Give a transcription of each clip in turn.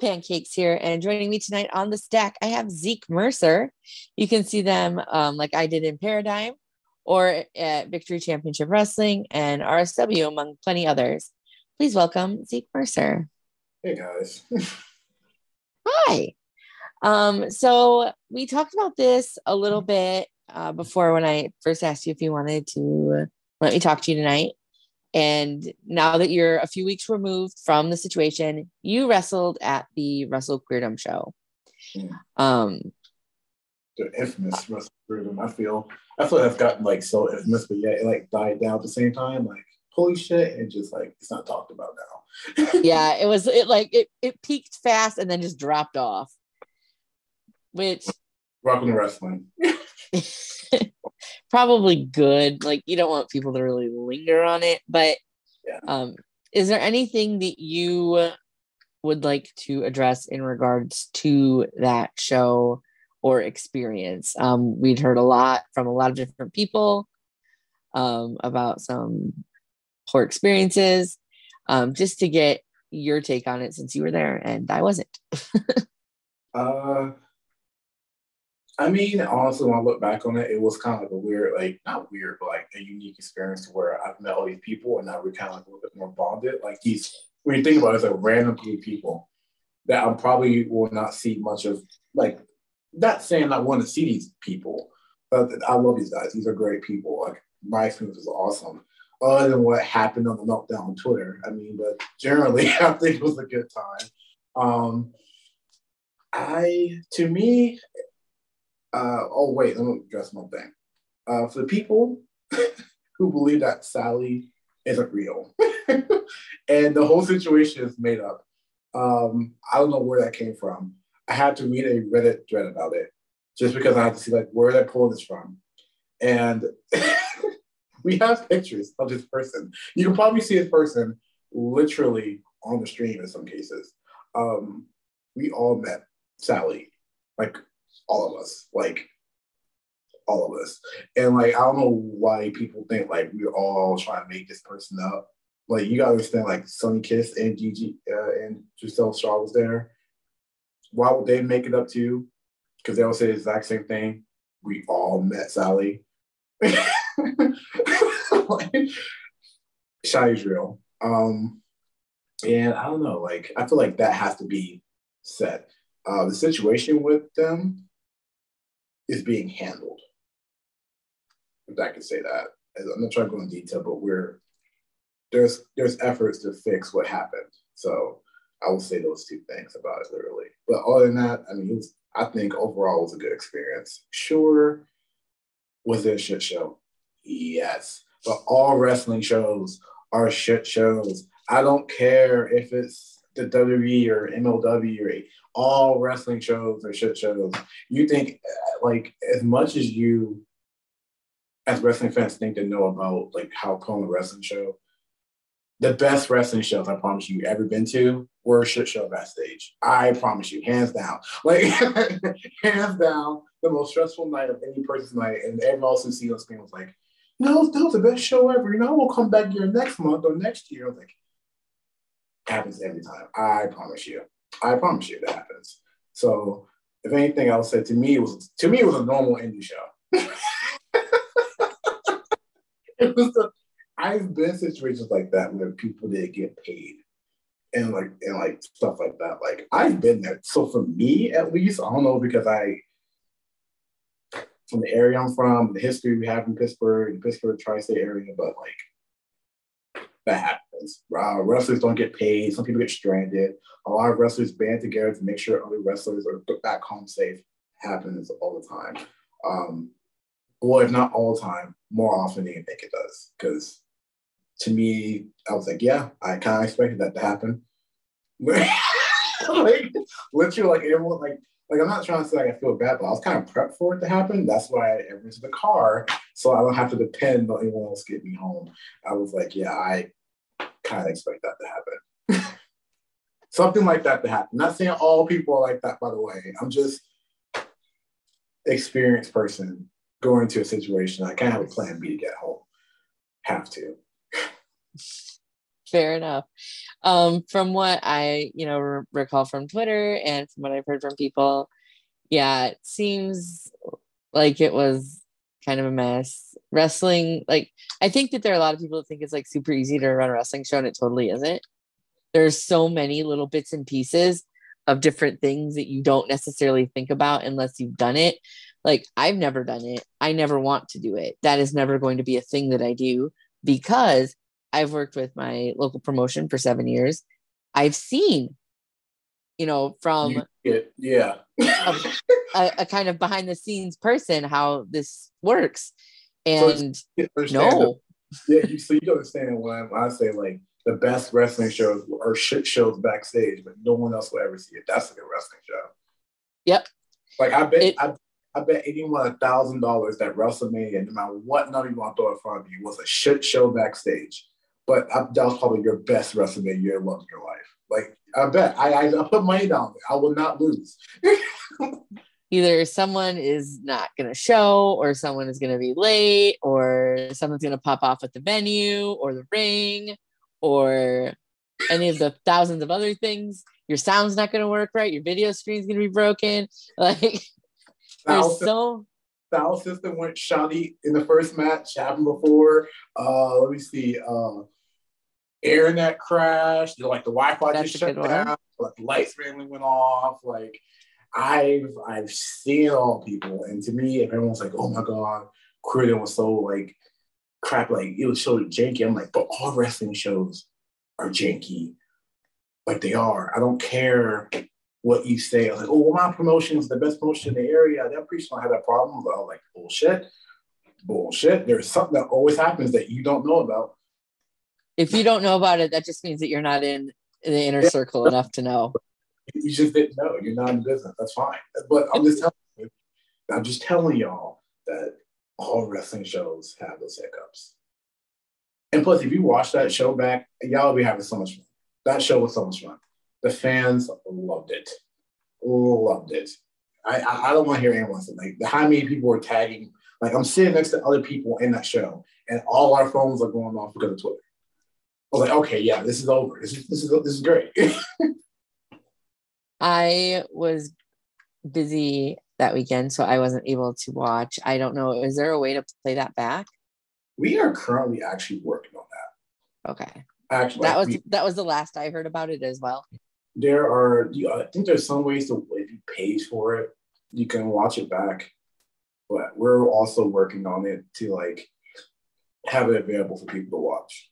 Pancakes here, and joining me tonight on the stack, I have Zeke Mercer. You can see them um, like I did in Paradigm or at Victory Championship Wrestling and RSW, among plenty others. Please welcome Zeke Mercer. Hey guys. Hi. Um, so we talked about this a little bit uh, before when I first asked you if you wanted to let me talk to you tonight. And now that you're a few weeks removed from the situation, you wrestled at the Wrestle Queerdom show. Mm. Um, the infamous Wrestle Queerdom. I feel I feel like that's gotten like so infamous, but yet it like died down at the same time. Like holy shit, and just like it's not talked about now. yeah, it was it like it it peaked fast and then just dropped off. Which rocking wrestling. probably good. Like you don't want people to really linger on it, but yeah. um, is there anything that you would like to address in regards to that show or experience? Um, we'd heard a lot from a lot of different people um, about some poor experiences. Um, just to get your take on it since you were there and I wasn't. uh I mean, honestly, when I look back on it, it was kind of like a weird, like not weird, but like a unique experience where I've met all these people and now we're kind of like a little bit more bonded. Like these, when you think about it, it's like random people that I probably will not see much of. Like, not saying I want to see these people, but I love these guys. These are great people. Like my experience was awesome. Other than what happened on the meltdown on Twitter, I mean, but generally, I think it was a good time. Um, I, to me, uh, oh wait, let me address one thing. Uh, for the people who believe that Sally isn't real, and the whole situation is made up. Um, I don't know where that came from. I had to read a Reddit thread about it, just because I had to see like where they pulled this from, and we have pictures of this person. You can probably see this person literally on the stream in some cases. Um, we all met Sally, like all of us, like all of us. And like, I don't know why people think like we're all trying to make this person up. Like, you gotta understand, like Sunny Kiss and Gigi uh, and Giselle Shaw was there. Why would they make it up to you? Because they all say the exact same thing. We all met Sally. Shy's real. Um, and I don't know, like I feel like that has to be said. Uh, the situation with them is being handled. If I can say that. I'm not trying to go in detail, but we're there's there's efforts to fix what happened. So I will say those two things about it literally. But other than that, I mean, was, I think overall was a good experience. Sure, was it a shit show? Yes, but all wrestling shows are shit shows. I don't care if it's the WWE or MLW or all wrestling shows are shit shows. You think uh, like as much as you as wrestling fans think to know about like how calling a wrestling show, the best wrestling shows I promise you ever been to were a shit show backstage. I promise you, hands down. Like hands down, the most stressful night of any person's night. And everyone else who see on screen was like, no, that was the best show ever. You know, we'll come back here next month or next year. I was like, happens every time. I promise you. I promise you that happens. So if anything, else said to me it was to me it was a normal indie show. it was I've been situations like that where people didn't get paid and like and like stuff like that. Like I've been there. So for me at least, I don't know because I from the area I'm from, the history we have in Pittsburgh, the Pittsburgh tri-state area, but like that happens. Wrestlers don't get paid. Some people get stranded. A lot of wrestlers band together to make sure other wrestlers are back home safe. Happens all the time. Um, well, if not all the time, more often than you think it does. Because to me, I was like, yeah, I kind of expected that to happen. like literally, like everyone, like like I'm not trying to say like I feel bad, but I was kind of prepped for it to happen. That's why I rented the car, so I don't have to depend on anyone else getting me home. I was like, yeah, I kind of expect that to happen. Something like that to happen. Not saying all people are like that, by the way. I'm just experienced person going into a situation. I can't have a plan B to get home. Have to. Fair enough. Um, from what I, you know, re- recall from Twitter and from what I've heard from people, yeah, it seems like it was kind of a mess. Wrestling, like, I think that there are a lot of people that think it's like super easy to run a wrestling show, and it totally isn't. There's so many little bits and pieces of different things that you don't necessarily think about unless you've done it. Like, I've never done it. I never want to do it. That is never going to be a thing that I do because I've worked with my local promotion for seven years. I've seen, you know, from You- yeah. Um, a, a kind of behind the scenes person how this works. And understand no, Yeah, you, so you understand when I, say like the best wrestling shows are shit shows backstage, but no one else will ever see it. That's a good wrestling show. Yep. Like I bet It- I, I bet anyone a thousand dollars that WrestleMania, no matter what number you want to throw in front of you, was a shit show backstage. But I, that was probably your best WrestleMania you ever loved in your life. Like I bet I, I, I put money down. I will not lose. either someone is not going to show, or someone is going to be late, or someone's going to pop off at the venue or the ring, or any of the thousands of other things. Your sound's not going to work right. Your video screen's going to be broken. Like, there's so sound system went shoddy in the first match. Happened before. Uh, let me see. Uh, internet crashed. Like the Wi-Fi That's just shut down. Like the lights randomly went off. Like I've I've seen all, people. And to me, if everyone's like, "Oh my god, Queerdom was so like crap," like it was so janky. I'm like, but all wrestling shows are janky. Like they are. I don't care what you say. Like, oh, well, my promotion is the best promotion in the area. That preacher don't have that problem. But I'm like, bullshit. Bullshit. There's something that always happens that you don't know about. if you don't know about it, that just means that you're not in the inner Yeah. circle enough to know. You just didn't know. You're not in business. That's fine. But I'm just telling you, I'm just telling y'all that all wrestling shows have those hiccups. And plus, if you watch that show back, y'all will be having so much fun. That show was so much fun. The fans loved it. Loved it. I, I, I don't want to hear anyone say like how many people were tagging. Like I'm sitting next to other people in that show, and all our phones are going off because of Twitter. I was like, okay, yeah, this is over. This is this is this is great. I was busy that weekend, so I wasn't able to watch. I don't know. Is there a way to play that back? we are currently actually working on that. Okay. Actually, That was we- that was the last I heard about it as well. there are. you- I think there's some ways to if you pay for it, you can watch it back. But we're also working on it to like have it available for people to watch.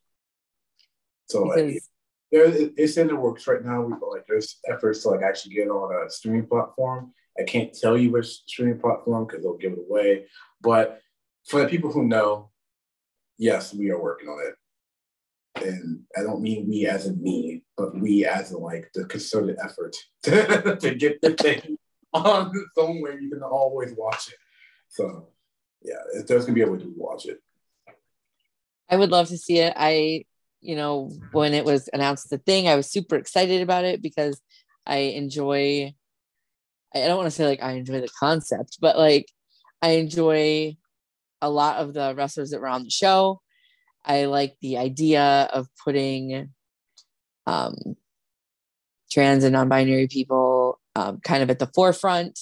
So like, Because there it's in the works right now. We like there's efforts to like actually get on a streaming platform. I can't tell you which streaming platform because they'll give it away. But for the people who know, yes, we are working on it. And I don't mean we as in me, but we as in like the concerted effort to get the thing on somewhere you can always watch it. So yeah, there's gonna be a way to watch it. I would love to see it. I, you know, when it was announced the thing, I was super excited about it because I enjoy I don't want to say like I enjoy the concept, but like I enjoy a lot of the wrestlers that were on the show. I like the idea of putting um, trans and non-binary people um, kind of at the forefront,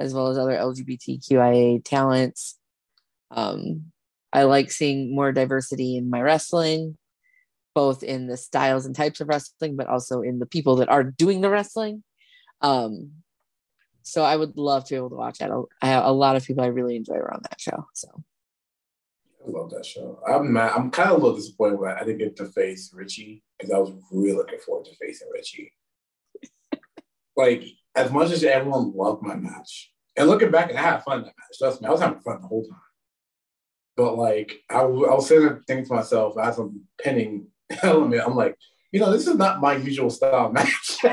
as well as other LGBTQIA talents. Um, I like seeing more diversity in my wrestling, both in the styles and types of wrestling, but also in the people that are doing the wrestling. Um, so I would love to be able to watch that. I have a lot of people I really enjoy were on that show. So I love that show. I'm mad. I'm kind of a little disappointed I didn't get to face Richie because I was really looking forward to facing Richie. like as much as everyone loved my match, and looking back, and I had fun in that match. Trust me, I was having fun the whole time. But like I was sitting there thinking to myself as I'm pinning element, I'm like, you know, this is not my usual style match.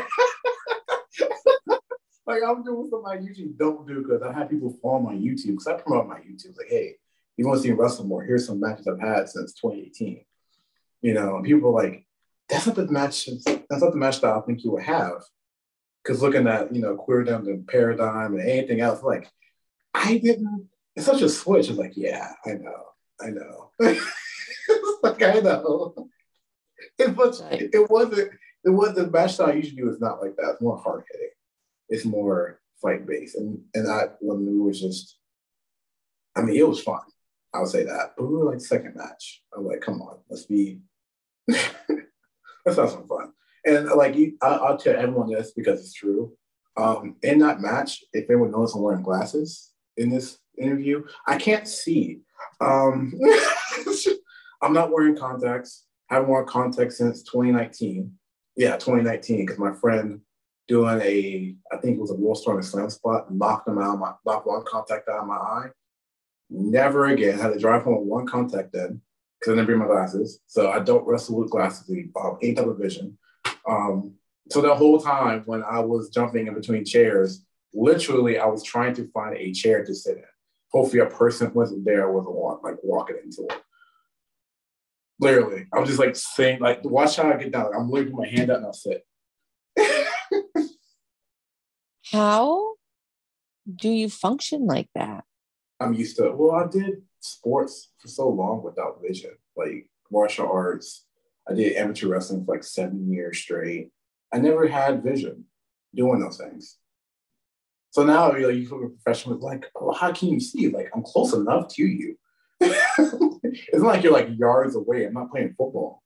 like I'm doing something I usually don't do because I have people follow my YouTube because I promote my YouTube. Like, hey, you want to see me wrestle more? Here's some matches I've had since 2018. You know, and people are like, that's not the match. That's not the match that I think you would have. Because looking at you know queerdom and paradigm and anything else, like I didn't. It's such a switch. It's like, yeah, I know, I know. Like I know. It was. It wasn't. It was the match style I usually do is not like that. It's more hard hitting. It's more fight based, and and that we was just. I mean, it was fun. I would say that, but we were like second match. I was like, come on, let's be. let's have some fun. And like, I, I'll tell everyone this because it's true. Um, in that match, if anyone knows I'm wearing glasses in this interview, I can't see. Um, I'm not wearing contacts. I haven't worn contacts since 2019. Yeah, 2019, because my friend doing a, I think it was a World Storm Slam spot, knocked them out, my knocked one contact out of my eye. Never again. Had to drive home with one contact then because I didn't bring my glasses. So I don't wrestle with glasses, um, ain't double vision. Um, so the whole time when I was jumping in between chairs, literally I was trying to find a chair to sit in. Hopefully a person wasn't there, wasn't walk, like walking into it. Literally, I'm just like saying, like, watch how I get down. Like, I'm literally my hand out and I'll sit. how do you function like that? I'm used to. Well, I did sports for so long without vision, like martial arts. I did amateur wrestling for like seven years straight. I never had vision doing those things. So now you're like, you feel a professional, like, well, how can you see? Like, I'm close enough to you. it's not like you're like yards away. I'm not playing football,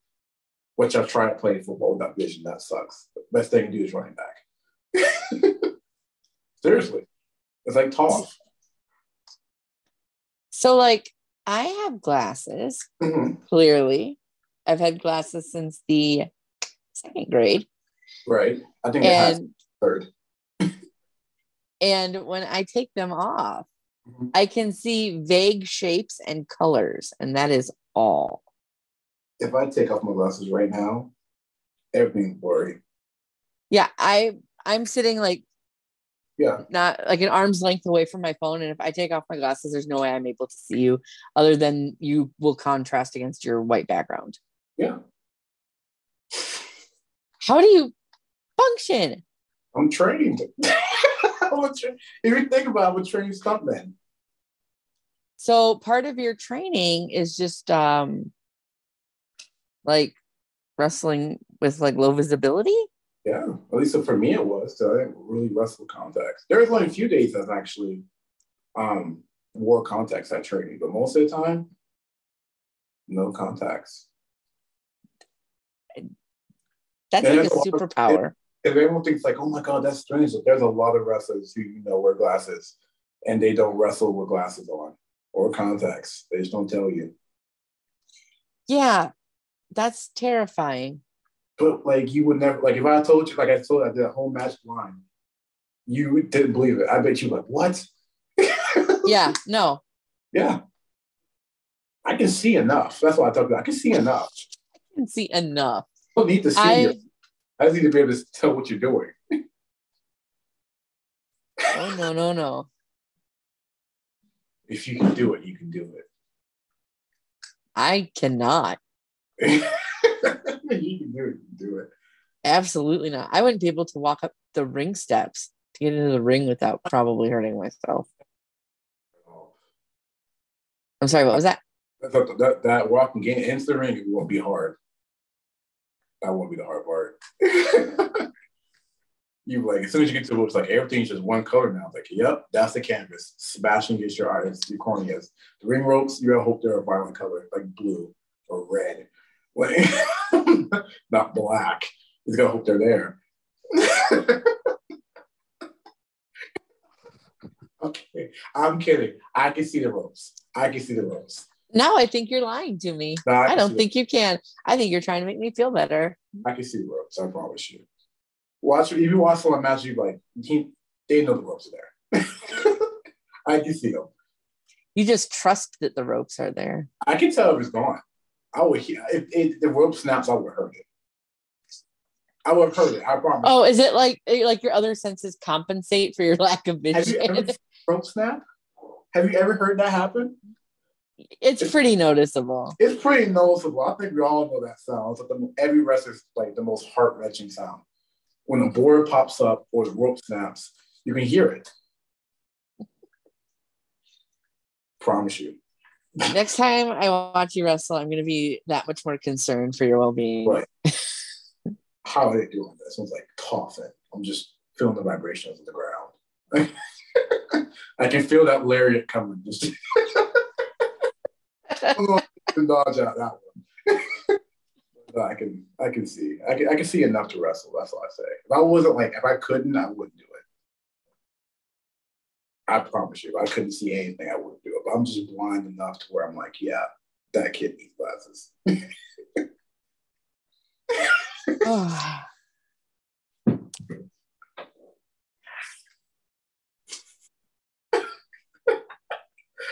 which I've tried to play football without vision. That sucks. The best thing to do is running back. Seriously. It's like toss. So, like, I have glasses, mm-hmm. clearly. I've had glasses since the second grade. Right. I think and, third. and when I take them off, mm-hmm. I can see vague shapes and colors, and that is all. If I take off my glasses right now, everything's blurry. Yeah, I I'm sitting like yeah not like an arm's length away from my phone and if i take off my glasses there's no way i'm able to see you other than you will contrast against your white background yeah how do you function i'm trained if you think about a trained stuntman so part of your training is just um like wrestling with like low visibility yeah, at least for me it was. So I didn't really wrestle contacts. There was only a few days I've actually um, wore contacts at training, but most of the time, no contacts. That's and like a superpower. Everyone thinks like, oh my god, that's strange, there's a lot of wrestlers who you know wear glasses and they don't wrestle with glasses on or contacts. They just don't tell you. Yeah, that's terrifying. But like you would never like if I told you like I told you I did a whole match blind, you didn't believe it. I bet you like what? yeah, no. Yeah. I can see enough. That's what I talk about. I can see enough. I can see enough. I don't need to see I, I just need to be able to tell what you're doing. oh no, no, no. If you can do it, you can do it. I cannot. you can do it. do it. Absolutely not. I wouldn't be able to walk up the ring steps to get into the ring without probably hurting myself. Oh. I'm sorry, what was that? That, that, that walking into the ring won't be hard. That won't be the hard part. you like as soon as you get to it, it's like everything's just one color now. It's like, yep, that's the canvas. Smashing against your eyes, your corneas. The ring ropes, you gotta hope they're a violent color, like blue or red. Like not black. He's gonna hope they're there. okay, I'm kidding. I can see the ropes. I can see the ropes. No, I think you're lying to me. No, I, I don't think you can. I think you're trying to make me feel better. I can see the ropes. I promise you. Watch if you watch someone match you like he, they know the ropes are there. I can see them. You just trust that the ropes are there. I can tell if it's gone. I would hear if, if the rope snaps, I would heard it. I would have heard it. I promise. Oh, is it like eh, like your other senses compensate for your lack of vision? Have you ever rope snap? Have you ever heard that happen? It's, it's, pretty noticeable. It's pretty noticeable. I think we all know that sound. It's like the, every wrestler's like the most heart wrenching sound. When the board pops up or the rope snaps, you can hear it. Promise you. Next time I watch you wrestle, I'm gonna be that much more concerned for your well-being. Right. How are they doing this? Someone's like coughing. I'm just feeling the vibrations of the ground. I can feel that lariat coming. Just Oh, dodge out that one. I can I can see I can I can see enough to wrestle. That's all I say. If I wasn't like if I couldn't, I wouldn't do it. I promise you, if I couldn't see anything, I wouldn't do it. But I'm just blind enough to where I'm like, yeah, that kid needs glasses. Ah.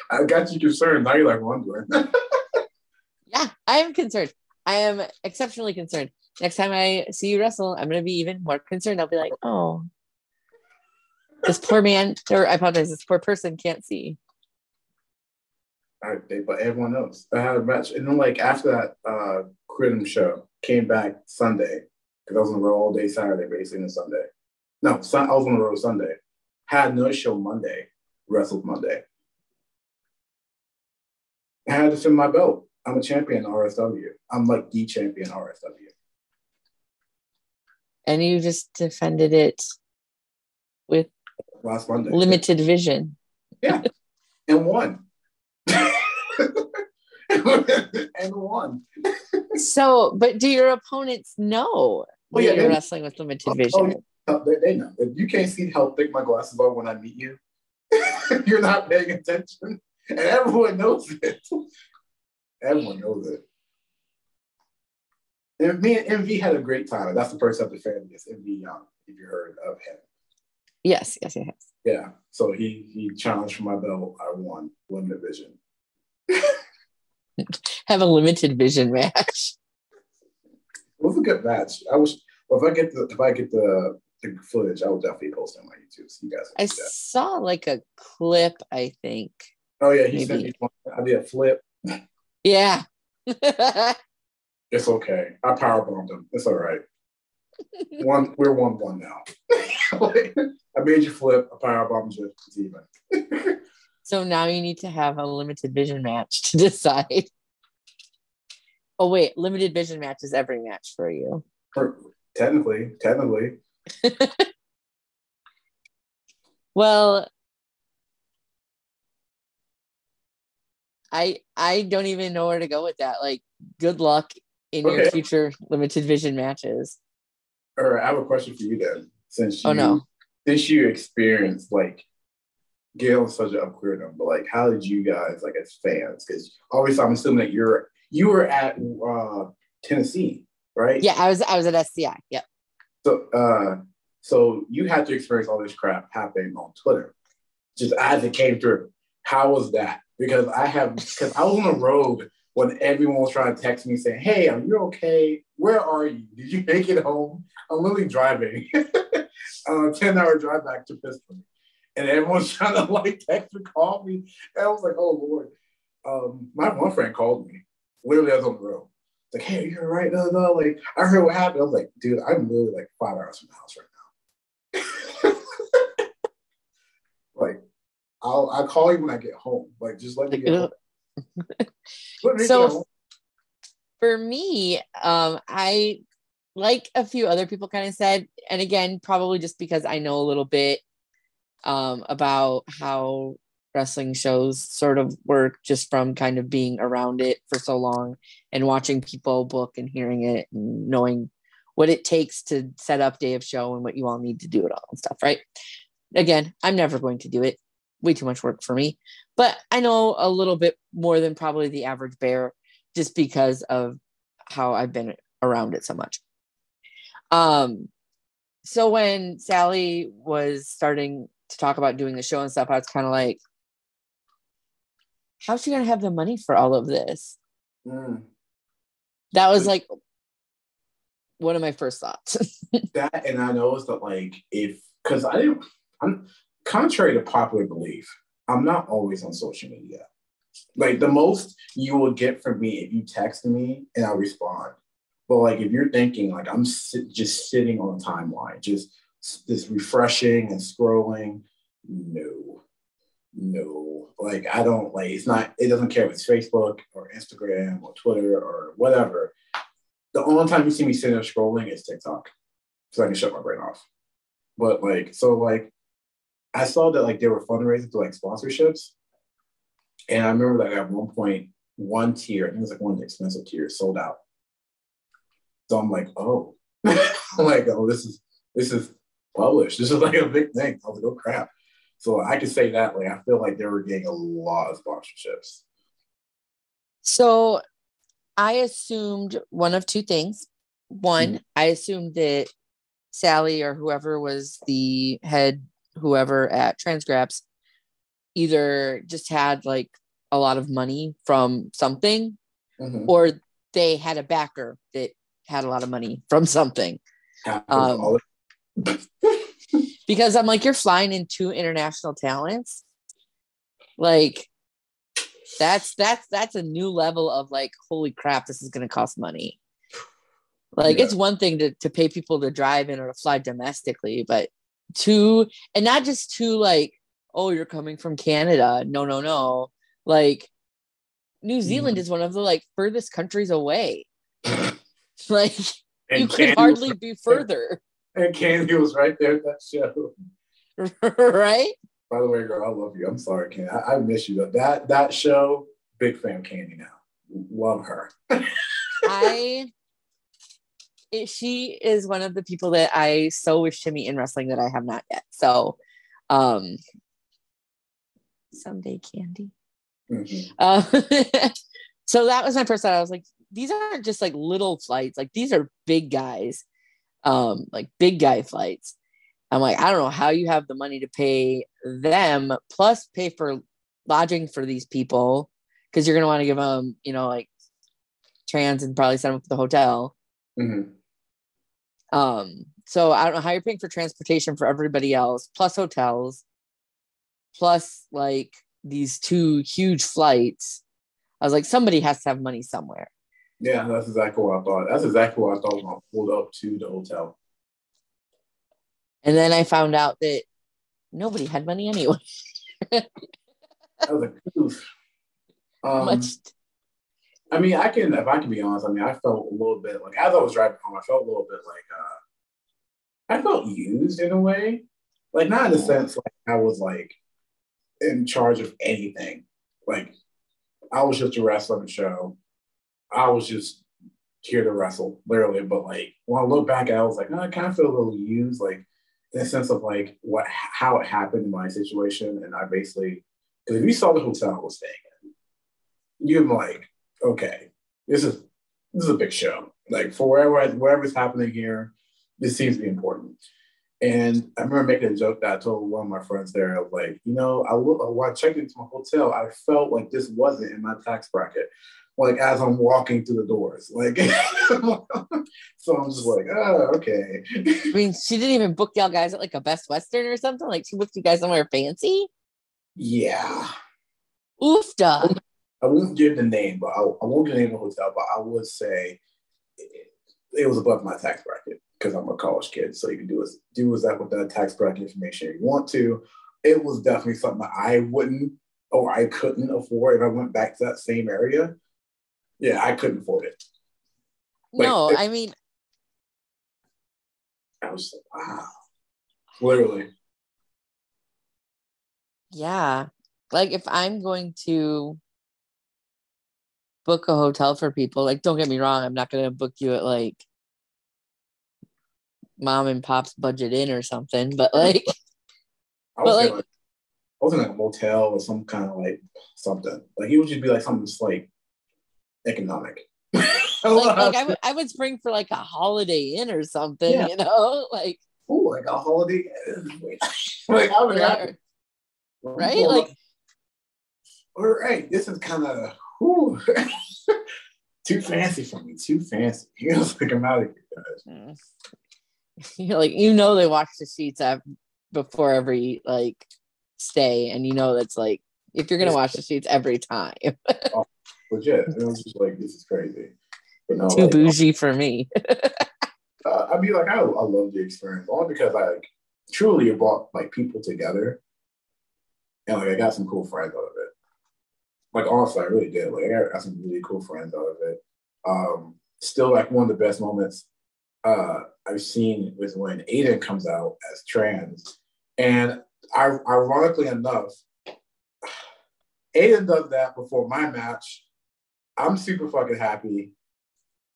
I got you concerned. Now you're like wondering. yeah, I am concerned. I am exceptionally concerned. Next time I see you wrestle, I'm going to be even more concerned. I'll be like, oh, this poor man, or I apologize, this poor person can't see. All right, but everyone else. I had a match. And then, like, after that uh Queerdom show, came back Sunday, because I was on the road all day Saturday, basically, and Sunday. No, I was on the road Sunday. Had another show Monday, wrestled Monday. I had to defend my belt. I'm a champion RSW. I'm like the champion RSW. And you just defended it with last Monday. Limited vision. Yeah. and won. and won. so, but do your opponents know well, yeah, you're wrestling with limited oh, vision? Oh, they, they know. If you can't see how thick my glasses are when I meet you, you're not paying attention. And everyone knows it. Everyone knows it. And me and MV had a great time. That's the person the family is MV Young, if you heard of him. Yes, yes, yes. Yeah. So he he challenged for my belt. I won limited vision. Have a limited vision match. It was a good match. I was well if I get the if I get the the footage, I will definitely post it on my YouTube so you guys I saw like a clip, I think. Oh yeah, he Maybe. me one. I did a flip. Yeah. it's okay. I power bombed him. It's all right. one, we're one one now. I made you flip. I power bombed you. It's even. so now you need to have a limited vision match to decide. Oh wait, limited vision match is every match for you. Technically, technically. well, I I don't even know where to go with that. Like, good luck in okay. your future limited vision matches. All right, I have a question for you then. Since you, oh no, since you experienced like Gail such an upgrade them, but like, how did you guys like as fans? Because obviously, I'm assuming that you're you were at uh, Tennessee, right? Yeah, I was. I was at SCI. Yep. So, uh, so you had to experience all this crap happening on Twitter, just as it came through. How was that? Because I have because I was on the road when everyone was trying to text me saying, "Hey, are you okay? Where are you? Did you make it home?" I'm literally driving a ten hour drive back to Pittsburgh, and everyone's trying to like text or call me, and I was like, "Oh Lord." Um, my one friend called me. Literally, I was on the road. Like, "Hey, you're right." No, no, like I heard what happened. I was like, "Dude, I'm literally like five hours from the house right now." like I'll I'll call you when I get home. Like just let me get home. so for me, um, I like a few other people kind of said, and again, probably just because I know a little bit um, about how wrestling shows sort of work just from kind of being around it for so long and watching people book and hearing it and knowing what it takes to set up day of show and what you all need to do it all and stuff, right? Again, I'm never going to do it way too much work for me. But I know a little bit more than probably the average bear just because of how I've been around it so much. Um, so when Sally was starting to talk about doing the show and stuff, I was kind of like, how's she gonna have the money for all of this? Mm. That was like one of my first thoughts. that and I know it's that like if because I didn't I'm contrary to popular belief, I'm not always on social media. Like the most you will get from me if you text me and I'll respond. But like if you're thinking like I'm just sitting on a timeline, just just refreshing and scrolling, no, no, like I don't like it's not. It doesn't care if it's Facebook or Instagram or Twitter or whatever. The only time you see me sitting there scrolling is TikTok, so I can shut my brain off. But like, so like, I saw that like there were fundraising to like sponsorships, and I remember that at one point, one tier, I think it was like one of the expensive tiers, sold out. So I'm like, oh, I'm like, oh, this is this is published. This is like a big thing. I was like, oh crap. So I can say that like I feel like they were getting a lot of sponsorships. So I assumed one of two things. One, mm-hmm. I assumed that Sally or whoever was the head, whoever at Transgrapes, either just had like a lot of money from something mm-hmm. or they had a backer that had a lot of money from something. Um, because I'm like, you're flying in two international talents. Like, that's that's that's a new level of like, holy crap, this is gonna cost money. Like, yeah. it's one thing to to pay people to drive in or to fly domestically, but to and not just to like, oh, you're coming from Canada. No, no, no. Like, New Zealand mm. is one of the like furthest countries away. like, and you could hardly be further and Candy was right there at that show. right? By the way, girl, I love you. I'm sorry, Candy. I, I miss you. That that show, big fan Candy now. Love her. I it, she is one of the people that I so wish to meet in wrestling that I have not yet. So um someday Candy. Mm-hmm. Uh, so that was my first thought. I was like, these aren't just like little flights, like these are big guys um, like big guy flights. I'm like, I don't know how you have the money to pay them plus pay for lodging for these people because you're gonna want to give them, you know, like trans and probably send them up to the hotel. Mm-hmm. Um, so I don't know how you're paying for transportation for everybody else, plus hotels, plus like these two huge flights. I was like, somebody has to have money somewhere. Yeah, that's exactly what I thought. That's exactly what I thought when I pulled up to the hotel. And then I found out that nobody had money anyway. that was a goof. Um, Much. I mean, I can, if I can be honest, I mean, I felt a little bit like, as I was driving home, I felt a little bit like, uh, I felt used in a way. Like, not in the sense like I was like in charge of anything. Like, I was just a wrestler on the show. I was just here to wrestle, literally. But like when I look back, I was like, oh, I kind of feel a little used, like in the sense of like what how it happened in my situation. And I basically, because if you saw the hotel I was staying in, you're like, okay, this is this is a big show. Like for wherever whatever's happening here, this seems to be important. And I remember making a joke that I told one of my friends there. I was like, you know, I, look when I checked into my hotel, I felt like this wasn't in my tax bracket like as I'm walking through the doors. Like so I'm just like, oh, okay. I mean, she didn't even book y'all guys at like a Best Western or something. Like she booked you guys somewhere fancy. Yeah. Oofda. I won't give the name, but I, I won't give the name of the hotel, but I would say it, it was above my tax bracket because I'm a college kid. So you can do as do as that with that tax bracket information if you want to. It was definitely something that I wouldn't or I couldn't afford if I went back to that same area yeah, I couldn't afford it. Like, no, it, I mean, I was like, wow, literally. Yeah, like if I'm going to book a hotel for people, like don't get me wrong, I'm not gonna book you at like mom and pop's budget inn or something, but like, I but like, like, I was in like a motel or some kind of like something. Like it would just be like something just like economic. like, like I, would, spring for like a holiday inn or something, yeah. you know, like oh, like a holiday like I would right, right? like all right, this is kind of too fancy for me, too fancy. He was like, I'm out of here, guys. You're like, you know, they watch the sheets before every like stay, and you know that's like if you're gonna watch the sheets every time. oh, legit. And it was just like, this is crazy. But no, Too like, bougie for me. uh, I mean, like, I, I love the experience only because I like, truly it brought like people together. and like I got some cool friends out of it. Like honestly, I really did. Like I got, some really cool friends out of it. Um, still, like one of the best moments uh, I've seen was when Aiden comes out as trans, and I, ironically enough, Aiden does that before my match. I'm super fucking happy,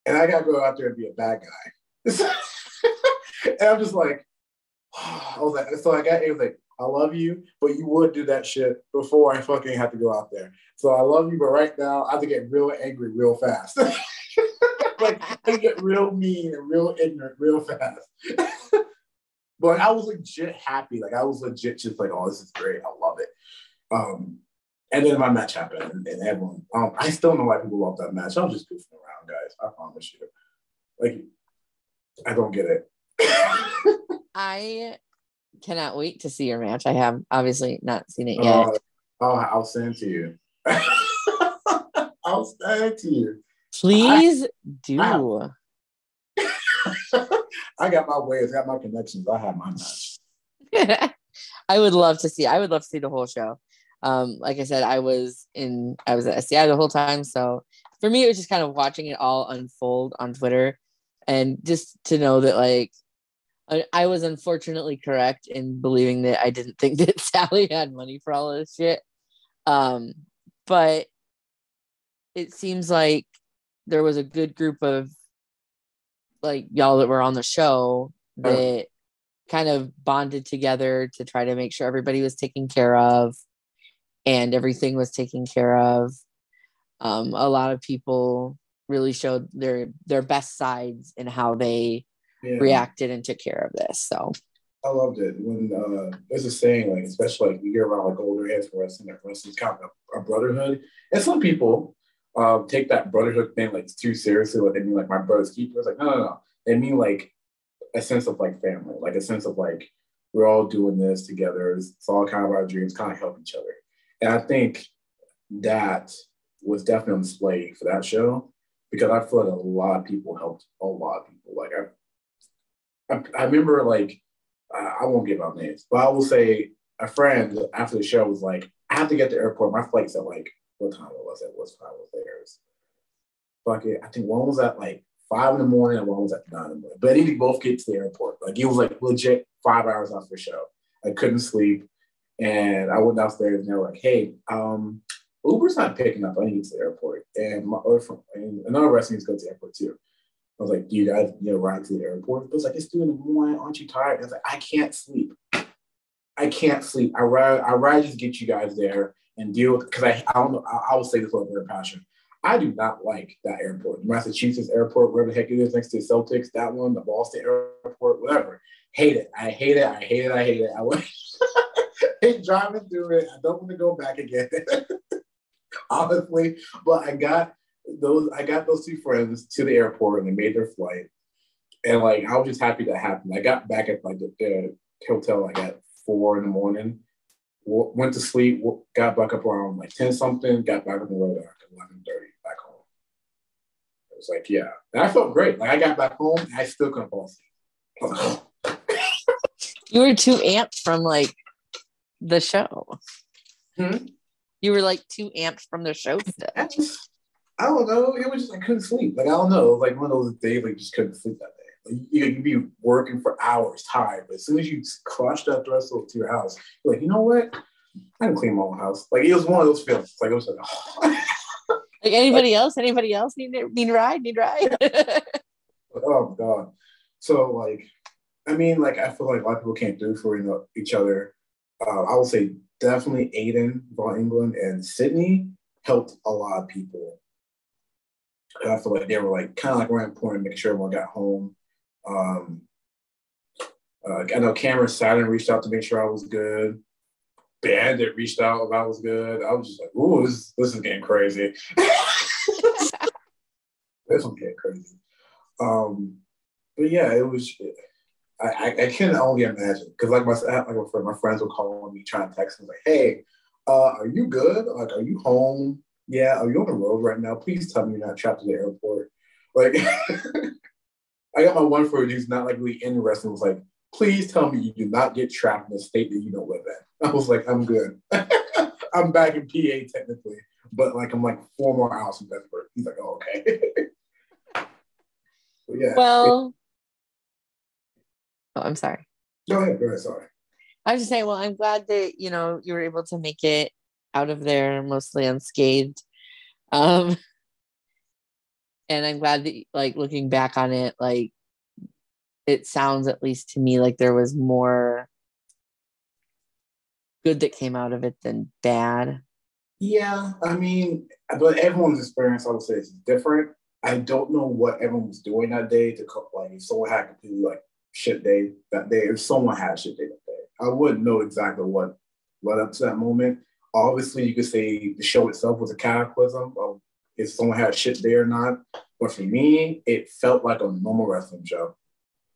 and I gotta go out there and be a bad guy. and I'm just like, I was like, so I got Aiden like, I love you, but you would do that shit before I fucking have to go out there. So I love you, but right now I have to get real angry real fast. like I get real mean and real ignorant real fast. but I was legit happy. Like I was legit just like, oh, this is great. I love it. Um, and then my match happened, and, and everyone. Um, I still don't know why people love that match. I was just goofing around, guys. I promise you. Like, I don't get it. I cannot wait to see your match. I have obviously not seen it yet. Uh, oh, I'll send to you. I'll send it to you. Please I, do. I, I, got my ways, got my connections. I have my match. I would love to see. I would love to see the whole show. Um, like I said, I was in I was at SCI the whole time. So for me, it was just kind of watching it all unfold on Twitter and just to know that like I, was unfortunately correct in believing that I didn't think that Sally had money for all of this shit. Um, but it seems like there was a good group of like y'all that were on the show that kind of bonded together to try to make sure everybody was taken care of and everything was taken care of. Um, a lot of people really showed their their best sides and how they yeah. reacted and took care of this. So I loved it when uh, there's a saying like, especially like you hear around like older heads for wrestling, that wrestling's kind of a, a, brotherhood, and some people uh, take that brotherhood thing like too seriously. Like they mean like my brother's keeper. It's like no, no, no. They mean like a sense of like family, like a sense of like we're all doing this together. It's, it's all kind of our dreams, kind of help each other. And I think that was definitely on display for that show because I feel like a lot of people helped a lot of people. Like I, I, I remember like I won't give out names, but I will say a friend after the show was like, I have to get to the airport. My flight's at like what time it was? It was time was there. Fuck it. I think one was at like five in the morning and one was at nine in the morning. But needed both get to the airport. Like it was like legit five hours after the show. I couldn't sleep. And I went downstairs and they were like, hey, um, Uber's not picking up. I need to get to the airport. And my other friend, and another rest needs to go to the airport too. I was like, do you guys you know ride to the airport? It was like, it's two in the morning. Aren't you tired? I was like, I can't sleep. I can't sleep. I ride, I ride just get you guys there and deal with because I, I don't know. I, I will say this with very passion. I do not like that airport, Massachusetts airport, wherever the heck it is next to the Celtics, that one, the Boston airport, whatever. Hate it. I hate it. I hate it. I hate it. I hate driving through it. I don't want to go back again. Honestly, but I got those. I got those two friends to the airport and they made their flight, and like I was just happy that happened. I got back at like the, the hotel like at four in the morning, went to sleep, got back up around like ten something, got back on the road at eleven thirty back home. It was like yeah, and I felt great. Like I got back home, I still couldn't fall asleep. you were too amped from like the show. Hmm? You were like too amped from the show I don't know. It was just I couldn't sleep. Like I don't know. Like one of those days, like just couldn't sleep that day. Like, you could be working for hours, tired, but as soon as you clutch that threshold to your house, you're like, you know what? I can clean my own house. Like it was one of those feelings. Like it was like, oh. like anybody else? Anybody else need need a ride? Need a ride? oh god. So like, I mean, like I feel like a lot of people can't do for you know, each other. Uh, I would say definitely Aiden Von England and Sydney helped a lot of people. I feel like they were like kind of like around point, making sure everyone got home. Um, uh, I know Cameron Saturn reached out to make sure I was good. Bandit reached out if I was good. I was just like, ooh, this, this is getting crazy. this one's getting crazy. Um, but yeah, it was. I, I, can only imagine because like my like my, friend, my friends were calling me trying to text me like, "Hey, uh, are you good? Like, are you home? Yeah, are you on the road right now? Please tell me you're not trapped at the airport." Like, I got my one friend who's not like really in wrestling was like, please tell me you do not get trapped in a state that you don't live in. I was like, I'm good. I'm back in PA technically, but like I'm like four more hours from Pittsburgh. He's like, oh, okay. yeah. Well, oh, I'm sorry. Go ahead. Go ahead. Sorry. I was just saying, well, I'm glad that you know you were able to make it out of there mostly unscathed. Um, and I'm glad that like looking back on it, like it sounds at least to me like there was more good that came out of it than bad. Yeah, I mean, but everyone's experience, I would say, is different. I don't know what everyone was doing that day to cook. Like, if someone had to do like shit day that day, if someone had shit day that day, I wouldn't know exactly what led up to that moment. Obviously, you could say the show itself was a cataclysm of if someone had shit day or not. But for me, it felt like a normal wrestling show.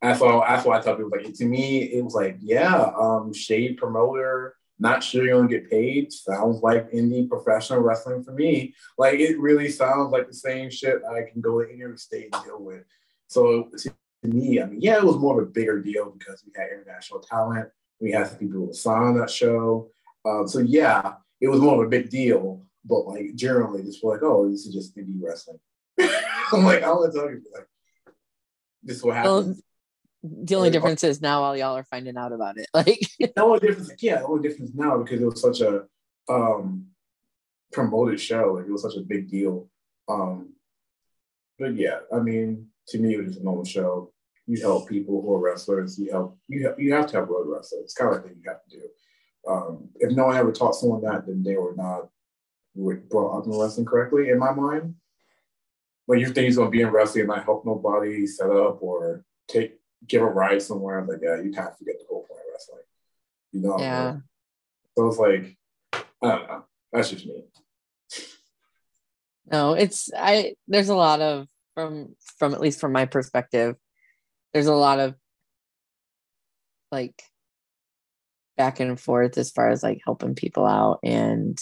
That's all. That's why I tell people like to me, it was like, yeah, um, shade promoter not sure you're gonna get paid. Sounds like indie professional wrestling for me. Like it really sounds like the same shit I can go to any other state and deal with. So to me, I mean, yeah, it was more of a bigger deal because we had international talent. We had some people who on that show. Um, so yeah, it was more of a big deal. But like generally, just like, oh, this is just indie wrestling. I'm like, I'll tell you, like, this is what happens. Well, the only difference is now all y'all are finding out about it. Like the only difference, yeah, the only difference now because it was such a um promoted show, like it was such a big deal. Um but yeah, I mean, to me it was just a normal show. You help people who are wrestlers, you help you have you have to have road wrestlers. It's kind of like thing you have to do. Um, if no one ever taught someone that, then they were not brought up in the wrestling correctly, in my mind. When you think he's gonna be in wrestling and not help nobody set up or take give a ride somewhere. I'm like, yeah, you kind of forget the whole point of wrestling. You know? Yeah. So it's like, I don't know. That's just me. No, it's I there's a lot of from from at least from my perspective, there's a lot of like back and forth as far as like helping people out and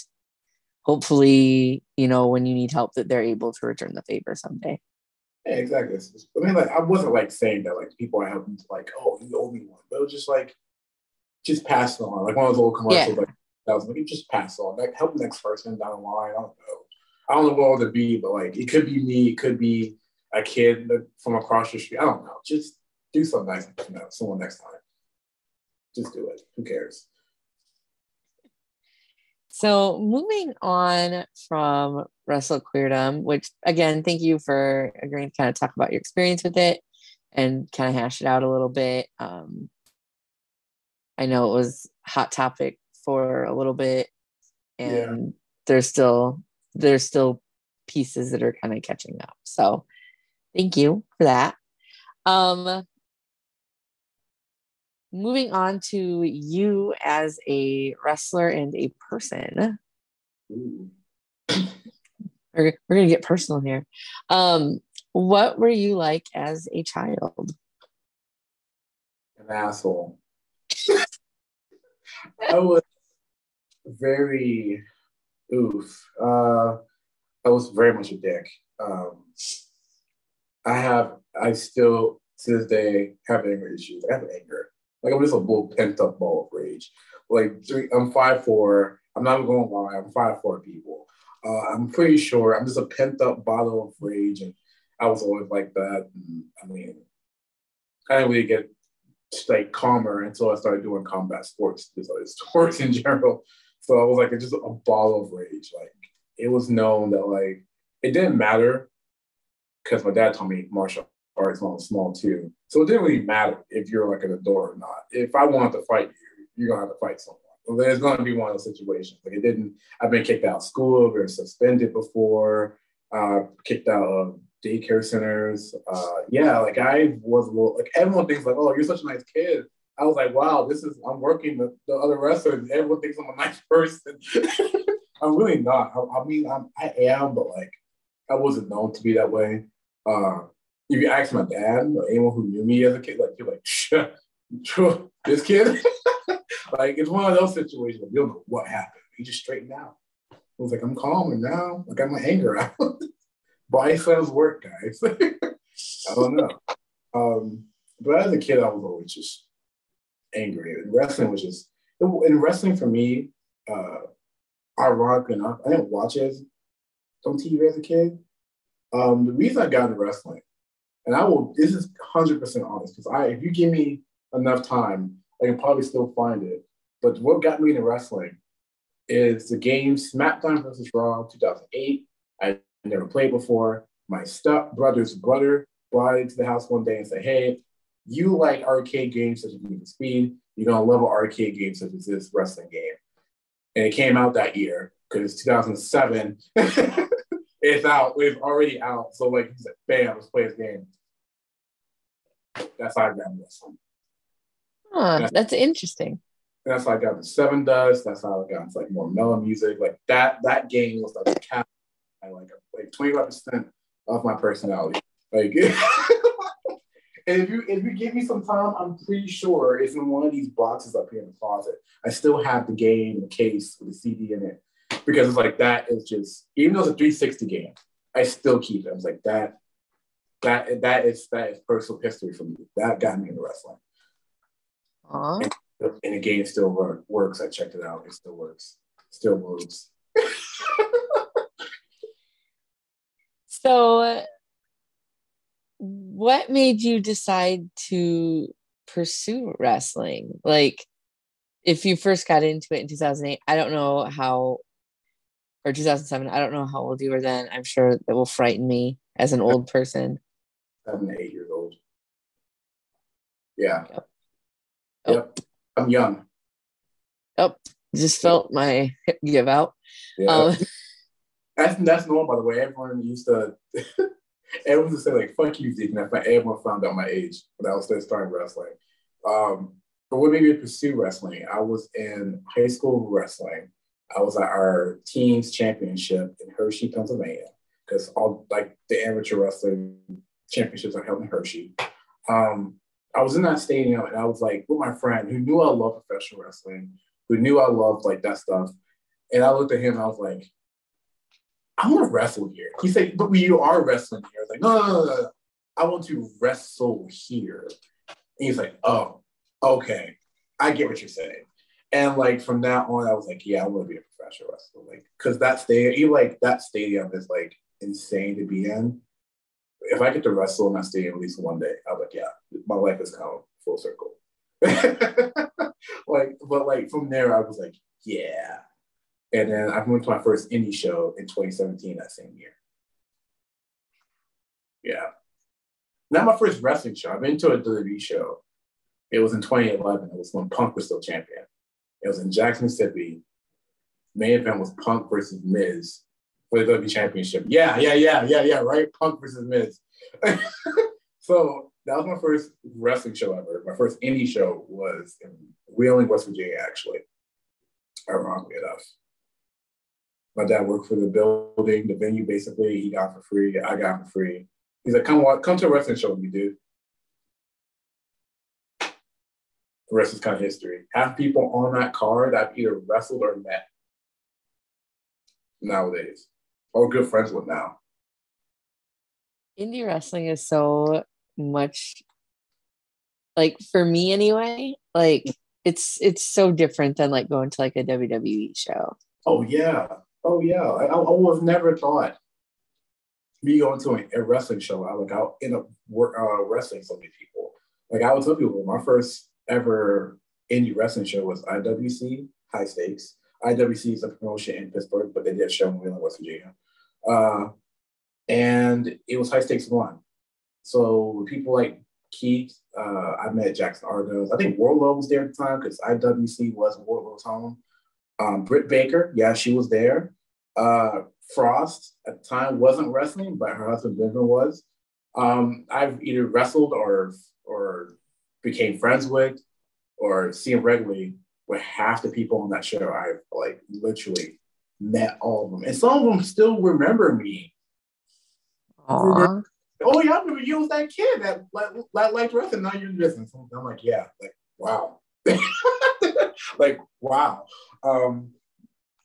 hopefully, you know, when you need help that they're able to return the favor someday. Yeah, exactly. I mean, like, I wasn't like saying that like people are helping to like, oh, you owe me one, but it was just like, just pass it on. Like one of those old commercials, yeah. like that was like, just pass on. Like help the next person down the line. I don't know. I don't know what it would be, but like it could be me, it could be a kid from across the street. I don't know. Just do something nice, you know, someone next time. Just do it. Who cares? So moving on from Wrestle Queerdom, which again, thank you for agreeing to kind of talk about your experience with it and kind of hash it out a little bit. Um, I know it was hot topic for a little bit, and yeah. there's still there's still pieces that are kind of catching up. So thank you for that. Um, moving on to you as a wrestler and a person. We're, we're gonna get personal here. Um, what were you like as a child? An asshole. I was very oof. Uh, I was very much a dick. Um, I have, I still to this day have anger issues. I have anger. Like I'm just a bull pent up ball of rage. Like three, I'm five four. I'm not going to lie. I'm five four people. Uh, I'm pretty sure I'm just a pent up bottle of rage, and I was always like that. And, I mean, I didn't really get like calmer until I started doing combat sports, just sports in general. So I was like just a ball of rage. Like it was known that like it didn't matter because my dad taught me martial arts it's was small too. So it didn't really matter if you're like an adult or not. If I wanted to fight you, you're gonna have to fight someone. There's gonna be one of those situations. Like it didn't. I've been kicked out of school, been suspended before, uh, kicked out of daycare centers. Uh, yeah, like I was a little like everyone thinks like, oh, you're such a nice kid. I was like, wow, this is I'm working the, the other wrestlers. Everyone thinks I'm a nice person. I'm really not. I, I mean, I'm, I am, but like I wasn't known to be that way. Uh, if you ask my dad or anyone who knew me as a kid, like you're like, Shh, this kid, like it's one of those situations. You don't know what happened. He just straightened out. I was like, I'm calm and now I got my anger out. Body cells work, guys. I don't know. Um, but as a kid, I was always just angry. And wrestling was just in wrestling for me. Uh, ironically enough, I didn't watch it on TV as a kid. Um, the reason I got into wrestling, and I will, this is 100% honest, because I, if you give me enough time, I can probably still find it. But what got me into wrestling is the game SmackDown versus Raw 2008. I never played before. My step brother's brother brought it to the house one day and said, Hey, you like arcade games such as Need Speed, you're gonna love an arcade game such as this wrestling game. And it came out that year because it's 2007. it's out. It's already out. So like, he's like, bam, let's play this game. That's how I got this. Huh, that's, that's interesting. That's how I got the Sevendust. That's how I got into like more mellow music. Like that. That game was like cap. like like 25 percent of my personality. Like, and if you if you give me some time, I'm pretty sure it's in one of these boxes up here in the closet. I still have the game, the case with the CD in it, because it's like that is just even though it's a 360 game, I still keep it. I was like that. That that is that is personal history for me. That got me into wrestling. And, and the game still work, works. I checked it out. It still works. Still moves. so what made you decide to pursue wrestling? Like, if you first got into it in 2008, I don't know how, or 2007, I don't know how old you were then. I'm sure that will frighten me as an old person. Seven, eight years old. Yeah. Yep. Oh. yep. I'm young. Yep. Just felt my hip give out. Yeah. Um, that's that's normal, by the way. Everyone used to everyone would say like "fuck you, Zeke," and everyone found out my age when I was still starting wrestling. Um, but what made me pursue wrestling? I was in high school wrestling. I was at our team's championship in Hershey, Pennsylvania, because all like the amateur wrestling championships are held in Hershey. Um, I was in that stadium and I was like with my friend who knew I loved professional wrestling, who knew I loved like that stuff. And I looked at him and I was like, I want to wrestle here. He said, but you are wrestling here. I was like, no, no, no, no. I want to wrestle here. And he's like, oh, okay. I get what you're saying. And like from that on, I was like, yeah, I want to be a professional wrestler. Like, cause that stadium, like that stadium is like insane to be in. If I get to wrestle in that stadium at least one day, I'm like, yeah, my life is kind of full circle. like, but like from there, I was like, yeah, and then I went to my first indie show in 2017 that same year. Yeah. Not my first wrestling show. I've been to a WWE show. It was in 2011. It was when Punk was still champion. It was in Jackson, Mississippi. Main event was Punk versus Miz for the WWE Championship. Yeah, yeah, yeah, yeah, yeah, right? Punk versus Miz. so that was my first wrestling show ever. My first indie show was in Wheeling, West Virginia, actually, ironically enough. My dad worked for the building, the venue. Basically, he got for free. I got for free. He's like, "Come on, come to a wrestling show with me, dude." The rest is kind of history. Half people on that card I've either wrestled or met nowadays, or good friends with now. Indie wrestling is so much like for me anyway. Like it's it's so different than like going to like a WWE show. Oh yeah, Oh yeah, I, I would have never thought me going to a, a wrestling show. I like I'll end up work, uh, wrestling so many people. Like I would tell people, my first ever indie wrestling show was IWC High Stakes. IWC is a promotion in Pittsburgh, but they did a show in Wheeling, West Virginia. Uh, and it was High Stakes One. So people like Keith, uh, I met Jackson Argos. I think Wardlow was there at the time because IWC was Wardlow's home. Um, Britt Baker, yeah, she was there. Uh, Frost at the time wasn't wrestling, but her husband Benjamin was. Um, I've either wrestled or or became friends with or seen regularly with half the people on that show. I've like literally met all of them, and some of them still remember me. Aww. Oh yeah, I remember you was that kid that like liked wrestling. Now you're in business. I'm like, yeah, like wow. like wow. Um,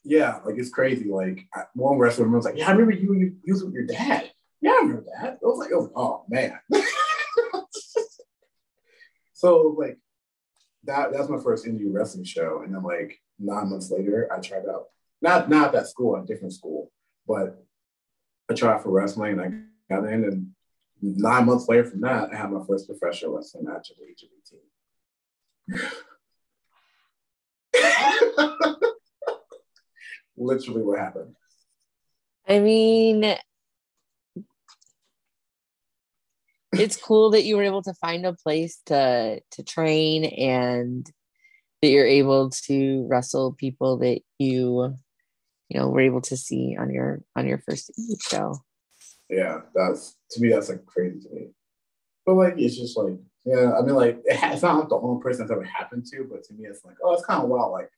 yeah, like it's crazy. Like one wrestler was like, "Yeah, I remember you. You, you was with your dad. Yeah, I remember that." I was like, "I was like, oh man." so like that that's my first indie wrestling show, and then like nine months later, I tried out not not that school, a different school, but I tried for wrestling, and I got in, and nine months later from that, I had my first professional wrestling match at the age of 18. Literally what happened. I mean, it's cool that you were able to find a place to to train and that you're able to wrestle people that you you know were able to see on your on your first show yeah that's to me that's like crazy to me. But like it's just like yeah i mean like it's not like the only person that's ever happened to but to me it's like oh it's kind of wild like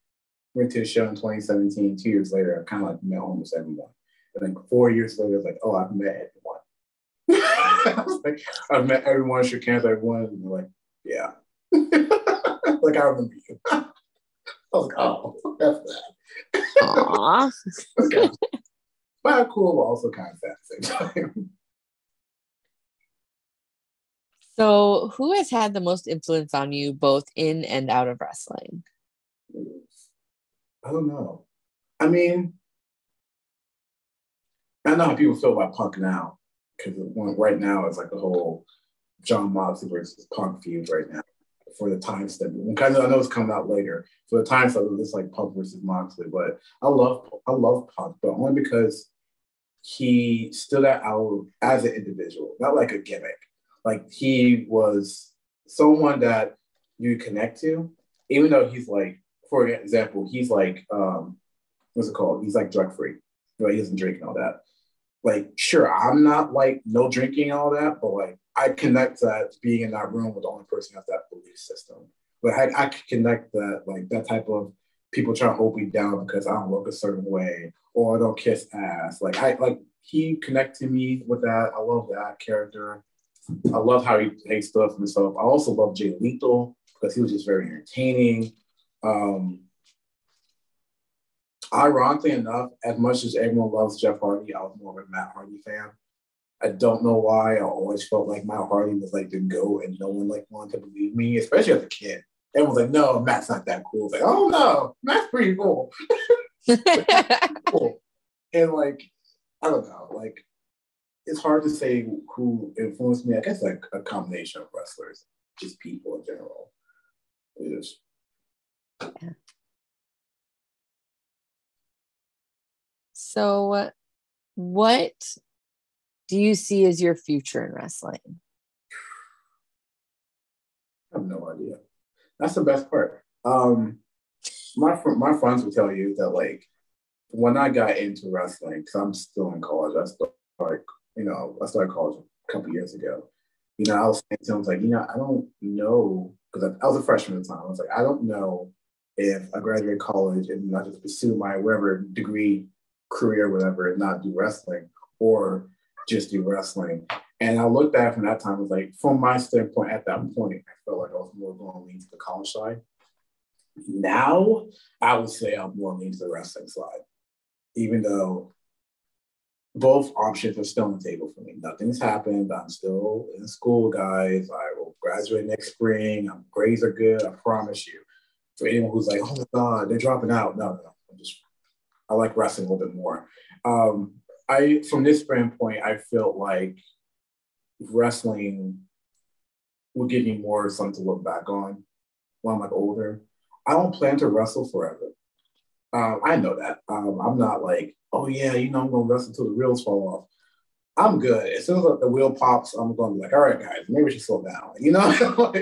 went to a show in 2017 two years later i kind of like met almost everyone. And then four years later it's like oh i've met everyone I was like, I've met everyone, shook hands, everyone, and they're like, yeah. like I remember you. I was like, oh, that's that. Aww. okay. But cool, but also kind of sad at the same time. So, who has had the most influence on you both in and out of wrestling? I don't know. I mean, I know how people feel about punk now because right now it's like the whole Jon Moxley versus Punk feud right now for the time step. Of, I know it's coming out later. For the time step, it's like Punk versus Moxley, but I love I love Punk, but only because he stood out as an individual, not like a gimmick. Like he was someone that you connect to, even though he's like, for example, he's like, um, what's it called? He's like drug free. Right? He doesn't drink and all that like sure i'm not like no drinking all that but like i connect that being in that room with the only person has that belief system. But i, I connect that like that type of people trying to hold me down because i don't look a certain way or i don't kiss ass. Like i like he connected me with that. I love that character. I love how he takes stuff himself i also love jay lethal because he was just very entertaining. Um ironically enough, as much as everyone loves Jeff Hardy, I was more of a Matt Hardy fan. I don't know why. I always felt like Matt Hardy was like the go, and no one like wanted to believe me, especially as a kid. Everyone's like, "No, Matt's not that cool." Like, "Oh no, Matt's pretty cool." cool. And like, I don't know, like it's hard to say who influenced me. I guess like a combination of wrestlers, just people in general. Is. Yeah. So, what do you see as your future in wrestling? I have no idea. That's the best part. Um, my my friends will tell you that like when I got into wrestling, because I'm still in college, I started like you know I started college a couple years ago. You know, I was saying to I was like, you know, I don't know because I, I was a freshman at the time. I was like, I don't know if I graduate college and I just pursue my whatever degree career, whatever, and not do wrestling or just do wrestling. And I look back from that time, I was like, from my standpoint at that point, I felt like I was more going to lean to the college side. Now, I would say I'm more lean to the wrestling side, even though both options are still on the table for me. Nothing's happened. I'm still in school, guys. I will graduate next spring. I'm, grades are good. I promise you. For anyone who's like, oh my God, they're dropping out. No, no, I'm just I like wrestling a little bit more. Um, I, from this standpoint, I felt like wrestling would give me more something to look back on when I'm like older. I don't plan to wrestle forever. Um, I know that. Um, I'm not like, oh yeah, you know, I'm gonna wrestle until the wheels fall off. I'm good. As soon as like, the wheel pops, I'm gonna be like, all right, guys, maybe we should slow down. You know,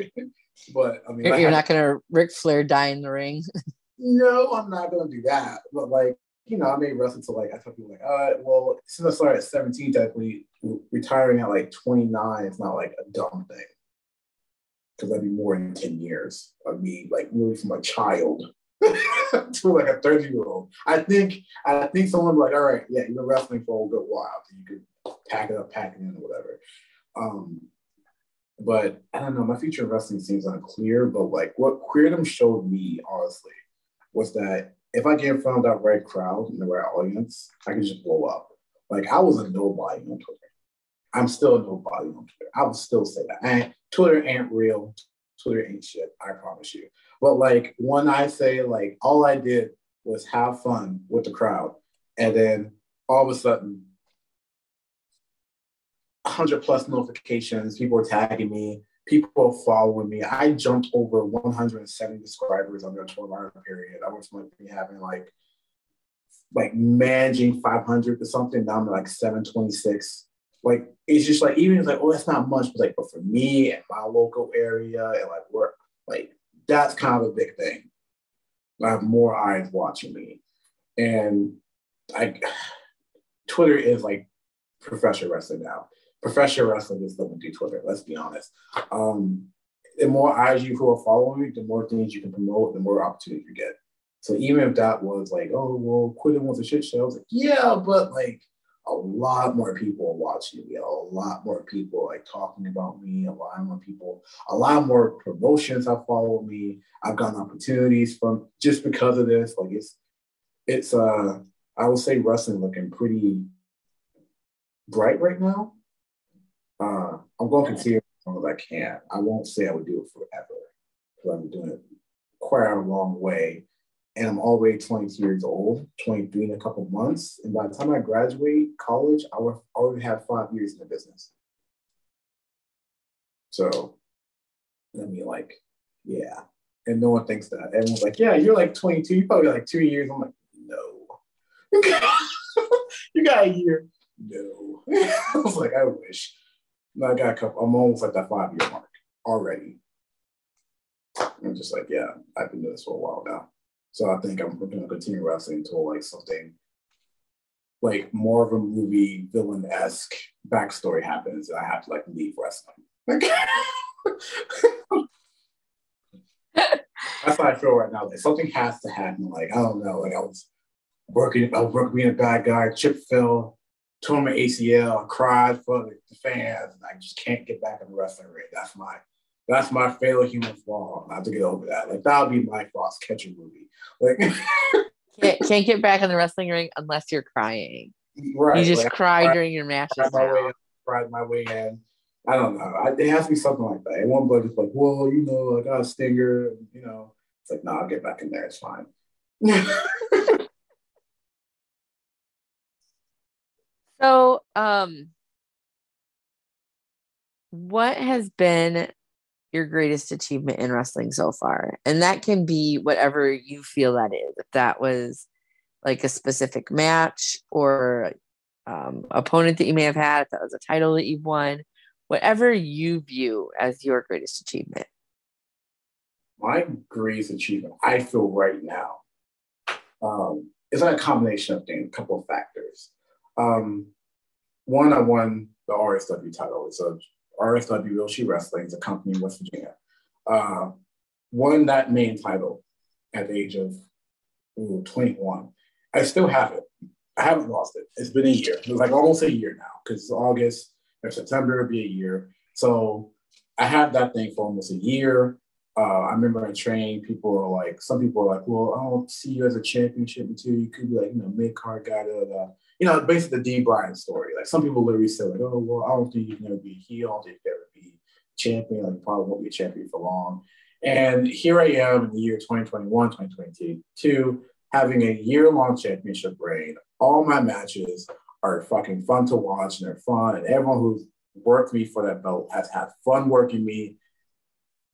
but I mean, you're, you're not gonna Ric Flair die in the ring. no, I'm not gonna do that. But like, you know, I may wrestle to like I tell people like, uh, well, since I started at 17, technically retiring at like 29 is not like a dumb thing. Because that'd be more than 10 years of me like moving from a child to like a 30 year old. I think I think someone like, all right, yeah, you've been wrestling for a good while. So you could pack it up, pack it in, or whatever. Um, but I don't know, my future in wrestling seems unclear, but like what queerdom showed me, honestly, was that if I get in front of that right crowd and the right audience, I can just blow up. Like I was a nobody on Twitter. I'm still a nobody on Twitter. I would still say that. And Twitter ain't real. Twitter ain't shit. I promise you. But like when I say like all I did was have fun with the crowd, and then all of a sudden, hundred plus notifications. People were tagging me. People following me. I jumped over 170 subscribers under a 12 hour period. I was be having like like managing 500 or something. Now I'm like 726 like it's just like even it's like oh that's not much but like but for me and my local area and like work like that's kind of a big thing i have more eyes watching me and like twitter is like professional wrestling now professional wrestling is living through twitter let's be honest um the more eyes you who are following you the more things you can promote the more opportunities you get so even if that was like oh well Queerdom was a shit show i was like yeah but like a lot more people are watching me, a lot more people like talking about me, a lot more people, a lot more promotions have followed me. I've gotten opportunities from just because of this. Like it's it's uh I would say wrestling looking pretty bright right now. Uh I'm going to continue as long as I can. I won't say I would do it forever because I'm doing it quite a long way and I'm already 22 years old, 23 in a couple months. And by the time I graduate college, I will already have five years in the business. So, I mean, like, yeah. And no one thinks that. Everyone's like, yeah, you're like 22, you probably like two years. I'm like, no. you got a year. No. I was like, I wish. I got a couple, I'm almost like that five year mark already. I'm just like, yeah, I've been doing this for a while now. So I think I'm going to continue wrestling until like something like more of a movie villain esque backstory happens, and I have to like leave wrestling. That's how I feel right now. Like something has to happen. Like I don't know. Like I was working, I was working being a bad guy. Chip fell, tore my ACL, I cried for the fans, and I just can't get back in the wrestling ring. That's my that's my fatal human flaw. I have to get over that. Like that would be my Foxcatcher movie. Like can't, can't get back in the wrestling ring unless you're crying. Right. You just like, cry during your matches. My way cried my way in. I don't know. I, it has to be something like that. And one blood is like, well, you know, I got a stinger. You know, it's like, no, nah, I'll get back in there. It's fine. so, um, what has been your greatest achievement in wrestling so far. And that can be whatever you feel that is. If that was like a specific match or um, opponent that you may have had, if that was a title that you've won, whatever you view as your greatest achievement. My greatest achievement, I feel right now, um, is like a combination of things, a couple of factors. Um, one, I won the RSW title. It's a RSW Realty Wrestling is a company in West Virginia. Uh, won that main title at the age of ooh, 21. I still have it. I haven't lost it. It's been a year. It was like almost a year now because August or September would be a year. So I had that thing for almost a year. Uh, I remember in training, people were like, some people were like, well, I don't see you as a championship until you could be like, you know, mid card guy, you know, basically the D-Bryan story. Like some people literally say, like, oh, well, I don't think can ever be heel. I don't think you ever be champion. Like, probably won't be a champion for long. And here I am in the year 2021, 2022, having a year long championship reign. All my matches are fucking fun to watch and they're fun. And everyone who's worked me for that belt has had fun working me.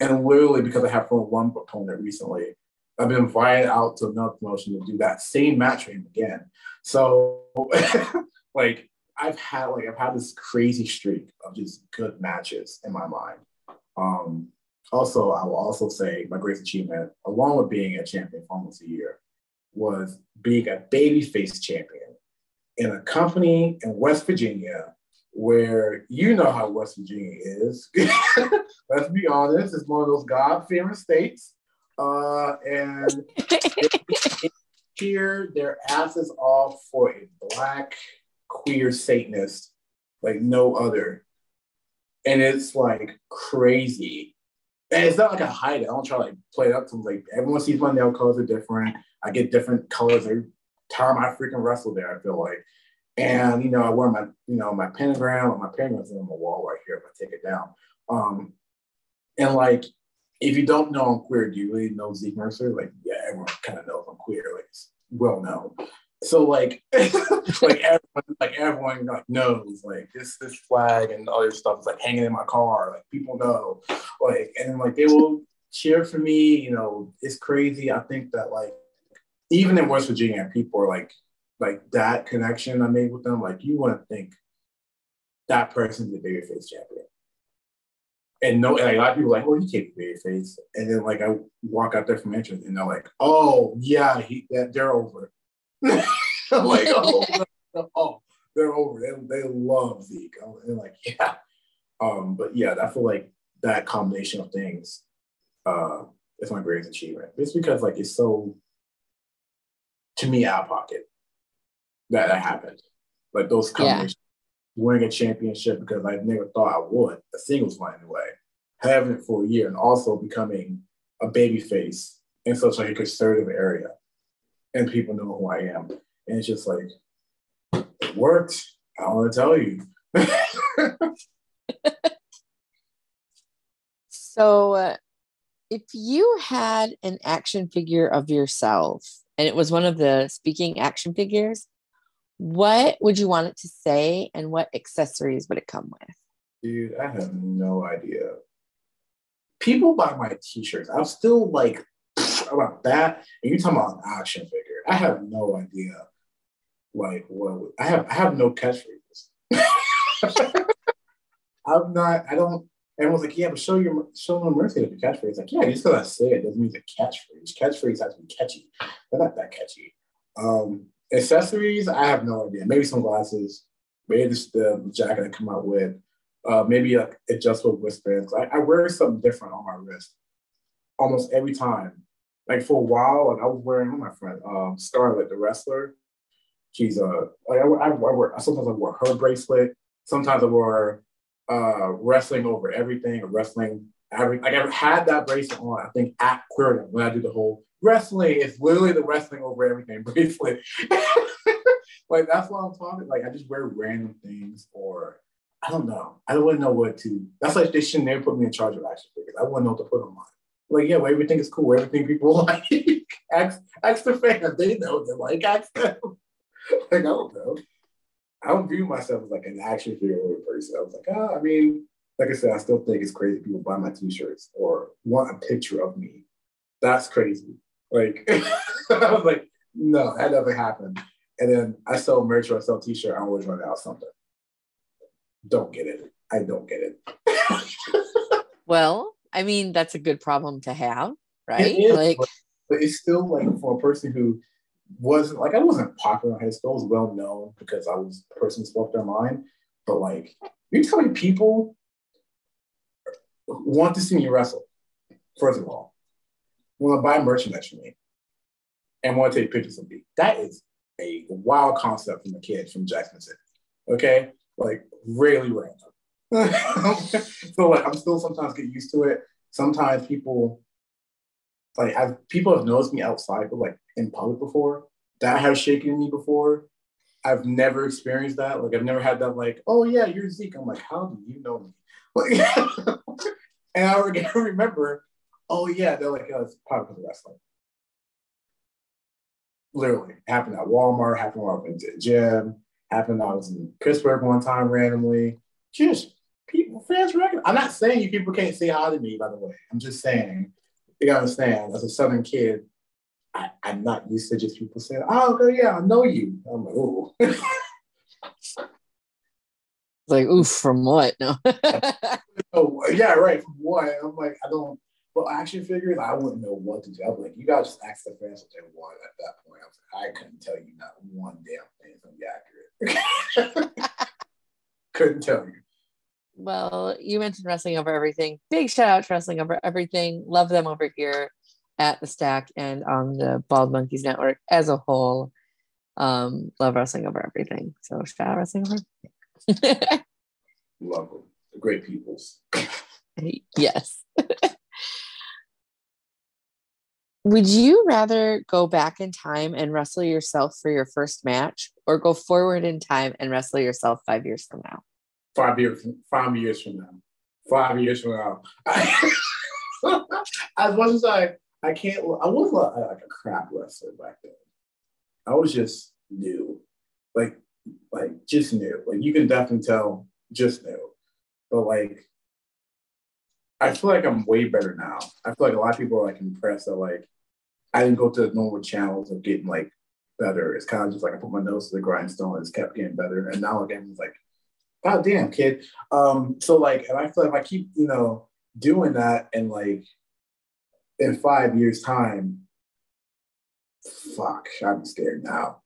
And literally, because I have with one opponent recently, I've been invited out to another promotion to do that same match him again. So like I've had like I've had this crazy streak of just good matches in my mind. Um, also, I will also say my greatest achievement, along with being a champion for almost a year, was being a babyface champion in a company in West Virginia where you know how West Virginia is. Let's be honest, it's one of those God-fearing states. Uh, and cheer their asses off for a black queer Satanist like no other. And it's like crazy. And it's not like I hide it. I don't try to like play it up to like everyone sees my nail colors are different. I get different colors every time I freaking wrestle there, I feel like. And you know, I wear my, you know, my pentagram my pentagram's on the wall right here if I take it down. Um, and like if you don't know I'm queer, do you really know Zeke Mercer? Like, yeah, everyone kind of knows I'm queer. Like, well known. So like, like everyone, like everyone like knows like this this flag and other stuff is like hanging in my car. Like people know, like and like they will cheer for me. You know, it's crazy. I think that like even in West Virginia, people are like like that connection I made with them. Like you want to think that person's a babyface champion. And no, and like, a lot of people are like, well, he can't be babyface. And then like I walk out there from entrance and they're like, oh yeah, he that they're over. I'm like, oh, oh, they're over. They, they love Zeke. And like, yeah. Um, but yeah, I feel like that combination of things uh is my greatest achievement. It's because like it's so to me out of pocket that that happened. Like those combinations. Winning a championship because I never thought I would, a singles one anyway, having it for a year and also becoming a baby face in such like a conservative area and people know who I am. And it's just like, it worked. I want to tell you. so, uh, if you had an action figure of yourself and it was one of the speaking action figures, what would you want it to say and what accessories would it come with? Dude, I have no idea. People buy my t shirts. I'm still like about that. And you're talking about an action figure. I have no idea. Like what I have I have no catchphrases. I'm not, I don't everyone's like, yeah, but show your show them mercy with your catchphrase. Like, yeah, you just because I say it doesn't mean it's a catchphrase. Catchphrase has to be catchy. They're not that catchy. Um, accessories, I have no idea. Maybe some glasses, maybe just the jacket I come out with, uh, maybe like adjustable wristbands. I, I wear something different on my wrist almost every time like for a while, like I was wearing my friend, um, Scarlett, the wrestler. She's a like I, I, I wear sometimes I wear her bracelet. Sometimes I wear uh, wrestling over everything or wrestling. Every, like I've had that bracelet on. I think at Queerdom when I do the whole wrestling, is literally the wrestling over everything bracelet. like that's what I'm talking. Like I just wear random things, or I don't know. I don't know what to. That's like they shouldn't never put me in charge of action figures. I wouldn't know what to put on like, yeah, well, everything is cool. Everything people like. ask, ask the fans. They know they like. Ask them. like, I don't know. I don't view myself as like an action figure person. I was like, oh, I mean, like I said, I still think it's crazy people buy my t-shirts or want a picture of me. That's crazy. Like, I was like, no, that never happened. And then I sell merch or I sell t-shirt, I always run out something. Don't get it. I don't get it. well, I mean, that's a good problem to have, right? like, but, but it's still like for a person who wasn't like I wasn't popular in high school. I was well known because I was the person who spoke their mind. But like, you tell me people want to see me wrestle. First of all, want to buy merchandise from me, and want to take pictures of me. That is a wild concept from a kid from Jackson City. Okay, like really random. so like I'm still sometimes get used to it. Sometimes people like I've people have noticed me outside, but like in public before. That has shaken me before. I've never experienced that. Like I've never had that. Like, oh yeah, you're Zeke. I'm like, how do you know me? Like, and I remember, oh yeah, they're like, oh, it's probably because of wrestling. Literally happened at Walmart. Happened when I went to the gym. Happened I was in Pittsburgh one time randomly. Just people fans recognize. I'm not saying you people can't say hi to me, by the way. I'm just saying you gotta understand, as a southern kid, I, am not used to just people saying, Oh, okay, yeah, I know you. I'm like, oh. like, oof, from what? No. oh, yeah, right. From what? I'm like, I don't well, action figures, I wouldn't know what to do. I'm like, you guys just ask the fans what they want at that point. I was like, I couldn't tell you not one damn thing to be accurate. couldn't tell you well, you mentioned Wrestling Over Everything. Big shout out to Wrestling Over Everything. Love them over here at the Stack and on the Bald Monkeys Network as a whole. Um, love Wrestling Over Everything. So shout out Wrestling Over love them. Great peoples. yes. Would you rather go back in time and wrestle yourself for your first match or go forward in time and wrestle yourself five years from now? five years five years from now. Five years from now. as much as I, I can't. I was like a crap wrestler back then. I was just new, like, like just new. Like you can definitely tell, just new. But like, I feel like I'm way better now. I feel like a lot of people are like impressed that like I didn't go to the normal channels of getting like better. It's kind of just like I put my nose to the grindstone and it's kept getting better. And now again, it's like, God damn, kid. Um, so like, and I feel like I keep, you know, doing that and like in five years' time, fuck, I'm scared now.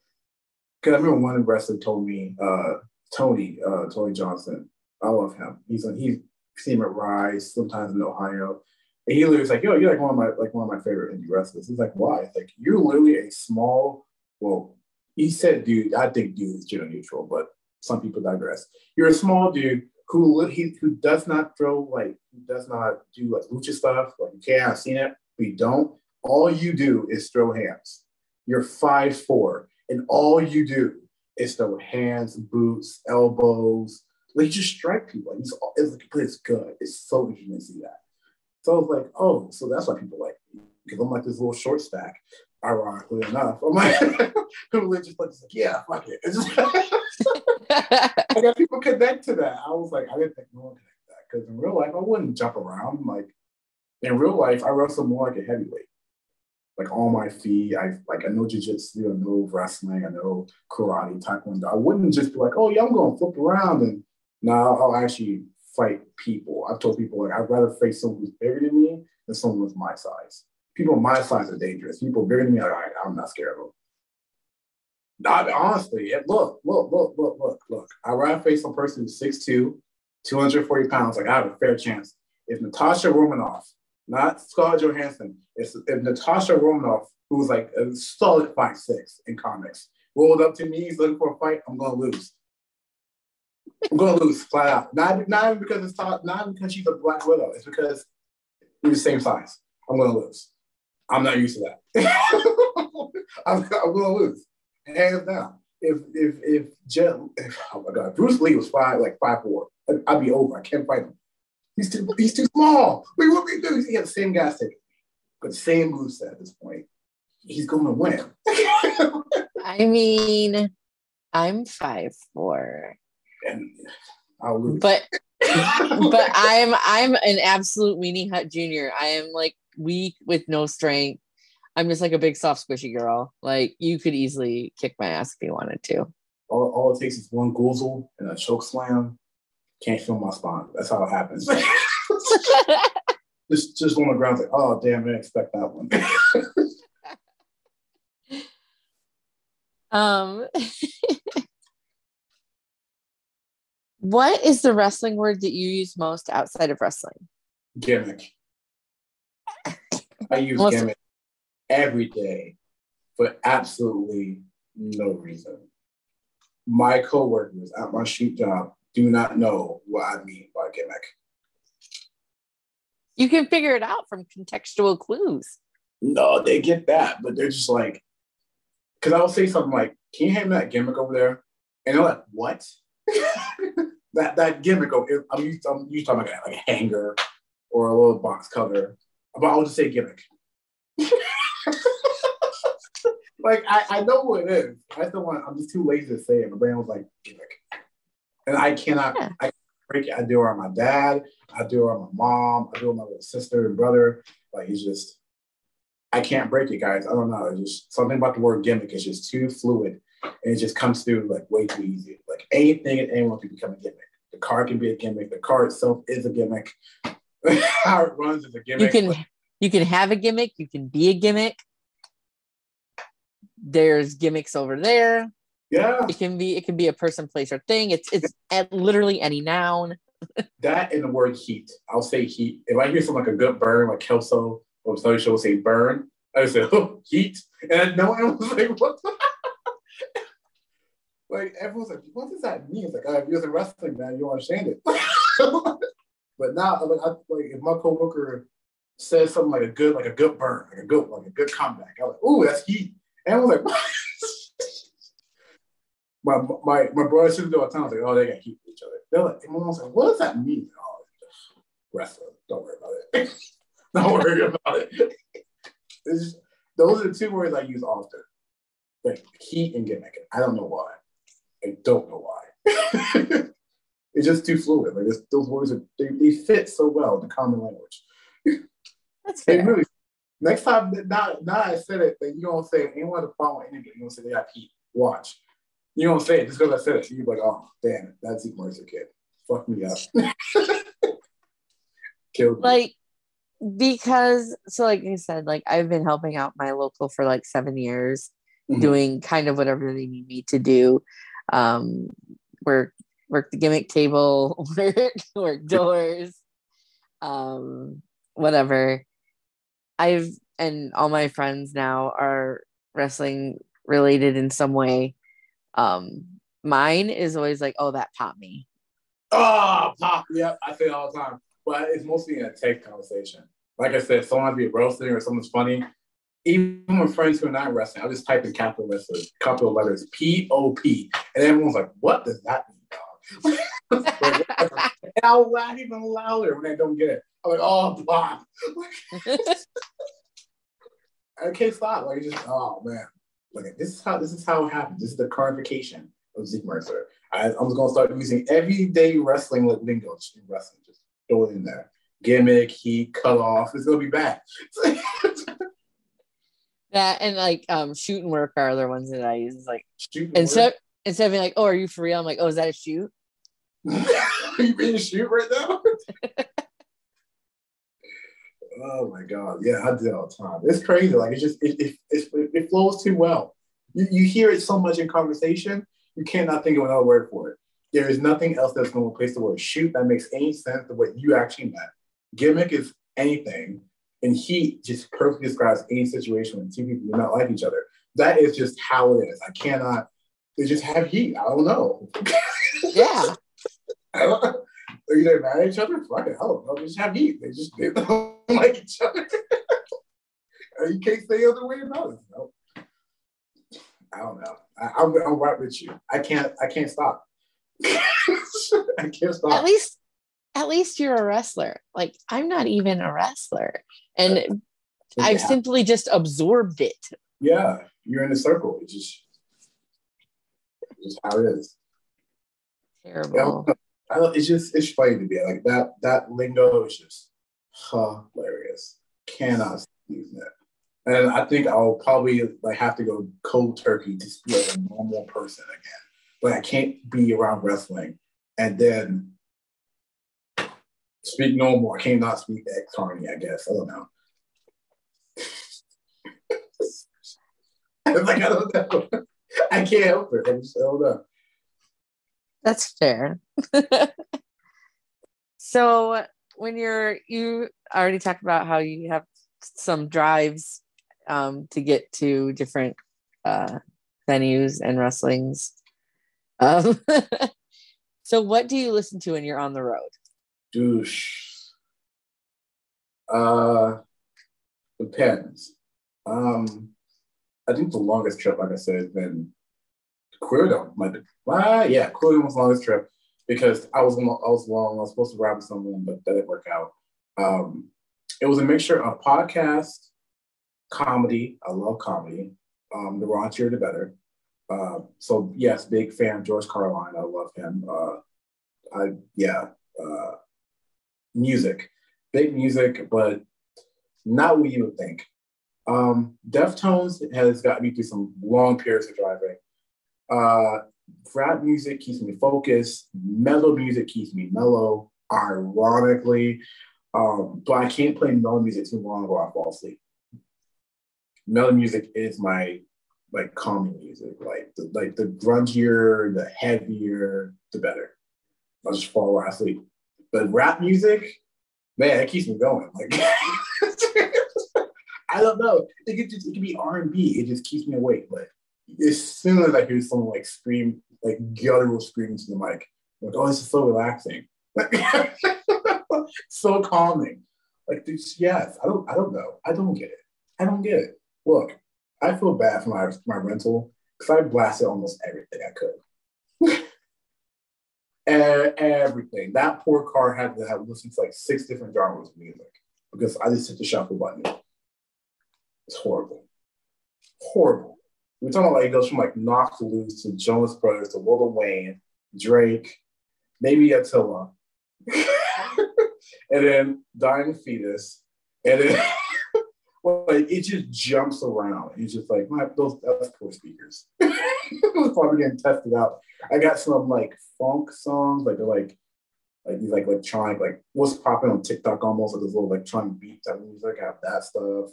Cause I remember one wrestler told me, uh, Tony, uh, Tony Johnson, I love him. He's on, he's seen him at Rise, sometimes in Ohio. And he was like, yo, you're like one of my like one of my favorite indie wrestlers. He's like, why? Like you're literally a small, well, he said dude, I think dude is gender neutral, but some people digress. You're a small dude who he who does not throw like who does not do like lucha stuff. Like you can't have seen it, we don't. All you do is throw hands. You're five four, and all you do is throw hands, boots, elbows. Like just strike people. Like, it's, it's, it's good. It's so interesting to see that. So I was like, oh, so that's why people like me because I'm like this little short stack. Ironically enough, I'm like, people just like, yeah, fuck it. Just, I got people connect to that. I was like, I didn't think no one connect that because in real life I wouldn't jump around. Like in real life, I wrestle more like a heavyweight. Like on my feet, I like I know jiu-jitsu, I know wrestling, I know karate, taekwondo. I wouldn't just be like, oh yeah, I'm gonna flip around and now I'll actually fight people. I've told people like I'd rather face someone who's bigger than me than someone who's my size. People my size are dangerous. People bigger than me, like, I'm not scared of them. Not honestly, look, look, look, look, look, look. I'd rather face a person who's 6'2, 240 pounds, like I have a fair chance. If Natasha Romanoff, not Scarlett Johansson, if, if Natasha Romanoff, who's like a solid 5'6 in comics, rolled up to me, he's looking for a fight, I'm gonna lose. I'm gonna lose flat out. Not not even because it's top, not because she's a black widow. It's because we're the same size. I'm gonna lose. I'm not used to that. I'm, I'm, gonna lose, hands down. If if if Jen, if, oh my god, Bruce Lee was five like five four, I'd be over. I can't fight him. He's too he's too small. Wait, what we do? He has the same gas ticket, but same moveset at this point. He's going to win. I mean, I'm five four and I'll lose. But but I'm I'm an absolute weenie hut junior. I am like weak with no strength. I'm just like a big soft squishy girl. Like you could easily kick my ass if you wanted to. All, all it takes is one goozle and a choke slam. Can't feel my spine. That's how it happens. just just on the ground, like, oh damn, I didn't expect that one. um What is the wrestling word that you use most outside of wrestling? Gimmick. I use gimmick every day for absolutely no reason. My coworkers at my shoot job do not know what I mean by gimmick. You can figure it out from contextual clues. No, they get that, but they're just like, because I'll say something like, "Can you hand me that gimmick over there?" And they're like, "What?" that that gimmick of I'm used I'm used to talking about like a hanger or a little box cover, but I'll just say gimmick. like I, I know what it is. I still want I'm just too lazy to say it. My brain was like gimmick. And I cannot yeah. I break it. I do it on my dad, I do it on my mom, I do it on my little sister and brother. Like it's just I can't break it, guys. I don't know. It's just something about the word gimmick is just too fluid it just comes through like way too easy. Like anything and anyone can become a gimmick. The car can be a gimmick. The car itself is a gimmick. How it runs is a gimmick. You can you can have a gimmick. You can be a gimmick. There's gimmicks over there. Yeah. It can be it can be a person, place, or thing. It's it's at literally any noun. that and the word heat. I'll say heat. If I hear something like a good burn, like Kelso or Show will say burn, I say, oh, heat. And no one was like, what the like everyone's like, what does that mean? It's like, oh, if you're a wrestling man, you don't understand it. but now, like, I, like if my coworker says something like a good, like a good burn, like a good, like a good comeback, I'm like, oh, that's heat. And I was like, my my my brother sisters all the time. I was like, oh, they got heat with each other. They're like, I was like, what does that mean? Oh, wrestling. Don't worry about it. Don't worry about it. Just, those are the two words I use often. Like heat and gimmick. I don't know why. I don't know why. it's just too fluid. Like those words are they, they fit so well in the common language. That's fair. really, next time, now, now I said it, but you don't say anyone to follow anything. You don't say they got heat. Watch. You don't say it just because I said it. You're like, oh, damn, that's Zeke Mercer kid. Fuck me up. Killed me. Like, because, so like I said, like I've been helping out my local for like seven years, mm-hmm. doing kind of whatever they need me to do. Um, work, work the gimmick table, work, work doors, um, whatever. I've, and all my friends now are wrestling related in some way. Um, mine is always like, oh, that popped me. Oh, pop. Yep. I say it all the time. But it's mostly in a tech conversation. Like I said, someone be roasting or someone's funny. Even with friends who are not wrestling, I'll just type in capital letters, capital letters, P O P. And everyone's like, what does that mean, dog? and I'll laugh even louder when I don't get it. I'm like, oh, pop. I can't stop. Like, just, oh, man. Like, this is how this is how it happens. This is the codification of Zeke Mercer. I, am just gonna start using everyday wrestling like lingo in wrestling. Just throw it in there. Gimmick, heat, cut off. It's gonna be bad. that and like um shoot and work are other ones that I use. It's like instead instead of being like, oh, are you for real? I'm like, oh, is that a shoot? are you being a shoot right now? oh my god, yeah, I do it all the time. It's crazy. Like it's just it it, it, it flows too well. You, you hear it so much in conversation you cannot think of another word for it. There is nothing else that's going to replace the word shoot that makes any sense to what you actually meant. Gimmick is anything, and heat just perfectly describes any situation when two people do not like each other. That is just how it is. I cannot. They just have heat. I don't know. Yeah. I don't. Are they mad at each other? Fuck it. I don't know. They just have heat. They just they don't like each other. you can't say other way about it. No. I don't know. I, I'm, I'm right with you. I can't. I can't stop. I can't stop. At least, at least you're a wrestler. Like I'm not even a wrestler, and yeah. I've simply just absorbed it. Yeah, you're in a circle. It's just, it's just how it is. Terrible. Yeah, I don't, it's just it's funny to be like that. That lingo is just hilarious. Cannot use it. And I think I'll probably like have to go cold turkey to be like a normal person again. But I can't be around wrestling and then speak normal. I cannot speak ex Carney, I guess. I don't know. like I don't know. I can't help it. I just. That's fair. so when you're you already talked about how you have some drives um, to get to different uh, venues and wrestlings. Um, so, what do you listen to when you're on the road? Douche. Uh, depends. Um, I think the longest trip, like I said, been Queerdom. Like, ah, yeah, Queerdom was the longest trip because I was I was long. I was supposed to ride with someone, but that didn't work out. Um, it was a mixture of podcast, comedy. I love comedy. Um, the raunchier, the better. Uh, so yes, big fan George Carlin. I love him. Uh, I yeah. Uh, music, big music, but not what you would think. Um, Deftones has got me through some long periods of driving. Uh, rap music keeps me focused. Mellow music keeps me mellow. Ironically, um, but I can't play mellow music too long or I fall asleep mellow music is my like calming music. Like the, like the grungier, the heavier, the better. I'll just fall while I sleep. But rap music, man, it keeps me going. Like I don't know. It could just it could be R and B. It just keeps me awake. But as soon as I hear someone like scream, like guttural screams in the mic, I'm like, oh, this is so relaxing. so calming. Like this, yes. I don't I don't know. I don't get it. I don't get it. Look, I feel bad for my, my rental because I blasted almost everything I could. Everything. That poor car had to have listened to like six different genres of music. because I just hit the shuffle button. It's horrible. Horrible. We're talking about like it goes from like Knocked Loose to Jonas Brothers to Lil Wayne, Drake, maybe Attila, and then Dying Fetus, and then like it just jumps around. It's just like my those that's poor speakers. probably getting tested out. I got some like funk songs, like they're like like these like electronic, like what's popping on TikTok almost like those little electronic beat type music. I have that stuff.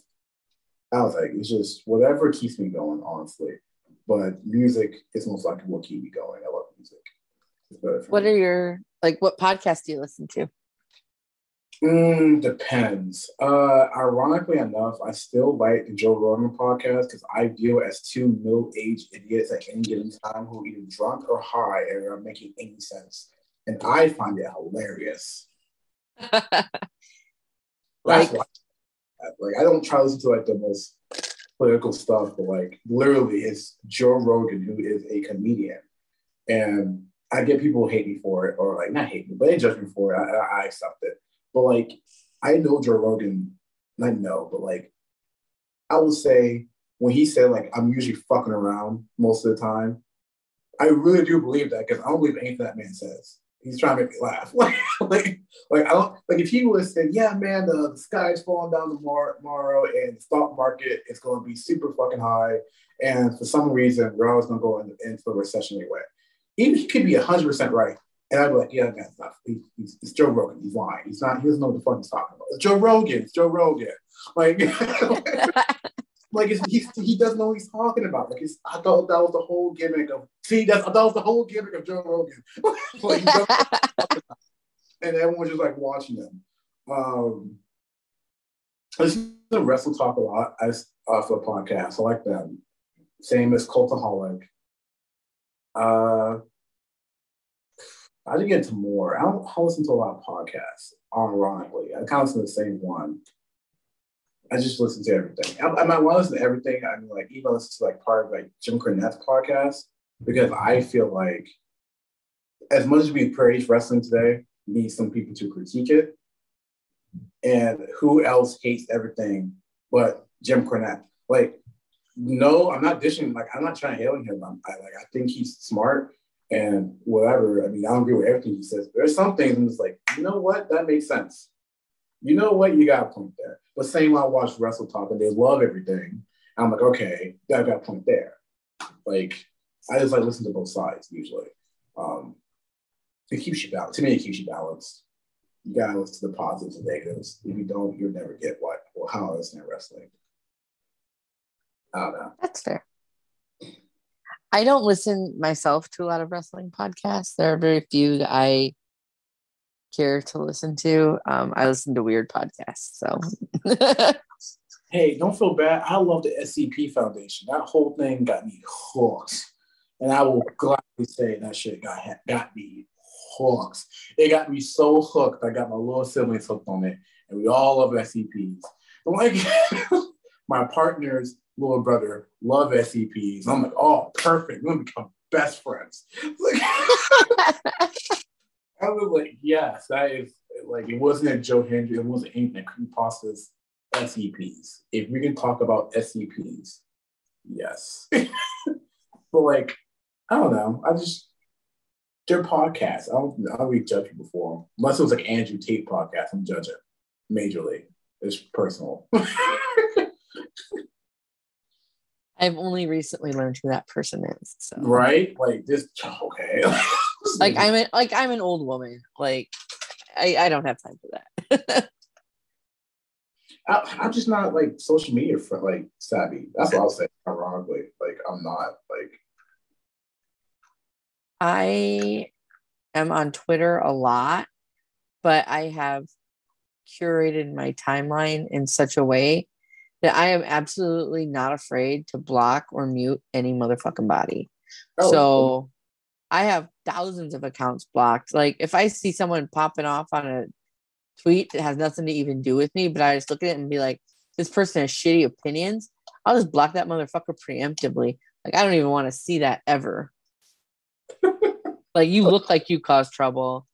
I was like, it's just whatever keeps me going, honestly. But music is most likely what keep me going. I love music. What me. are your like? What podcasts do you listen to? Mm, depends. Uh, ironically enough, I still like the Joe Rogan podcast because I view it as two middle-aged idiots at any given time who are either drunk or high and are making any sense, and I find it hilarious. like, like I don't try to listen to like the most political stuff, but like literally, it's Joe Rogan who is a comedian, and I get people hate me for it, or like not hate me, but they judge me for it. I, I accept it but like, I know Joe Rogan, not know, but like, I would say when he said like I'm usually fucking around most of the time, I really do believe that because I don't believe anything that man says. He's trying to make me laugh. like, like, like I don't like if he would have said, "Yeah, man, the, the sky's falling down tomorrow, and the stock market is going to be super fucking high, and for some reason we're always going to go into, into a recession anyway." Even he could be hundred percent right, and I'd be like, yeah, that's he, he's, it's Joe Rogan. He's lying. He's not, he doesn't know what the fuck he's talking about. It's Joe Rogan. It's Joe Rogan. Like, like he's, he doesn't know what he's talking about. Like, it's, I thought that was the whole gimmick of, see, that's, that was the whole gimmick of Joe Rogan. like, and everyone was just like watching him. Um, I listen to Wrestle Talk a lot as uh, for a podcast. I like them. Same as Cultaholic. Uh, I did get into more. I don't I listen to a lot of podcasts, ironically. I kind of listen to the same one. I just listen to everything. I, I might want to listen to everything. I mean, like, even listen to like part of like Jim Cornette's podcast because I feel like as much as we praise wrestling today, need some people to critique it. And who else hates everything but Jim Cornette? Like, no, I'm not dishing. Like, I'm not trying to hail him. I'm, I like, I think he's smart and whatever. I mean, I don't agree with everything he says. but There's some things I'm just like, you know what? That makes sense. You know what? You got a point there. But same I watch Wrestle Talk and they love everything. I'm like, okay, that got a point there. Like, I just like listen to both sides usually. Um, it keeps you balanced. To me, it keeps you balanced. You gotta listen to the positives and negatives. If you don't, you'll never get what or how I understand wrestling. I don't know. That's fair. I don't listen myself to a lot of wrestling podcasts. There are very few that I care to listen to. Um, I listen to weird podcasts. So, hey, don't feel bad. I love the SCP Foundation. That whole thing got me hooked, and I will gladly say that shit got got me hooked. It got me so hooked. I got my little siblings hooked on it, and we all love SCPs. Like, my partners little brother love SCPs. I'm like, oh, perfect. We're gonna become best friends. Like, I was like, yes, that is like it wasn't a Joe Hendry, it wasn't anything creepypastas SCPs. If we can talk about SCPs, yes. but like, I don't know. I just their podcasts. I don't I don't really judge people them. Unless it was like Andrew Tate podcast, I'm judging majorly. It's personal. I've only recently learned who that person is. So. Right? Like this okay. like I'm a, like I'm an old woman. Like I, I don't have time for that. I, am just not like social media for like savvy. That's what I'll say. Ironically, like I'm not like. I am on Twitter a lot, but I have curated my timeline in such a way that I am absolutely not afraid to block or mute any motherfucking body. Oh, so I have thousands of accounts blocked. Like if I see someone popping off on a tweet that has nothing to even do with me, but I just look at it and be like, this person has shitty opinions, I'll just block that motherfucker preemptively. Like I don't even want to see that ever. like you look like you caused trouble.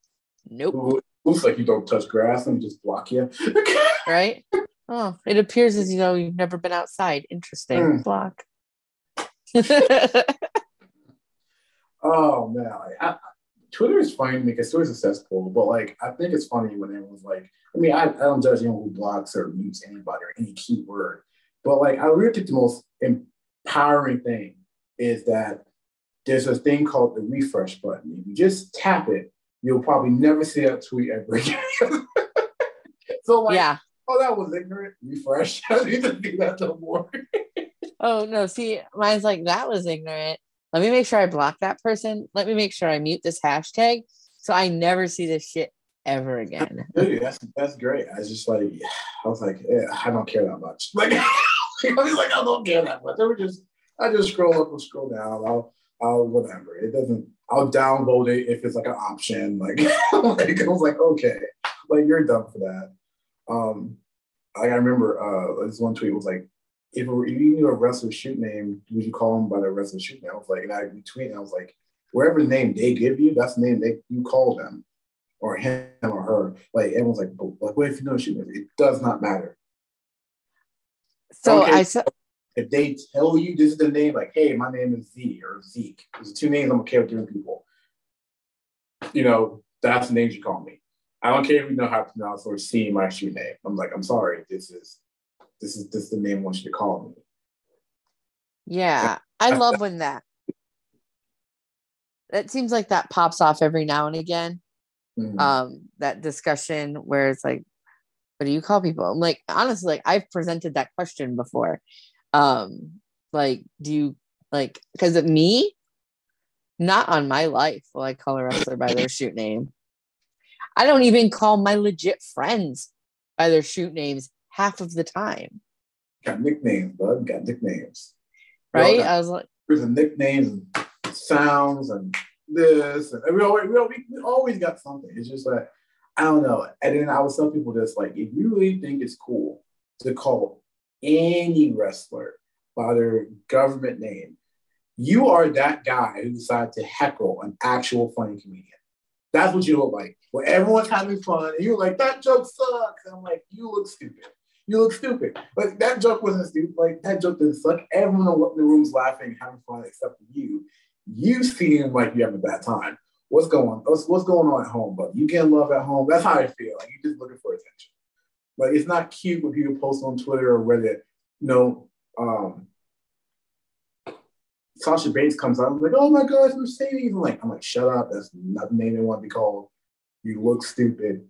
Nope. Looks like you don't touch grass and just block you. right? Oh, it appears as you know you've never been outside. Interesting. Mm. Block. oh man, I, Twitter is funny because Twitter's a cesspool, but like I think it's funny when everyone's like, I mean, I, I don't judge anyone who blocks or mutes anybody or any keyword, but like I really think the most empowering thing is that there's a thing called the refresh button. If you just tap it, you'll probably never see that tweet ever again. so like, yeah. Oh, that was ignorant. Refresh. I need to do that no more. oh no, see, mine's like that was ignorant. Let me make sure I block that person. Let me make sure I mute this hashtag so I never see this shit ever again. Dude, that's that's great. I was just like, I was like, yeah, I don't care that much. Like, I was like, I don't care that much. I would just, I just scroll up and scroll down. I'll, I'll whatever. It doesn't. I'll download it if it's like an option. Like, like I was like, okay, like you're done for that. Um, like I remember uh, this one tweet was like, if, if you knew a wrestler's shoot name, would you call him by the wrestler's shoot name? I was like, and I retweeted, I was like, wherever the name they give you, that's the name they you call them, or him or her. Like everyone's like, like what if you know shoot name? It does not matter. So I said. If they tell you this is the name, like, hey, my name is Z or Zeke, there's two names I'm okay with giving people. You know, that's the names you call me. I don't care if you know how to pronounce or see my shoot name. I'm like, I'm sorry, this is this is this is the name I want you to call me. Yeah, I love when that. It seems like that pops off every now and again. Mm-hmm. Um, that discussion where it's like, what do you call people? I'm like, honestly, like I've presented that question before. Um, like, do you like because of me? Not on my life will I call a wrestler by their shoot name. I don't even call my legit friends by their shoot names half of the time. Got nicknames, bud. Got nicknames. Right? I was like, there's nicknames and sounds and this, and we always, we always, we always got something. It's just like I don't know. And then I was telling people this, like, if you really think it's cool to call any wrestler by their government name, you are that guy who decided to heckle an actual funny comedian. That's what you look like. When everyone's having fun, and you're like, that joke sucks. And I'm like, you look stupid you look stupid. Like that joke wasn't stupid. Like that joke didn't suck. Everyone in the room's laughing, having fun, except for you. You seem like you have a bad time. What's going what's, what's going on at home, but you get love at home. That's how I feel. Like you're just looking for attention. Like it's not cute when people post on Twitter or Reddit, you know, um, Sasha Banks comes out, I'm like, oh my gosh, Mercedes. I'm like, I'm like, shut up. That's not the name they want to be called. You look stupid.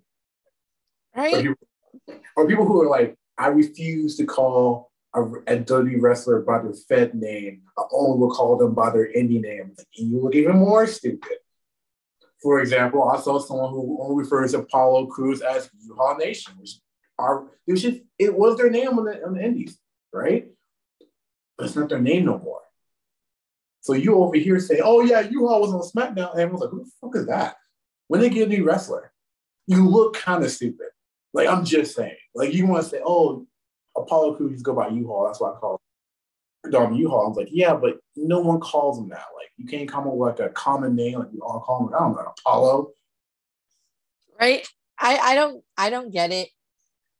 Right. Or, people, or people who are like, I refuse to call a, a WWE wrestler by their Fed name. I only will call them by their indie name. And you look even more stupid. For example, I saw someone who only refers to Apollo Crews as Uhaa Nation, which are it was just it was their name on the, on the indies, right? But it's not their name no more. So you over here say, "Oh yeah, Uhaa was on SmackDown," and was like, "Who the fuck is that?" When they get a new wrestler, you look kind of stupid. Like I'm just saying. Like you want to say, oh, Apollo Crews go by Uhaa. That's why I call Dom Uhaa. I was like, yeah, but no one calls him that. Like you can't come up with like a common name like you all call him. I don't know, Apollo. Right. I I don't I don't get it.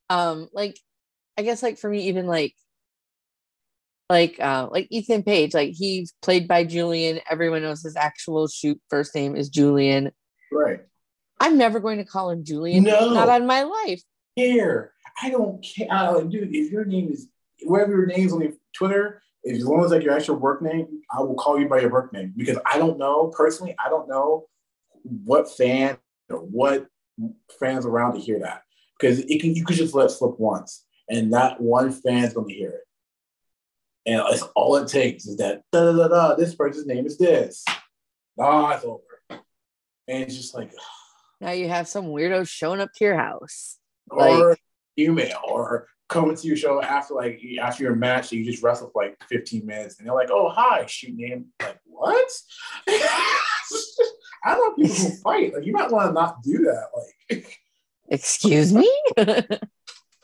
Um, like I guess like for me, even like like uh like Ethan Page, like he's played by Julian. Everyone knows his actual shoot first name is Julian. Right. I'm never going to call him Julian. No. Not on my life. Care. I don't care. I, dude, if your name is whatever your name is on your Twitter, if as long as like your actual work name, I will call you by your work name because I don't know personally. I don't know what fan or what fans around to hear that because it can you could just let it slip once and not one fan's going to hear it. And it's all it takes is that da da da. This person's name is this. Ah, it's over. And it's just like. Now you have some weirdo showing up to your house. Or like, email or coming to your show after like after your match, you just wrestle for like 15 minutes and they're like, oh hi, shoot name. Like, what? I don't know people who fight. Like you might want to not do that. Like excuse me? I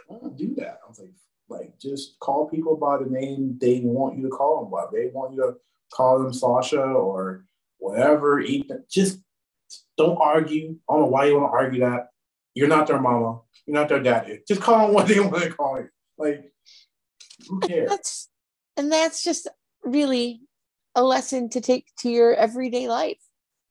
don't do that. I was like, like just call people by the name they want you to call them by. They want you to call them Sasha or whatever. Ethan. Just don't argue. I don't know why you want to argue that. You're not their mama. You're not their daddy. Just call them what they want to call you. Like, who cares? That's, and that's just really a lesson to take to your everyday life.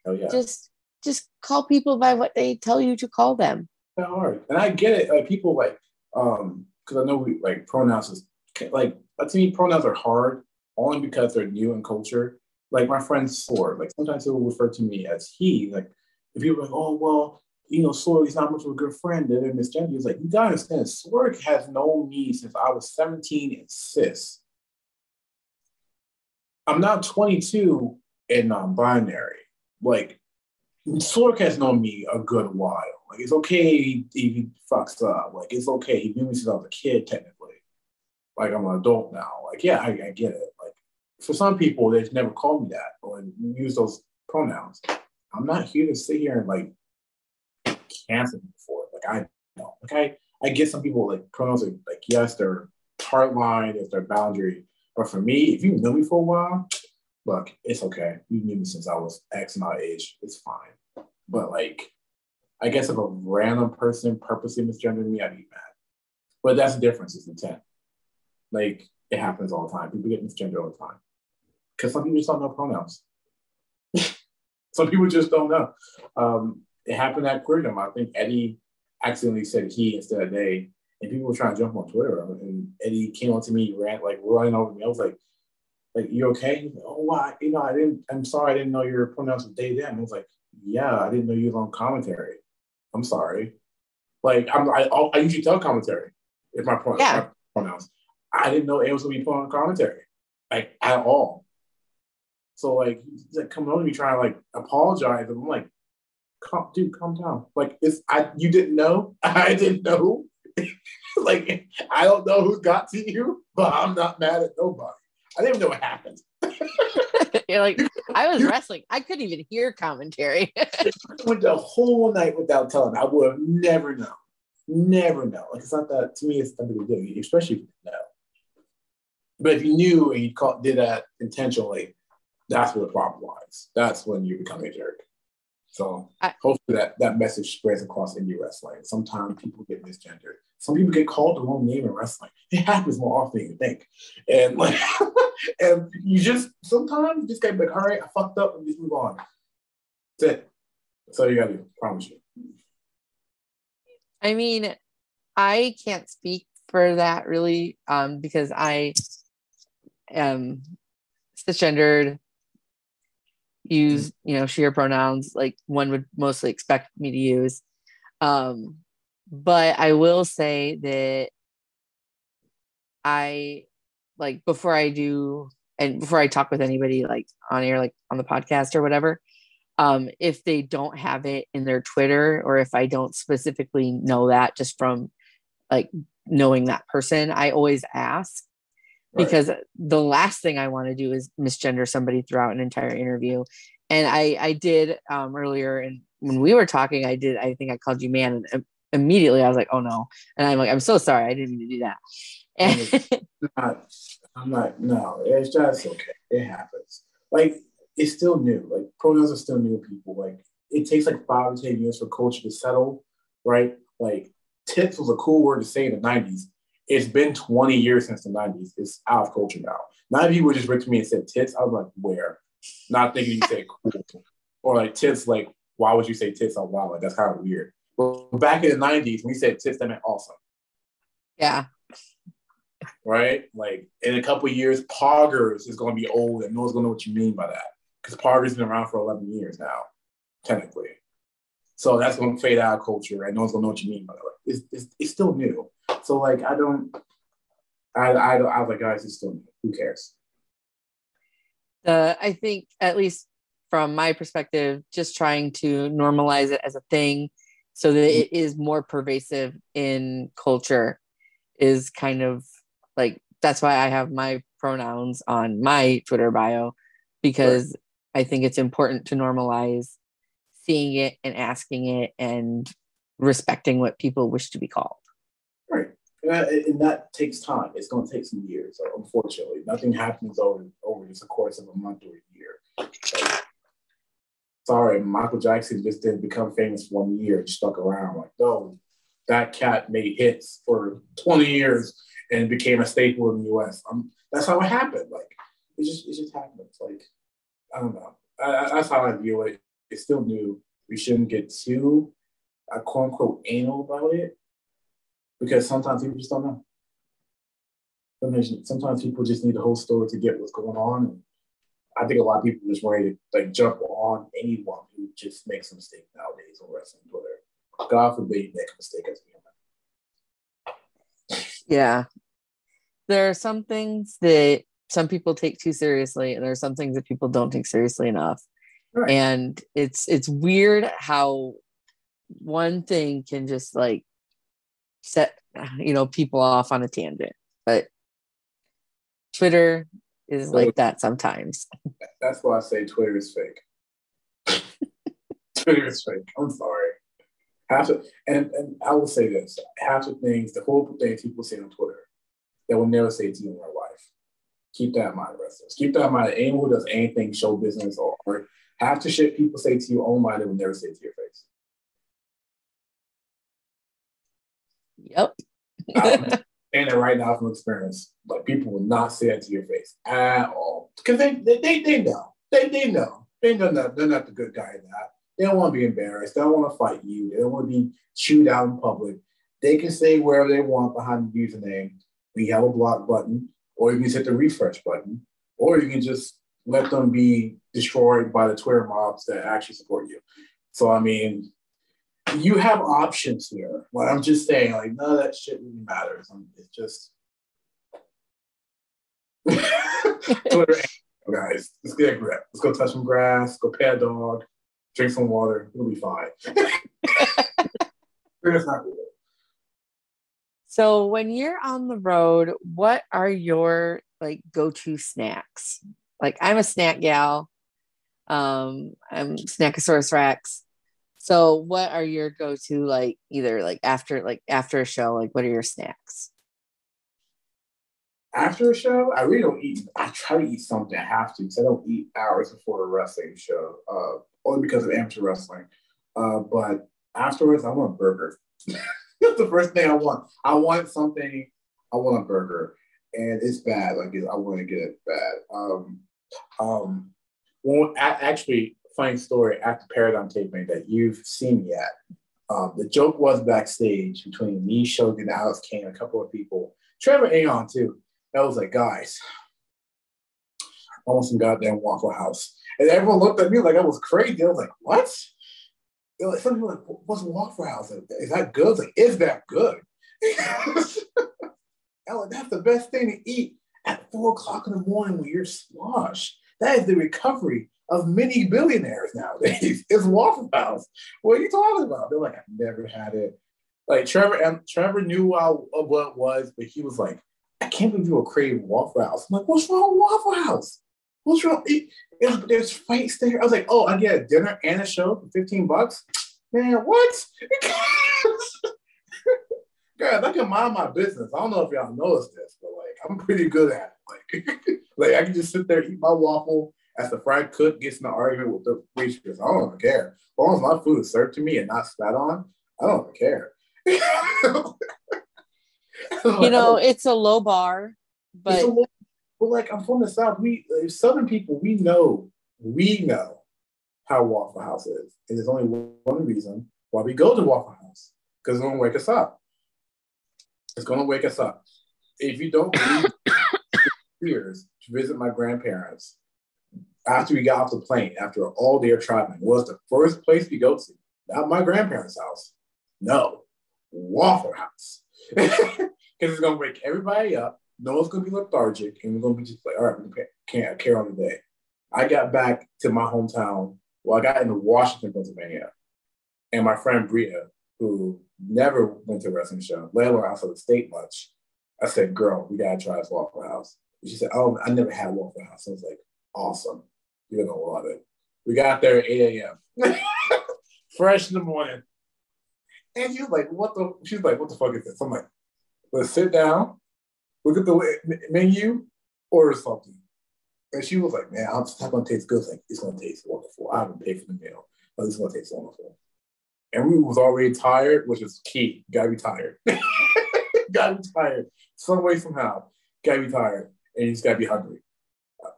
Oh yeah. Just just call people by what they tell you to call them. Not hard. And I get it. Like people like um because I know we like pronouns is like uh, to me pronouns are hard only because they're new in culture. Like my friend Sword, like sometimes he'll refer to me as he. Like if people are like, oh well, you know, Sword, he's not much of a good friend. They're misgender. He's like, you gotta understand, Sword has known me since I was 17 and cis. I'm now 22 and non-binary. Like Sork has known me a good while. Like it's okay if he fucks up. Like it's okay. He knew me since I was a kid, technically. Like I'm an adult now. Like yeah, I, I get it. Like for some people, they've never called me that or use those pronouns. I'm not here to sit here and like cancel me for it. Like I know. Like I, I get some people like pronouns are like yes, they're hard line, it's their boundary. But for me, if you know me for a while, look, it's okay. You knew me since I was X amount of age. It's fine. But like, I guess if a random person purposely misgendered me, I'd be mad. But that's the difference, is intent. Like, it happens all the time. People get misgendered all the time. Because some people just don't know pronouns. some people just don't know. Um, it happened at Queerdom. I think Eddie accidentally said he instead of they, and people were trying to jump on Twitter. And Eddie came on to me, ran like running over me. I was like, like, you okay? oh, why? You know, I didn't, I'm sorry, I didn't know your pronouns was they, them. I was like, yeah, I didn't know you was on commentary. I'm sorry. Like, I'm, I, I usually tell commentary if my, pronouns, yeah. my pronouns. I didn't know it was going to be put on commentary, like, at all. So, like, he's like coming on to me trying to, like, apologize. And I'm like, calm, dude, calm down. Like, it's, I, you didn't know? I didn't know. like, I don't know who got to you, but I'm not mad at nobody. I didn't even know what happened. You're like, I was wrestling. I couldn't even hear commentary. went the whole night without telling. I would have never known. Never know. Like it's not that to me. It's something to do, especially if you know. But if you knew and you caught, did that intentionally, that's where the problem lies. That's when you become a jerk. So I, hopefully that, that message spreads across indie wrestling. Sometimes people get misgendered. Some people get called the wrong name in wrestling. It happens more often than you think. And like and you just sometimes you just be like, all right, I fucked up and just move on. That's it. That's all you gotta do. I promise you. I mean, I can't speak for that really, um, because I am cisgendered use you know sheer pronouns like one would mostly expect me to use um but i will say that i like before i do and before i talk with anybody like on air like on the podcast or whatever um if they don't have it in their twitter or if i don't specifically know that just from like knowing that person i always ask because the last thing I want to do is misgender somebody throughout an entire interview. And I I did um, earlier, and when we were talking, I did. I think I called you man, and immediately I was like, oh no, and I'm like, I'm so sorry, I didn't mean to do that. And not, I'm not. No, it's just okay. It happens. Like it's still new. Like pronouns are still new people. Like it takes like five to ten years for culture to settle, right? Like tits was a cool word to say in the '90s it's been 20 years since the 90s. It's out of culture now. Nine people just went to me and said tits. I was like, where? Not thinking you said cool. Or like tits, like, why would you say tits loud? Like, that's kind of weird. But back in the 90s, we said tits, that meant awesome. Yeah. Right? Like, in a couple years, poggers is going to be old and no one's going to know what you mean by that. Because poggers been around for 11 years now, technically. So that's going to fade out of culture and no one's going to know what you mean by that. It's, it's, it's still new. So like I don't, I I don't. I was like, guys, it's still new. who cares? Uh, I think at least from my perspective, just trying to normalize it as a thing so that mm-hmm. it is more pervasive in culture is kind of like that's why I have my pronouns on my Twitter bio because right. I think it's important to normalize seeing it and asking it and respecting what people wish to be called. Right. And that, takes time. It's going to take some years. Unfortunately, nothing happens over over just a course of a month or a year. Sorry, Michael Jackson just didn't become famous one year and stuck around. Like, no, that cat made hits for 20 years and became a staple in the US. Um, that's how it happened. Like, it just, it just happened. It's like, I don't know. I, I, that's how I view it. It's still new. We shouldn't get too, uh, quote unquote, anal about it because sometimes people just don't know. Sometimes, sometimes people just need the whole story to get what's going on. And I think a lot of people just ready to like jump on anyone who just makes a mistake nowadays on wrestling Twitter. God forbid you make a mistake as a human. Yeah. There are some things that some people take too seriously, and there are some things that people don't take seriously enough. Right. And it's it's weird how one thing can just like set you know people off on a tangent. But Twitter is like that sometimes. That's why I say Twitter is fake. Twitter is fake. I'm sorry. Half of, and, and I will say this half the things, the horrible things people say on Twitter, they will never say to you in real life. Keep that in mind, wrestlers. Keep that in mind. Anyone who does anything show business or, or half the shit people say to you online, they will never say to your face. Yep. And right now from experience. Like people will not say it to your face at all because they, they they they know they they know they know that they're not the good guy in that. They don't want to be embarrassed. They don't want to fight you. They don't want to be chewed out in public. They can say wherever they want behind the username. We have a block button, or you can hit the refresh button, or you can just let them be destroyed by the Twitter mobs that actually support you. So I mean, you have options here. What I'm just saying, like none of that shit really matters. I mean, it's just Twitter, guys. Let's get a grip. Let's go touch some grass. Go pet a dog. Drink some water. It'll be fine. not real. So when you're on the road, what are your like go-to snacks? Like I'm a snack gal. Um, I'm Snackosaurus Rex. So what are your go-to like either like after like after a show, like what are your snacks? After a show, I really don't eat. I try to eat something. I have to because I don't eat hours before a wrestling show, uh, only because of amateur wrestling. Uh, but afterwards, I want a burger. That's the first thing I want. I want something. I want a burger, and it's bad. Like I want to get it bad. Um, um, well, I, actually, funny story after the Paradigm taping that you've seen yet. Um, the joke was backstage between me, Shogun, Alex Kane, a couple of people, Trevor Aeon too. That was like, guys, I want some goddamn Waffle House. And everyone looked at me like I was crazy. I was like, what? They're like, some people like, what's Waffle House? Is that good? I was like, is that good? like, that's the best thing to eat at four o'clock in the morning when you're sloshed. That is the recovery of many billionaires nowadays. is Waffle House. What are you talking about? They're like, I've never had it. Like Trevor, and Trevor knew what it was, but he was like, I can't believe you were crave Waffle House. I'm like, what's wrong with Waffle House? What's wrong? It, it, there's fights there. I was like, oh, I get a dinner and a show for 15 bucks. Man, what? God, I can mind my business. I don't know if y'all noticed this, but like I'm pretty good at it. Like, like I can just sit there, eat my waffle, as the fried cook gets in an argument with the waitress, I don't care. As long as my food is served to me and not spat on, I don't care. you know, it's a low bar, but low, but like I'm from the south. We southern people, we know, we know how Waffle House is, and there's only one reason why we go to Waffle House because it's gonna wake us up. It's gonna wake us up. If you don't years to visit my grandparents after we got off the plane, after all day traveling, was the first place we go to. Not my grandparents' house. No, Waffle House. Because it's gonna wake everybody up. No one's gonna be lethargic, and we're gonna be just like, all right, we can't care on the day. I got back to my hometown. Well, I got into Washington, Pennsylvania, and my friend Bria, who never went to a wrestling show, let alone outside the state much. I said, "Girl, we gotta try this Waffle House." And she said, "Oh, I never had Waffle House." I was like, "Awesome." You're gonna love it. We got there at 8 a.m. Fresh in the morning. And she's like, what the she's like, what the fuck is this? I'm like, let's sit down, look at the menu, order something. And she was like, man, I'm not gonna taste good. Like, it's gonna taste wonderful. I haven't paid for the meal, but it's gonna taste wonderful. And we was already tired, which is key. You gotta be tired. gotta be tired. Some way, somehow. Gotta be tired. And you just gotta be hungry.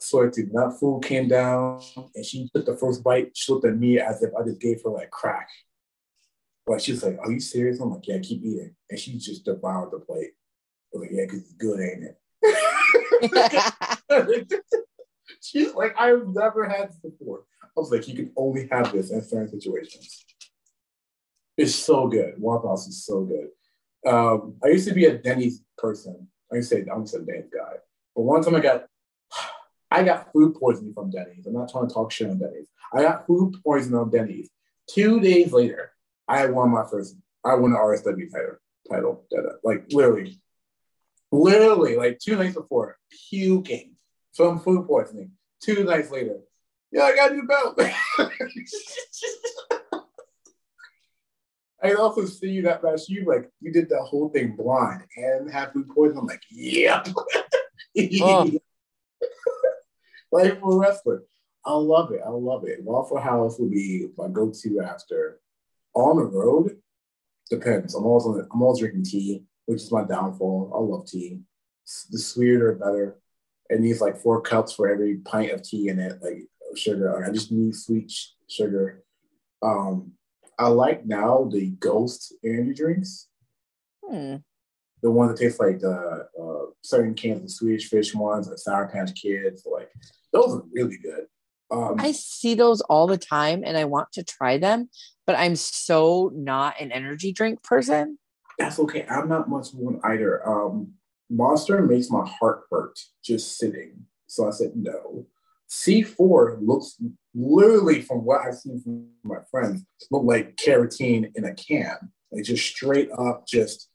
So I did that food came down and she took the first bite. She looked at me as if I just gave her like crack. Like she's like, Are you serious? I'm like, Yeah, keep eating. And she just devoured the plate. I was like, Yeah, because it's good, ain't it? she's like, I've never had this before. I was like, You can only have this in certain situations. It's so good. Waffle House is so good. Um, I used to be a Denny's person. I used to say I'm just a Denny's guy. But one time I got I got food poisoning from Denny's. I'm not trying to talk shit on Denny's. I got food poisoning on Denny's. Two days later, I won my first. I won the RSW title. Title, like literally, literally, like two nights before, puking from food poisoning. Two nights later, yeah, I got a new belt. I can also see you that last you like you did that whole thing blind and have food poisoning. I'm like, yep. Oh. like for wrestler. I love it. I love it. Waffle House will be my go-to after. On the road, depends. I'm always on the, I'm always drinking tea, which is my downfall. I love tea. The sweeter, better. It needs like four cups for every pint of tea in it, like sugar. I just need sweet sugar. Um, I like now the ghost energy drinks. Hmm. The ones that taste like the uh, certain cans of Swedish fish ones, like Sour Patch Kids, like those are really good. Um, I see those all the time and I want to try them, but I'm so not an energy drink person. That's okay. I'm not much one either. Um, Monster makes my heart hurt just sitting. So I said no. C4 looks literally from what I've seen from my friends, look like carotene in a can. Like just straight up, just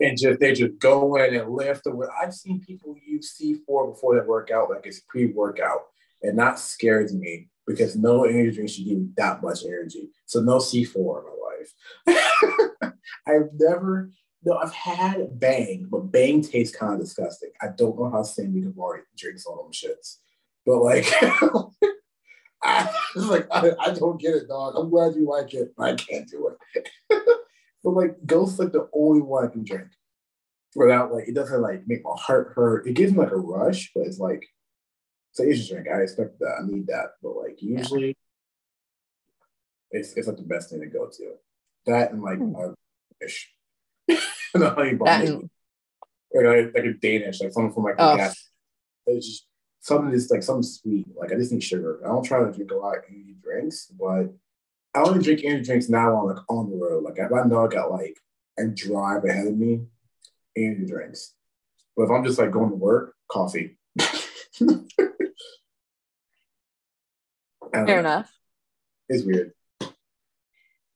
and just they just go in and lift. Or I've seen people use C4 before they work out, like it's pre-workout, and that scares me because no energy drink should give you that much energy. So no C4 in my life. I've never no, I've had Bang, but Bang tastes kind of disgusting. I don't know how Sammy Guevara drinks all them shits. But like, I like I, I, don't get it, dog. I'm glad you like it, but I can't do it. But like, Ghost like the only one I can drink without like it doesn't like make my heart hurt. It gives me like a rush, but it's like it's an easy drink. I expect that. I need that, but like usually. Yeah. It's, it's like the best thing to go to. That and like mm. a fish. the honey bun. Like, like a Danish, like something from like oh. gas. It's just something that's like something sweet. Like I just need sugar. I don't try to drink a lot of energy drinks, but I only drink energy drinks now on like on the road. Like if I know I got like a drive ahead of me, energy drinks. But if I'm just like going to work, coffee. Fair enough. It's weird.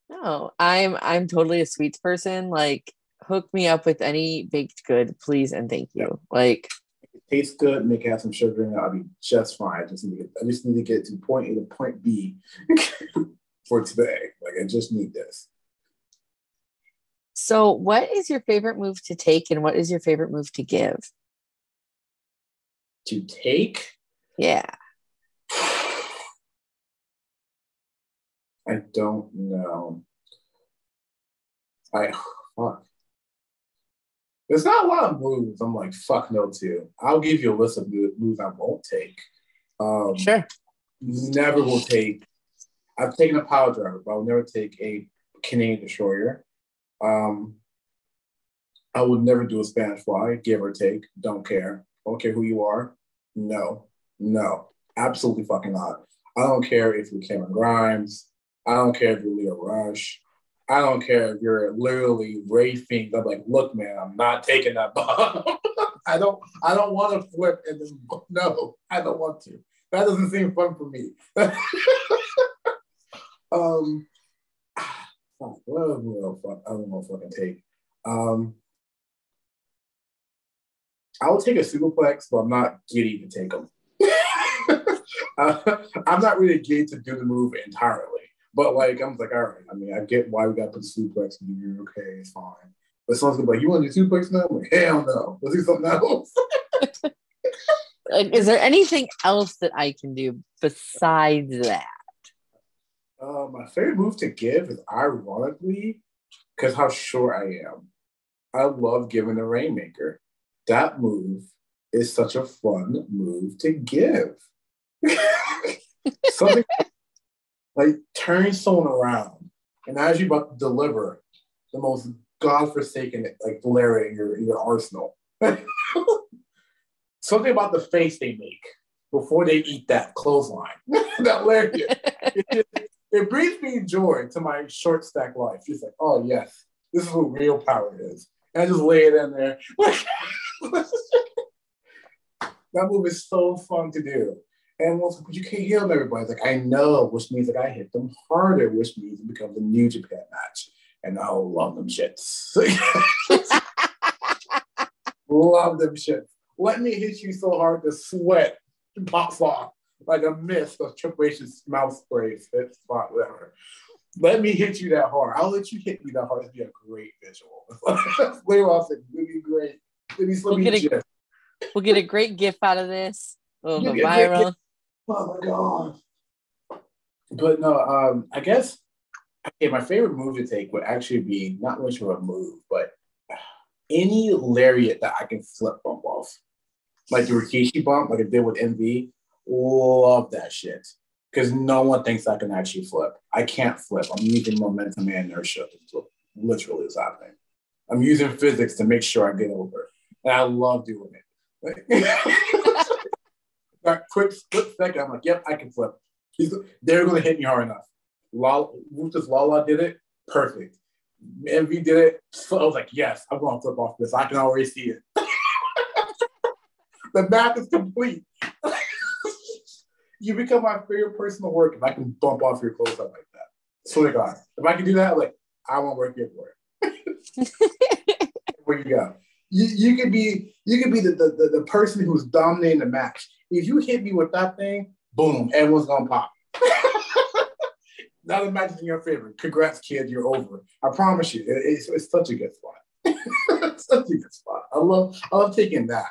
No, I'm I'm totally a sweets person. Like hook me up with any baked good, please and thank you. Like tastes good, make it have some sugar in it, I'll be just fine. I just need to get, I just need to get to point A to point B for today. Like I just need this. So, what is your favorite move to take, and what is your favorite move to give? To take? Yeah. I don't know. I fuck. There's not a lot of moves I'm like, fuck no to. I'll give you a list of moves I won't take. Um, sure. Never will take. I've taken a power driver, but I'll never take a Canadian destroyer. Um, I would never do a Spanish fly, give or take. Don't care. Don't care who you are. No, no, absolutely fucking not. I don't care if you're Cameron Grimes. I don't care if you're Lio Rush. I don't care if you're literally rafing. I'm like, look, man, I'm not taking that bomb. I don't. I don't want to flip and then no, I don't want to. That doesn't seem fun for me. um, what else I don't if I can take. Um, I will take a superplex, but I'm not giddy to take them. uh, I'm not really giddy to do the move entirely. But like, I'm like, all right. I mean, I get why we got to put suplex here. Okay, it's fine. But someone's gonna be like, you want to do suplex now? I'm like, hell no. Let's do something else. Like, is there anything else that I can do besides that? Uh, my favorite move to give is ironically because how short I am. I love giving a rainmaker. That move is such a fun move to give. Something like turn someone around, and as you're about to deliver the most godforsaken like lariat in your, in your arsenal. Something about the face they make before they eat that clothesline, that lariat. It, it, brings me joy to my short stack life. Just like, oh yes, this is what real power is. And I just lay it in there. that move is so fun to do. And once but you can't hear them, everybody. Like, I know, which means that I hit them harder, which means it becomes a New Japan match. And I love them shits. love them shits. Let me hit you so hard the sweat pops off like a mist of Triple H's mouth spray, spit spot, whatever. Let me hit you that hard. I'll let you hit me that hard. It'd be a great visual. Later on, it would be great. Let me, we'll, get a, we'll get a great gif out of this. Oh, viral. Oh my god. But no, um, I guess okay, my favorite move to take would actually be not much of a move, but any lariat that I can flip bump off. Like the Rikishi bump, like I did with MV. Love that shit. Because no one thinks I can actually flip. I can't flip. I'm using momentum and inertia. Literally is happening. I'm using physics to make sure I get over. And I love doing it. Like, quick split second, I'm like, yep, I can flip. He's, they're going to hit me hard enough. Lala, Ruthless Lala did it. Perfect. MV did it. So I was like, yes, I'm going to flip off this. I can already see it. the math is complete. You become my favorite person to work if I can bump off your clothes up like that. Swear to God. If I can do that, like, I won't work here for it. Where you go. You, you could be you could be the, the, the, person who's dominating the match. If you hit me with that thing, boom, everyone's gonna pop. now the match is in your favor. Congrats, kid, you're over. I promise you, it, it's, it's such a good spot. such a good spot. I love I love taking that.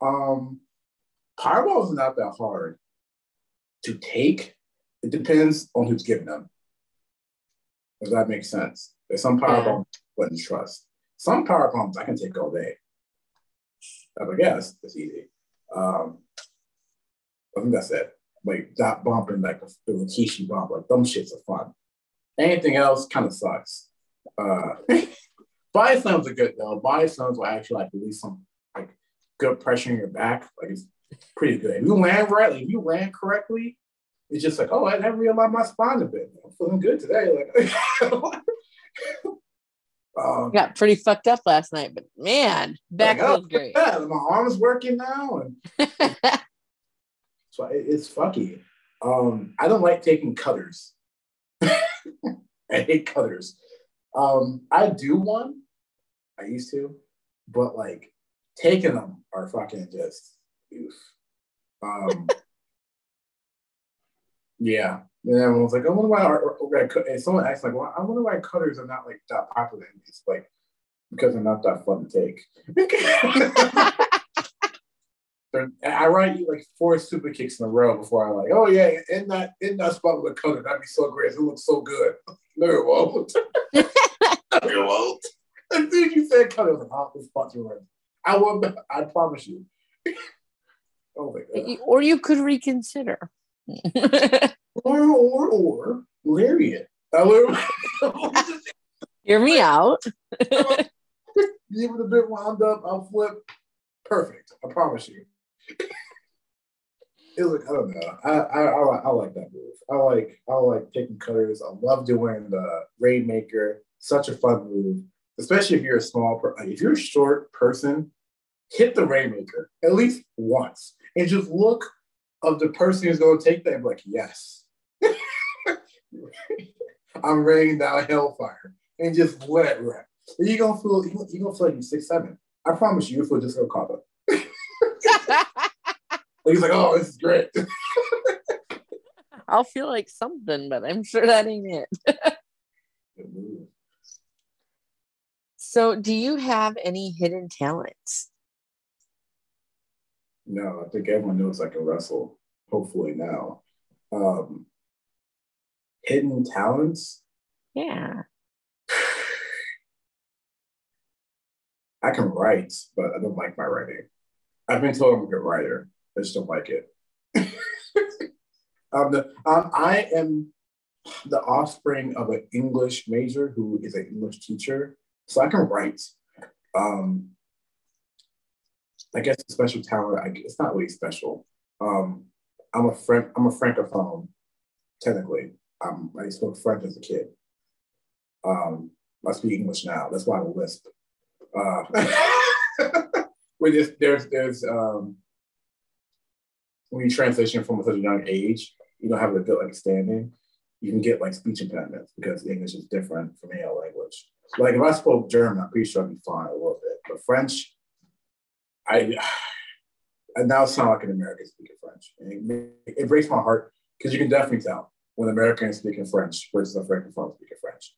Um, Powerbomb is not that hard to take. It depends on who's giving them. Does that make sense? There's some powerbomb yeah. wouldn't trust. Some power bombs I can take all day. I guess it's easy. Um, I think that's it. Like that bump and like the, Rikishi bump, like dumb shits are fun. Anything else kind of sucks. Uh, body slams are good though. Body slams will actually like release some like good pressure in your back. Like it's pretty good. If you land right, like, if you land correctly, it's just like, oh, I never realized my spine a bit. I'm feeling good today. Like Um, got pretty fucked up last night, but man, back like, feels great. Yeah, my arm's working now, and so it's fucky. Um, I don't like taking cutters. I hate cutters. Um, I do one. I used to, but like taking them are fucking just oof. Um, yeah, and everyone was like, I wonder why. Our, and someone asked like, well, I wonder why cutters are not like that popular in these, like because they're not that fun to take. I write you like four super kicks in a row before I'm like, oh yeah, in that in that spot with a cutter, that'd be so great. It looks so good. No, it won't. no, it won't. As soon as you said cutter, I was like, oh, this spot's right. I will. I promise you. Oh my god. Or you could reconsider or or or lariat. Hear me out. Give it a bit wound up. I'll flip. Perfect. I promise you. It was like, I don't know. I, I, I, I like that move. I like I like taking cutters. I love doing the rainmaker. Such a fun move, especially if you're a small. Per- if you're a short person, hit the rainmaker at least once and just look of the person who's going to take that, I'm like, yes. I'm raining down hellfire and just let it rip. You're gonna feel you're gonna feel like you're six seven. I promise you, you feel just gonna caught up. He's like, oh, this is great. I'll feel like something, but I'm sure that ain't it. so, do you have any hidden talents? No, I think everyone knows I can wrestle. Hopefully now. Um, hidden talents. Yeah. I can write, but I don't like my writing. I've been told I'm a good writer. I just don't like it. um, the, um, I am the offspring of an English major who is an English teacher, so I can write. Um, I guess a special talent. I, it's not really special. Um, I'm a frank. I'm a francophone, technically. Um, I spoke French as a kid. Um, I speak English now. That's why I lisp. Uh, when there's there's there's um, when you transition from such a young age, you don't have a good understanding. You can get like speech impediments because English is different from any language. Like if I spoke German, I'm pretty sure I'd be fine a little bit. But French, I I now sound like an American speaking French. It, it, breaks my heart because you can definitely tell when Americans speaking French versus a Francophone speaking French.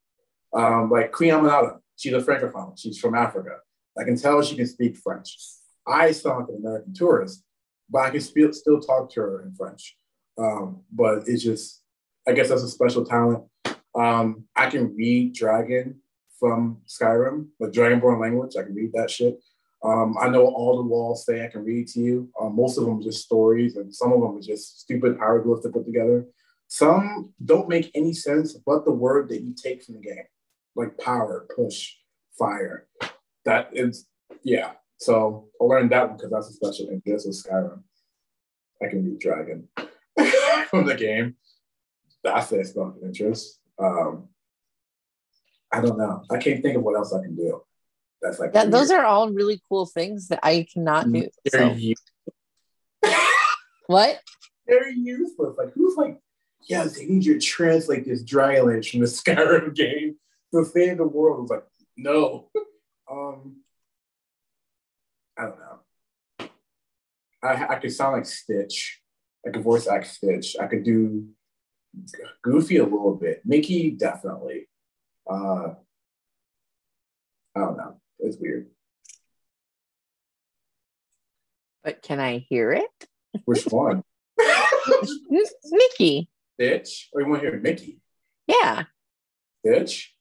Um, like Queen Aminata, she's a Francophone. She's from Africa. I can tell she can speak French. I sound like an American tourist, but I can still still talk to her in French. Um, but it's just, I guess that's a special talent. Um, I can read Dragon from Skyrim, the Dragonborn language. I can read that shit. Um, I know all the walls say I can read to you. Um, most of them are just stories, and some of them are just stupid hieroglyphs to put together. Some don't make any sense, but the word that you take from the game, like power, push, fire. That is, yeah. So I learned that one because that's a special interest with Skyrim. I can read Dragon from the game. That's a special interest. Um, I don't know. I can't think of what else I can do. That's like yeah, those are all really cool things that I cannot do. So. what? Very useless. Like who's like, yeah, they need you to translate this dry Dragonlance from the Skyrim game to save the world. It's like, no. um, I don't know. I I could sound like Stitch. I could voice act Stitch. I could do Goofy a little bit. Mickey definitely. Uh, I don't know. It's weird. But can I hear it? Which one? Mickey. Stitch? Or oh, you want to hear Mickey? Yeah. Stitch?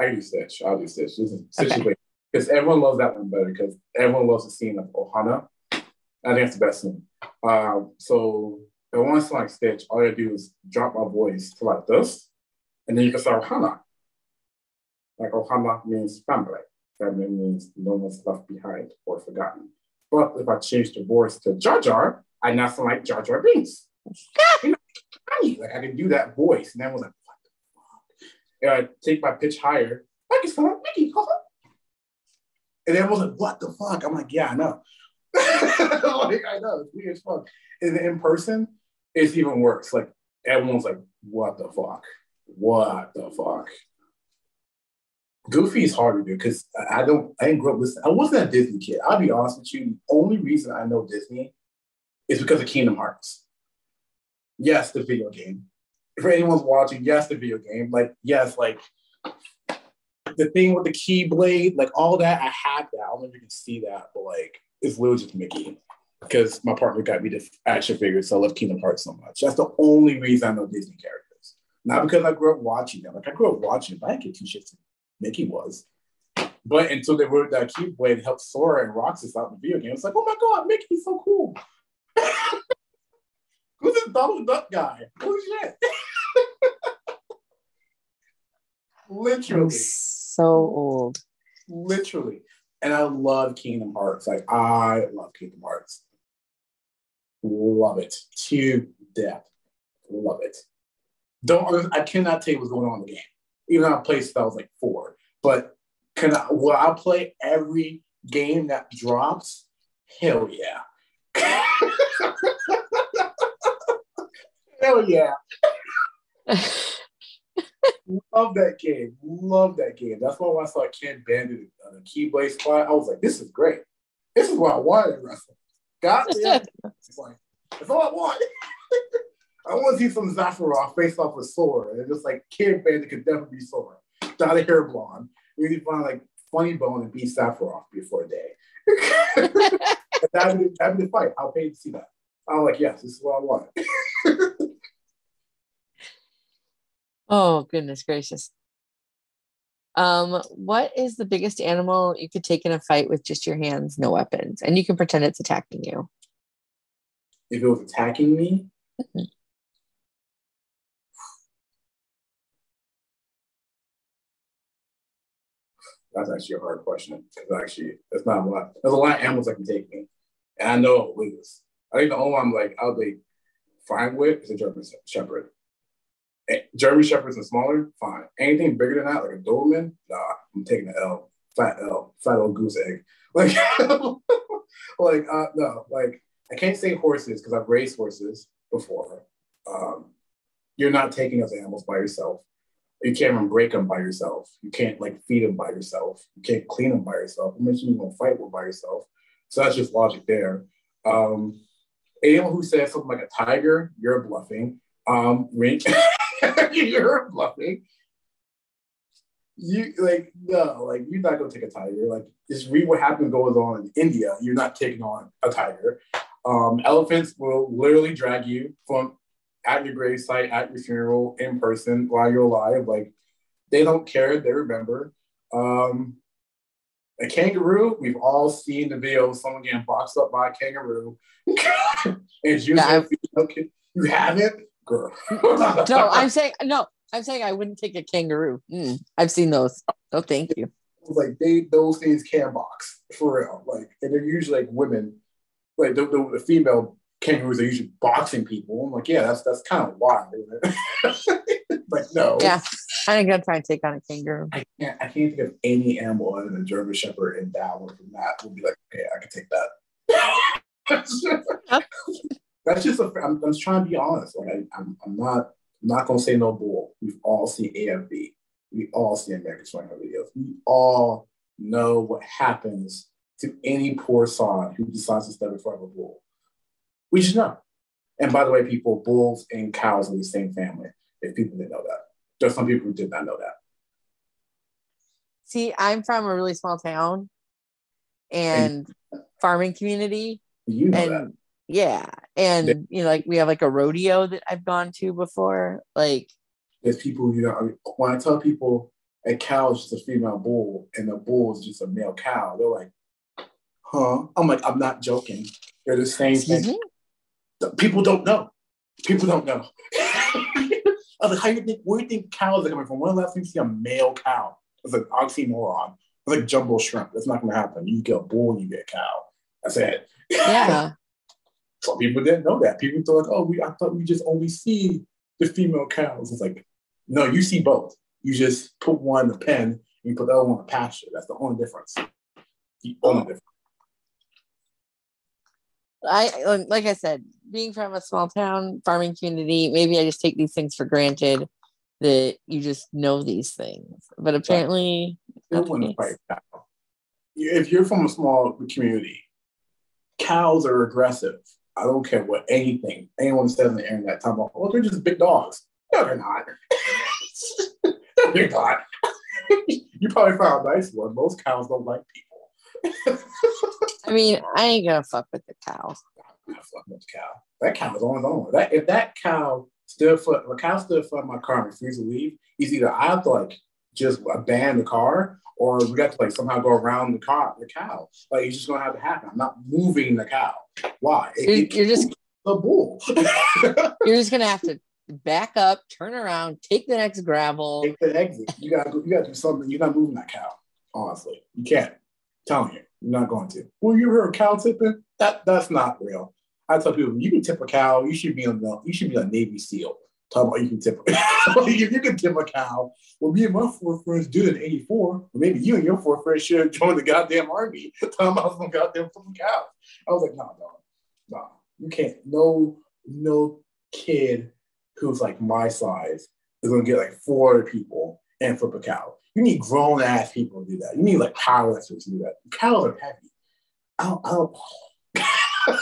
I do Stitch. I'll do Stitch. This is situation. Because everyone loves that one better because everyone loves the scene of Ohana. I think it's the best scene. Uh, so if I want to like Stitch, all I do is drop my voice to like this, and then you can start Ohana. Like Ohana means family. Family means no one's left behind or forgotten. But if I change the voice to Jar Jar, I now sound like Jar Jar Binks. like I can do that voice. And was like, what the fuck? And I take my pitch higher. I can sound like Mickey. And was like, what the fuck? I'm like, yeah, I know. like, I know. It's weird as fuck. And in person, it's even worse. Like everyone's like, what the fuck? What the fuck? Goofy is hard to do because I don't I didn't grow up. I wasn't a Disney kid. I'll be honest with you. The only reason I know Disney is because of Kingdom Hearts. Yes, the video game. If anyone's watching, yes, the video game. Like, yes, like the thing with the keyblade, like all that, I have that. I don't know if you can see that, but like it's literally just Mickey. Because my partner got me the action figures, so I love Kingdom Hearts so much. That's the only reason I know Disney characters. Not because I grew up watching them. Like I grew up watching, but I get two shits Mickey was. But until they wrote that Keyblade to help Sora and Roxas out in the video game, it's like, oh my god, Mickey's so cool. Who's this Donald Duck guy? Who's shit. Literally. So old. Literally. And I love Kingdom Hearts. Like I love Kingdom Hearts. Love it to death. Love it. Don't I cannot tell you what's going on in the game even though I played since I was like four. But can I will I play every game that drops? Hell yeah. Hell yeah. Love that game. Love that game. That's why when I saw Kid Bandit on the uh, Keyblade spot, I was like, this is great. This is what I wanted in wrestling. God damn. It's like, that's all I want. I want to see some Sephiroth face off with Sora. And just like Kid Bandit could definitely be Sora. Dye a hair blonde. We need to find like Funny Bone and beat Sephiroth before a day. that'd be, that'd be the fight. I'll pay to see that. I'm like, yes, this is what I want. oh goodness gracious. Um, what is the biggest animal you could take in a fight with just your hands, no weapons, and you can pretend it's attacking you? If it was attacking me, that's actually a hard question because actually that's not a lot. There's a lot of animals that can take me, and I know this. I think the only one I'm like I'll be fine with is a German Shepherd. German Shepherds and smaller, fine. Anything bigger than that, like a Doberman, nah, I'm taking the L, fat L, fat old goose egg. Like, like uh, no, like I can't say horses because I've raised horses before. Um, you're not taking those animals by yourself. You can't even break them by yourself. You can't like feed them by yourself. You can't clean them by yourself. You mentioned you won't fight with by yourself. So that's just logic there. Um, anyone who says something like a tiger, you're bluffing. Um, Rink, you're bluffing. You like no, like you're not gonna take a tiger. Like just read what happened goes on in India. You're not taking on a tiger. Um, elephants will literally drag you from at your grave site, at your funeral, in person while you're alive. Like they don't care, they remember. Um, a kangaroo, we've all seen the video of someone getting boxed up by a kangaroo. and you, yeah, okay, you haven't, girl. no, I'm saying no. I'm saying I wouldn't take a kangaroo. Mm, I've seen those. Oh, thank you. Like they, those things can box for real. Like, and they're usually like women. Like the, the, the female kangaroos are usually boxing people. I'm like, yeah, that's that's kind of wild, isn't it? like, no. Yeah, I think I'd try and take on a kangaroo. I can't. I can't think of any animal other than a German Shepherd and that one from that would be like, okay, I can take that. that's just a. I'm, I'm just trying to be honest. Like, I, I'm, I'm not. I'm not gonna say no bull. We've all seen AFV. We all see American Swinger videos. We all know what happens to any poor son who decides to step in front of a bull. We just know. And by the way, people, bulls and cows are the same family. If people didn't know that, there's some people who did not know that. See, I'm from a really small town and, and farming community. You know and that. yeah, and you know, like we have like a rodeo that I've gone to before. Like, there's people you know when I tell people a cow is just a female bull and a bull is just a male cow, they're like, "Huh?" I'm like, I'm not joking. They're the same Excuse thing. Me? People don't know. People don't know. I was like, how you think, where do you think cows are coming from? When the last time you see a male cow? It's an oxymoron. It's like jumbo shrimp. That's not gonna happen. You get a bull and you get a cow. That's it. Yeah. Some people didn't know that. People thought, oh, we I thought we just only see the female cows. It's like, no, you see both. You just put one in the pen and you put the other one in the pasture. That's the only difference. The only oh. difference. I um, like I said, being from a small town farming community, maybe I just take these things for granted that you just know these things. But apparently, if you're from a small community, cows are aggressive. I don't care what anything anyone says on the internet. Talking about, oh, they're just big dogs. No, they're not. they're not. you probably found a nice one. Most cows don't like people. I mean, I ain't gonna fuck with the cow. I'm not fucking with the cow. That cow is on own. That if that cow stood for if a cow stood for my car and refused to leave, he's either I have to like just abandon the car or we got to like somehow go around the car, the cow. Like it's just gonna have to happen. I'm not moving the cow. Why? You're, it, you're just a bull. you're just gonna have to back up, turn around, take the next gravel. Take the exit. You gotta go, you gotta do something. You're not moving that cow. Honestly, you can't. Telling you. You're not going to. Well, you heard cow tipping? That that's not real. I tell people, you can tip a cow. You should be on the. You should be a Navy SEAL. Talk about you can tip. if you can tip a cow, well, me and my four friends did it in '84. Well, maybe you and your four friends should join the goddamn army. Talking about some goddamn fucking cows. I was like, no, no, no. You can't. No, no kid who's like my size is gonna get like four people and flip a cow. You need grown ass people to do that. You need like powerlifters to do that. Cows are heavy. I don't. I, don't,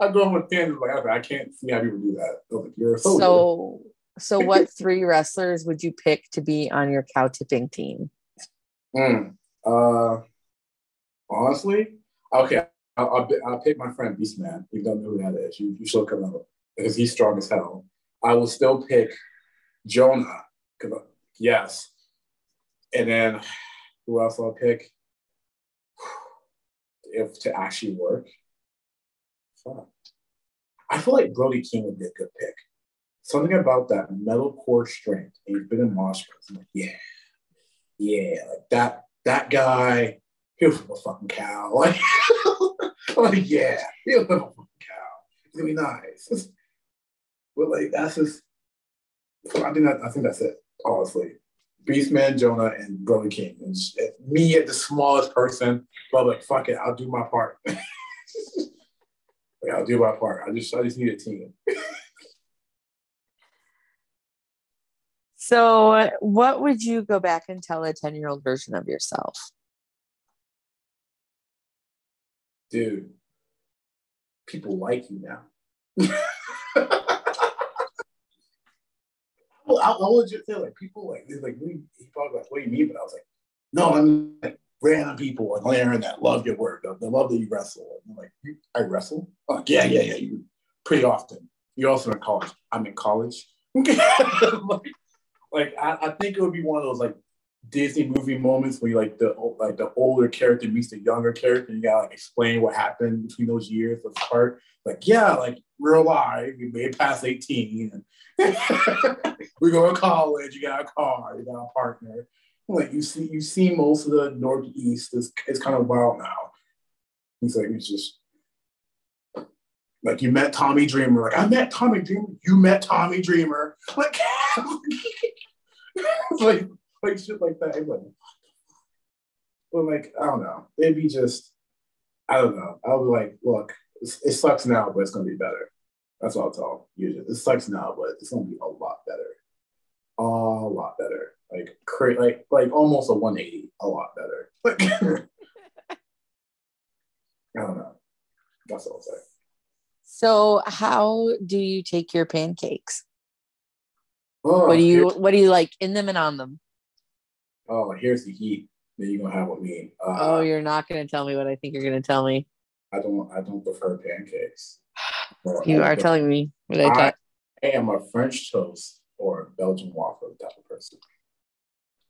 I go on with tangents like I can't see how people do that. Like, you're so. So, so what three wrestlers would you pick to be on your cow tipping team? Mm, uh, honestly, okay. I'll, I'll, I'll pick my friend Beastman. You don't know who that is. You, you should come up because he's strong as hell. I will still pick Jonah. Cause yes, and then who else I'll pick? If to actually work, I feel like Brody King would be a good pick. Something about that metal core strength. And he's been in Mosh I'm like, yeah, yeah, like that that guy. He was a fucking cow. Like, like yeah, he was a fucking cow. It's gonna be nice. But like that's just. I think that I think that's it. Honestly, Beastman, Jonah, and Brody King. And eh, me at the smallest person, but like fuck it, I'll do my part. like, I'll do my part. I just I just need a team. so, what would you go back and tell a ten year old version of yourself? Dude, people like you now. I, I legit say like people like like we he probably like what do you mean? But I was like, no, I'm like random people like Laren that love your work, the, love that you wrestle. And I'm like, I wrestle? Oh yeah, yeah, yeah. You pretty often. You're also in college. I'm in college. like, like I, I think it would be one of those like Disney movie moments where you like the like the older character meets the younger character. You gotta like explain what happened between those years apart. Like yeah, like we're alive. We made past eighteen, and we go to college. You got a car. You got a partner. Like you see, you see most of the Northeast. It's, it's kind of wild now. He's like, it's just like you met Tommy Dreamer. Like I met Tommy Dreamer. You met Tommy Dreamer. Like, like, like shit like that. Like, but like, I don't know. It'd be just, I don't know. I'll be like, look, it sucks now, but it's gonna be better. That's all I'll tell you. It sucks now, but it's gonna be a lot better. A lot better. Like cra- like like almost a 180. A lot better. I don't know. That's all I'll say. So how do you take your pancakes? Oh, what do you what do you like in them and on them? Oh, here's the heat that you're gonna have with me. Uh, oh, you're not gonna tell me what I think you're gonna tell me. I don't I don't prefer pancakes. you are telling me what I thought. I am a French toast or Belgian waffle type of person.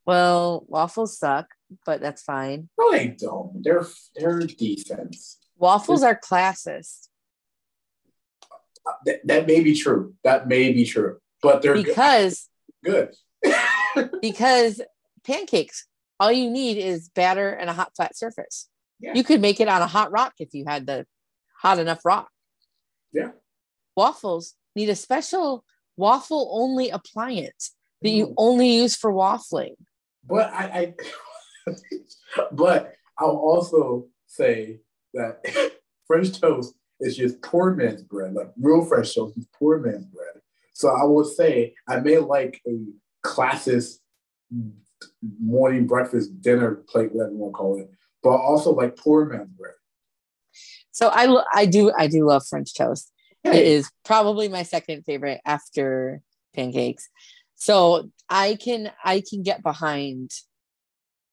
Well, waffles suck, but that's fine. No, they don't. They're they're decent. Waffles they're, are classist. That, that may be true. That may be true. But they're because good. good. because pancakes, all you need is batter and a hot flat surface. Yeah. You could make it on a hot rock if you had the hot enough rock. Yeah. Waffles need a special waffle only appliance that you only use for waffling. But I, I but I'll also say that French toast is just poor man's bread, like real French toast is poor man's bread. So I will say I may like a classist morning breakfast dinner plate, whatever you want to call it, but also like poor man's bread. So I I do I do love French toast. Hey. It is probably my second favorite after pancakes. So I can I can get behind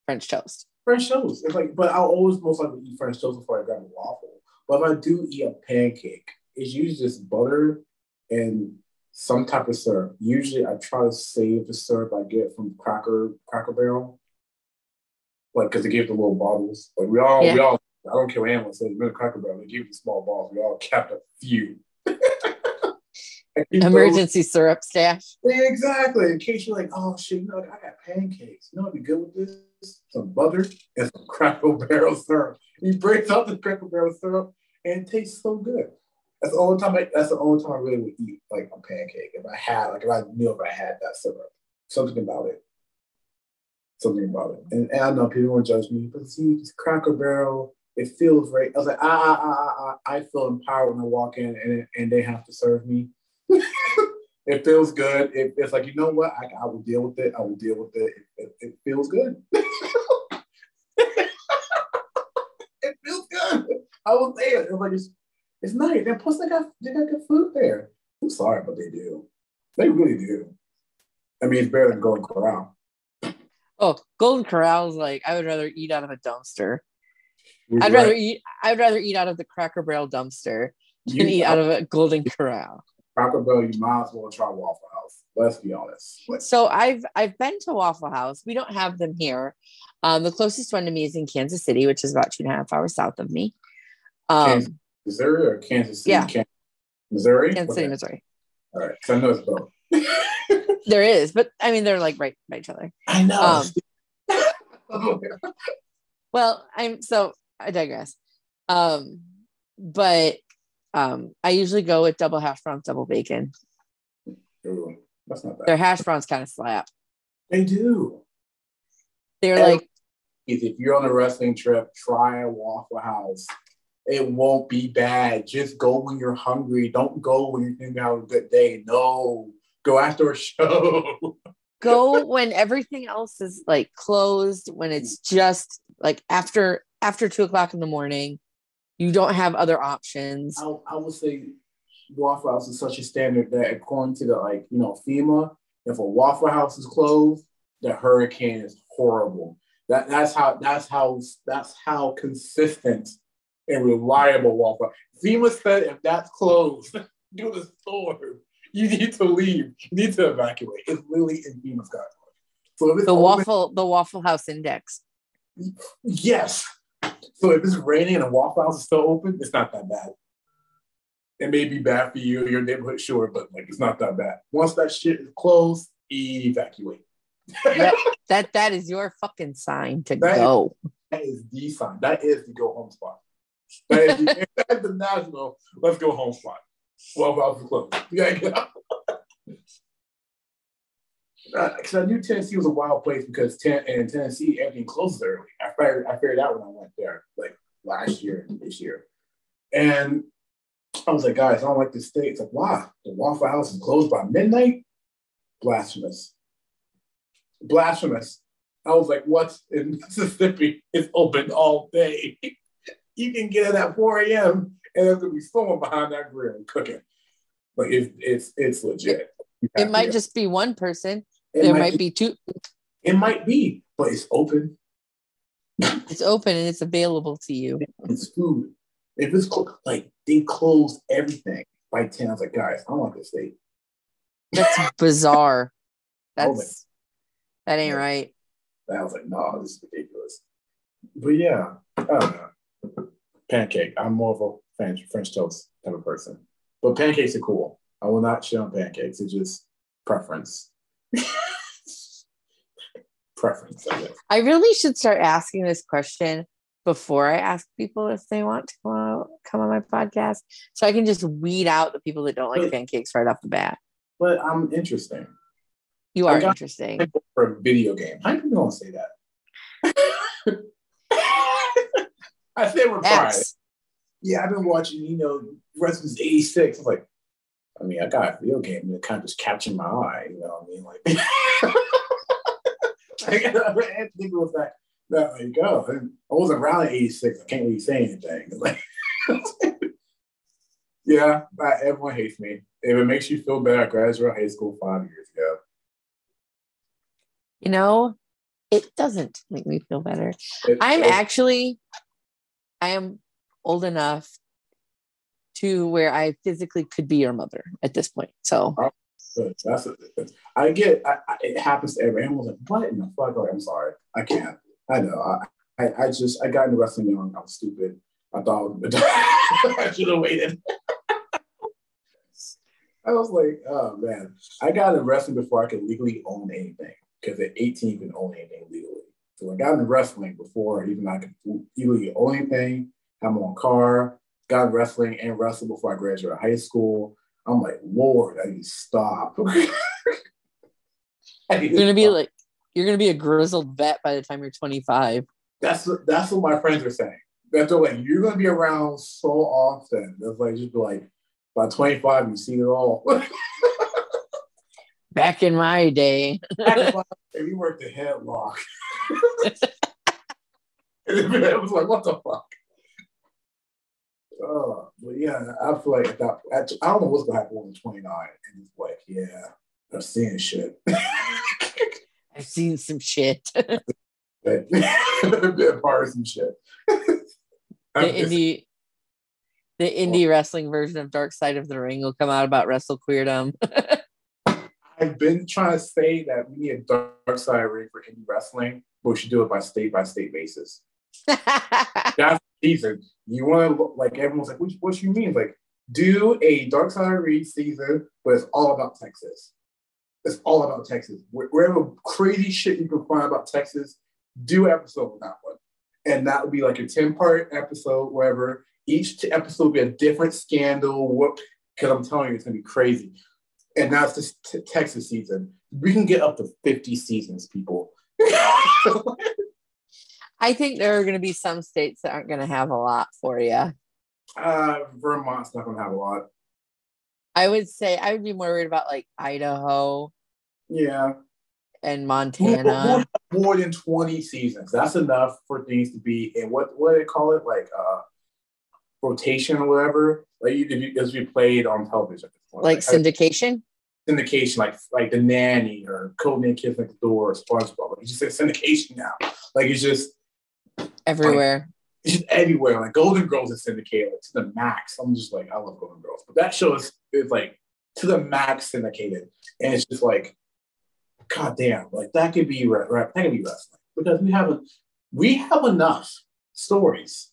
French toast. French toast. It's like, but I'll always most likely eat French toast before I grab a waffle. But if I do eat a pancake, it's usually just butter and some type of syrup. Usually I try to save the syrup I get from Cracker Cracker Barrel. Like because they give the little bottles. Like we all yeah. we all I don't care what anyone says, we're Cracker Barrel, they give you small balls. We all kept a few. Emergency those, syrup stash. Yeah, exactly. In case you're like, oh shit, you know, I got pancakes. You know be good with this? Some butter and some Cracker Barrel syrup. He breaks out the Cracker Barrel syrup and it tastes so good. That's the only time I, that's the only time I really would eat like a pancake. If I had like if I knew if I had that syrup. Something about it. Something about it. And, and I know people won't judge me, but see, it's Cracker Barrel it feels right. I was like, ah, ah, ah, ah, I feel empowered when I walk in and, and they have to serve me. it feels good. It, it's like, you know what? I, I will deal with it. I will deal with it. It, it, it feels good. it feels good. I will say it. It's like, it's, it's nice. And plus, they got, they got good food there. I'm sorry, but they do. They really do. I mean, it's better than Golden Corral. Oh, Golden Corral is like, I would rather eat out of a dumpster. Would I'd you rather eat. I'd rather eat out of the Cracker Barrel dumpster you- than eat out of a Golden Corral. Cracker Barrel, you might as well try Waffle House. Let's be honest. Like, So I've I've been to Waffle House. We don't have them here. Um, the closest one to me is in Kansas City, which is about two and a half hours south of me. Kansas- Um, Missouri or Kansas City? Yeah. Kan- Missouri? Kansas City, Okay. Missouri. All right. So I know it's both. There is, but I mean they're like right by each other. I know. Um, Oh, Well, I'm so I digress. Um, but um, I usually go with double hash browns, double bacon. Ooh, that's not bad. Their hash browns kind of slap. They do. They're And- like If you're on a wrestling trip, try a Waffle House. It won't be bad. Just go when you're hungry. Don't go when you think you have a good day. No, go after a show. go when everything else is like closed when it's just like after after two o'clock in the morning you don't have other options I, I would say Waffle House is such a standard that according to the like you know FEMA, if a Waffle House is closed, the hurricane is horrible. That that's how that's how that's how consistent and reliable Waffle. FEMA said if that's closed, do the storm. You need to leave. You need to evacuate. It's literally in FEMA's guidelines. So if it's the open- waffle the waffle house index Yes. So if it's raining and a Waffle House is still open, it's not that bad. It may be bad for you, your neighborhood, sure, but like it's not that bad. Once that shit is closed, evacuate. yep that that is your fucking sign to That is- go That is the sign. That is the go home spot. The, that is the national let's go home spot. Waffle House is closed. You get out. Because I knew Tennessee was a wild place because ten, in Tennessee everything closes early. I figured I figured out when I went there, like last year and this year, and I was like, guys, I don't like this state. It's like, why? The Waffle House is closed by midnight. Blasphemous. Blasphemous. I was like, what's in Mississippi It's open all day. you can get it at 4 a.m. and there's gonna be someone behind that grill cooking. But it's it's it's legit. Have it might just be one person It there might be two It might be, but it's open. it's open and it's available to you It's food. If it's clo- like they closed everything by 10, I was like, guys, I want this state. that's bizarre that's that ain't right I was like, no, this is ridiculous. But yeah, I don't know. Pancake. I'm more of a French, French toast type of person. But pancakes are cool. I will not shit on pancakes. It's just preference. preference, I guess. I really should start asking this question before I ask people if they want to come on my podcast, so I can just weed out the people that don't like But- pancakes right off the bat. But I'm interesting. You are interesting. For a video game. How you gonna say that? I with pride. X. yeah, I've been watching, you know, Resident 86. I was like, I mean, I got a video game that kind of just captured my eye, you know what I mean? Like, I had to think it was that, that like, oh, and I wasn't around 86. I can't really say anything. Like, yeah, everyone hates me. If it makes you feel better, I graduated high school five years ago. You know, it doesn't make me feel better. It- I'm it- actually, I am old enough to where I physically could be your mother at this point. So oh, But that's I get I, I, it happens to everyone. Everyone's like, what in the fuck? Like, I'm sorry, I can't. I know. I, I, I just I got into wrestling young. I was stupid. I thought I should have waited. I was like, oh man, I got into wrestling before I could legally own anything because at 18 you can own anything legally. So I got into wrestling before even I could own anything, have my own car, got into wrestling and wrestled before I graduated high school. I'm like, Lord, I need to stop. Need you're gonna be stop. like, you're gonna be a grizzled vet by the time you're 25. that's what that's what my friends are saying. That they're like, you're gonna be around so often. That's like just be like by 25, you've seen it all. Back in my day, if you worked the headlock. It was like, what the fuck? Oh, but yeah, I feel like at that, I don't know what's gonna happen when I'm 29. And it's like, yeah, I'm seeing shit. I've seen some shit. been part of some shit. the indie the indie wrestling version of Dark Side of the Ring will come out about Wrestle Queerdom. I've been trying to say that we need a dark side ring for indie wrestling, but we should do it by state by state basis. That's season. You want to like everyone's like, what, what you mean? Like, do a dark side ring season, but it's all about Texas. It's all about Texas. Wherever crazy shit you can find about Texas, do episode with that one. And that would be like a 10 part episode, wherever each episode will be a different scandal. What? Because I'm telling you, it's gonna be crazy. And now it's this t- Texas season. We can get up to 50 seasons, people. I think there are going to be some states that aren't going to have a lot for you. Uh, Vermont's not going to have a lot. I would say I would be more worried about like Idaho. Yeah. And Montana. More, more, than 20 seasons. That's enough for things to be in what what do they call it? Like uh rotation or whatever. Like you as we played on television. Like, like syndication? Syndication, like like the nanny or Codename Kids Next Door or SpongeBob. Like you just say syndication now. Like it's just everywhere. Like, it's just everywhere. Like Golden Girls is syndicated like, to the max. I'm just like, I love Golden Girls, but that show is, is like to the max syndicated, and it's just like, god damn, like that could be right that could be wrestling because we have a, we have enough stories.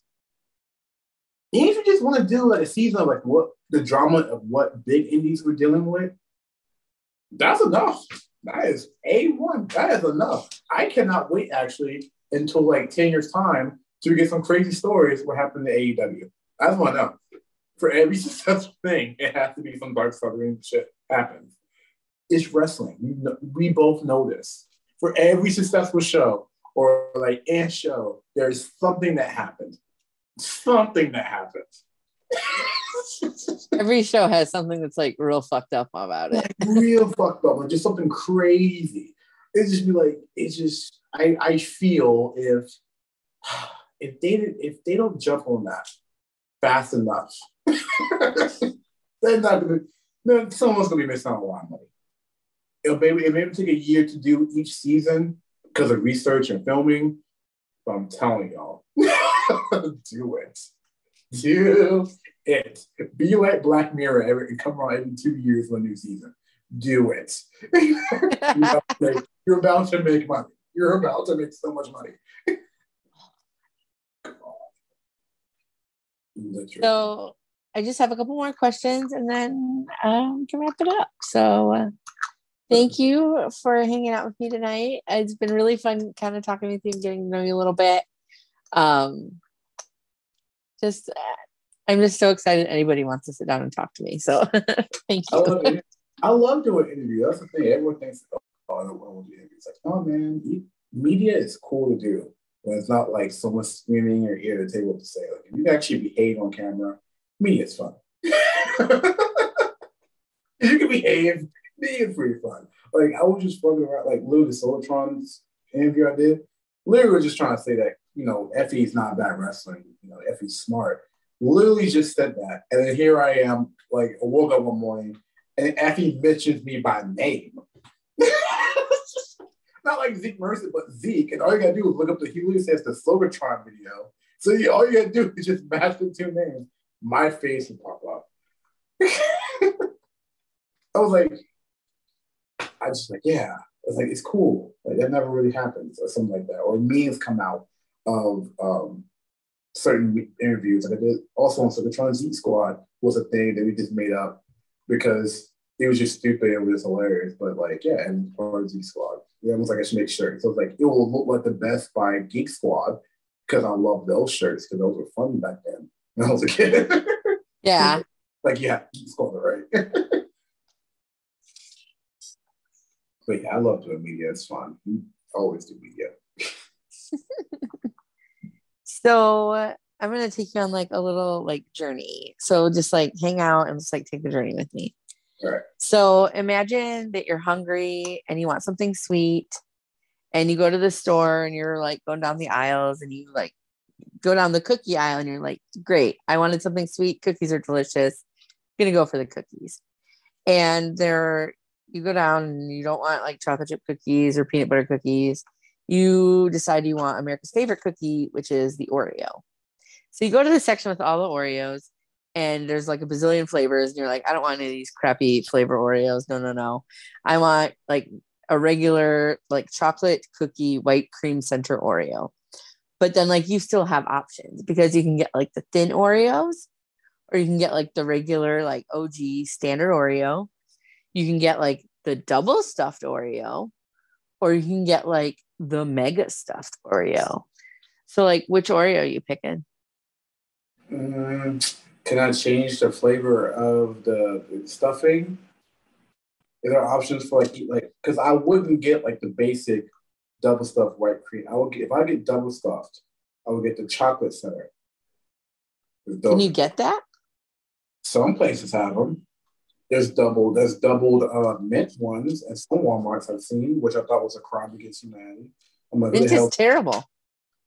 Even if you just want to do like a season of like what the drama of what big indies we're dealing with, that's enough. That is a one. That is enough. I cannot wait actually until like 10 years time to get some crazy stories what happened to AEW. I just want to know. For every successful thing, it has to be some dark southern shit happens. It's wrestling. We, know, we both know this. For every successful show or like a show, there's something that happened. Something that happened. Every show has something that's like real fucked up about it. Like real fucked up, like just something crazy. It just be like, it's just I, I feel if if they if they don't jump on that fast enough, they're not gonna. Someone's gonna be missing out a lot of money. It'll maybe it may take a year to do each season because of research and filming. But I'm telling y'all, do it. Do it. Be like Black Mirror every come around every two years a new season. Do it. you're about to make money. You're about to make so much money. so I just have a couple more questions and then um, can wrap it up. So uh, thank you for hanging out with me tonight. It's been really fun kind of talking with you and getting to know you a little bit. Um, just, uh, I'm just so excited anybody wants to sit down and talk to me. So thank you. I love, I love doing interviews. That's the thing. Everyone thinks, oh, I don't want to do interviews. Like, oh man, media is cool to do when it's not like someone screaming or ear to tell you what to say. Like if you actually behave on camera, media is fun. you can behave, media is pretty fun. Like I was just fucking around, like Lou the Solotron's interview I did. Literally was just trying to say that you know Effy's not bad wrestling. You know Effy's smart. Literally just said that, and then here I am. Like I woke up one morning and Effy mentions me by name. not like Zeke Mercer, but Zeke. And all you gotta do is look up the Hulu says the Slogotron video. So you, all you gotta do is just match the two names. My face will pop up. I was like, I just like, yeah. I was like, it's cool. Like that never really happens, or something like that. Or memes come out of um, certain interviews. Like I did also on Slogotron Zeke Squad was a thing that we just made up because it was just stupid. It was hilarious. But like, yeah, and part Zeke Squad. Yeah, it was like I should make shirts. So it was like it will look like the Best Buy Geek Squad because I love those shirts because those were fun back then when I was a kid. Yeah. like yeah, Geek Squad, right? but yeah, I love doing media. It's fun. Always do media. So uh, I'm gonna take you on like a little like journey. So just like hang out and just like take the journey with me. Right. So imagine that you're hungry and you want something sweet and you go to the store and you're like going down the aisles and you like go down the cookie aisle and you're like, great, I wanted something sweet. Cookies are delicious. I'm gonna go for the cookies. And there you go down and you don't want like chocolate chip cookies or peanut butter cookies. You decide you want America's favorite cookie, which is the Oreo. So you go to the section with all the Oreos, and there's like a bazillion flavors, and you're like, I don't want any of these crappy flavor Oreos. No, no, no. I want like a regular like chocolate cookie white cream center Oreo. But then like you still have options because you can get like the thin Oreos, or you can get like the regular like OG standard Oreo. You can get like the double stuffed Oreo, or you can get like the mega stuffed Oreo. So like which Oreo are you picking? Mm, can I change the flavor of the stuffing? Is there options for like eat like because I wouldn't get like the basic double stuffed white cream. I would get if I get double stuffed, I would get the chocolate center. Can you get that? Some places have them. There's double. There's doubled uh, mint ones, and some WalMarts I've seen, which I thought was a crime against humanity. I'm like, mint is terrible.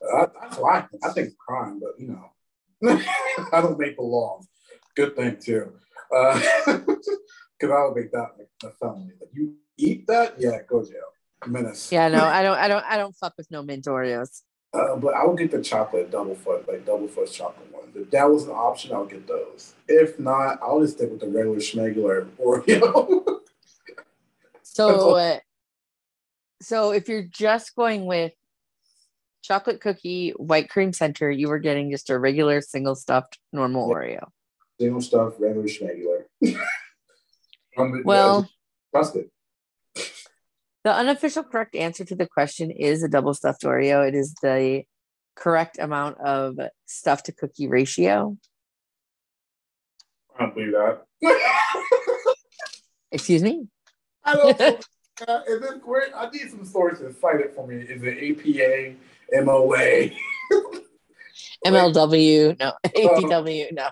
I, I, I think it's crime, but you know, I don't make the laws. Good thing too, because uh, I would make that like a felony. Like you eat that, yeah, go jail. Menace. Yeah, no, I don't, I don't, I don't fuck with no mint Oreos. Uh, but I would get the chocolate double foot, like double foot chocolate ones. If that was an option, I'll get those. If not, I'll just stick with the regular schmegular Oreo. so, uh, so if you're just going with chocolate cookie, white cream center, you were getting just a regular single stuffed normal yeah. Oreo. Single stuffed, regular schmegular. well, trusted. The unofficial correct answer to the question is a double stuffed Oreo. It is the correct amount of stuff to cookie ratio. I don't believe that. Excuse me? I don't know. Uh, is it great? I need some sources. Cite it for me. Is it APA, MOA? MLW? No. APW? No.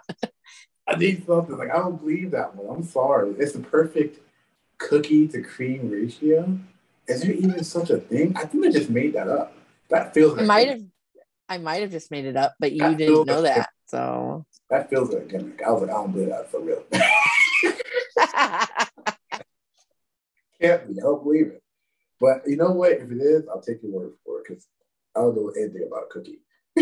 I need something. Like, I don't believe that one. I'm sorry. It's the perfect cookie to cream ratio. Is there even such a thing? I think I just made that up. That feels like I might have I might have just made it up, but you that didn't know like that. So that feels like a gimmick. I was like, I don't believe that for real. Can't be, I don't believe it. But you know what? If it is, I'll take your word for it because I don't know anything about a cookie.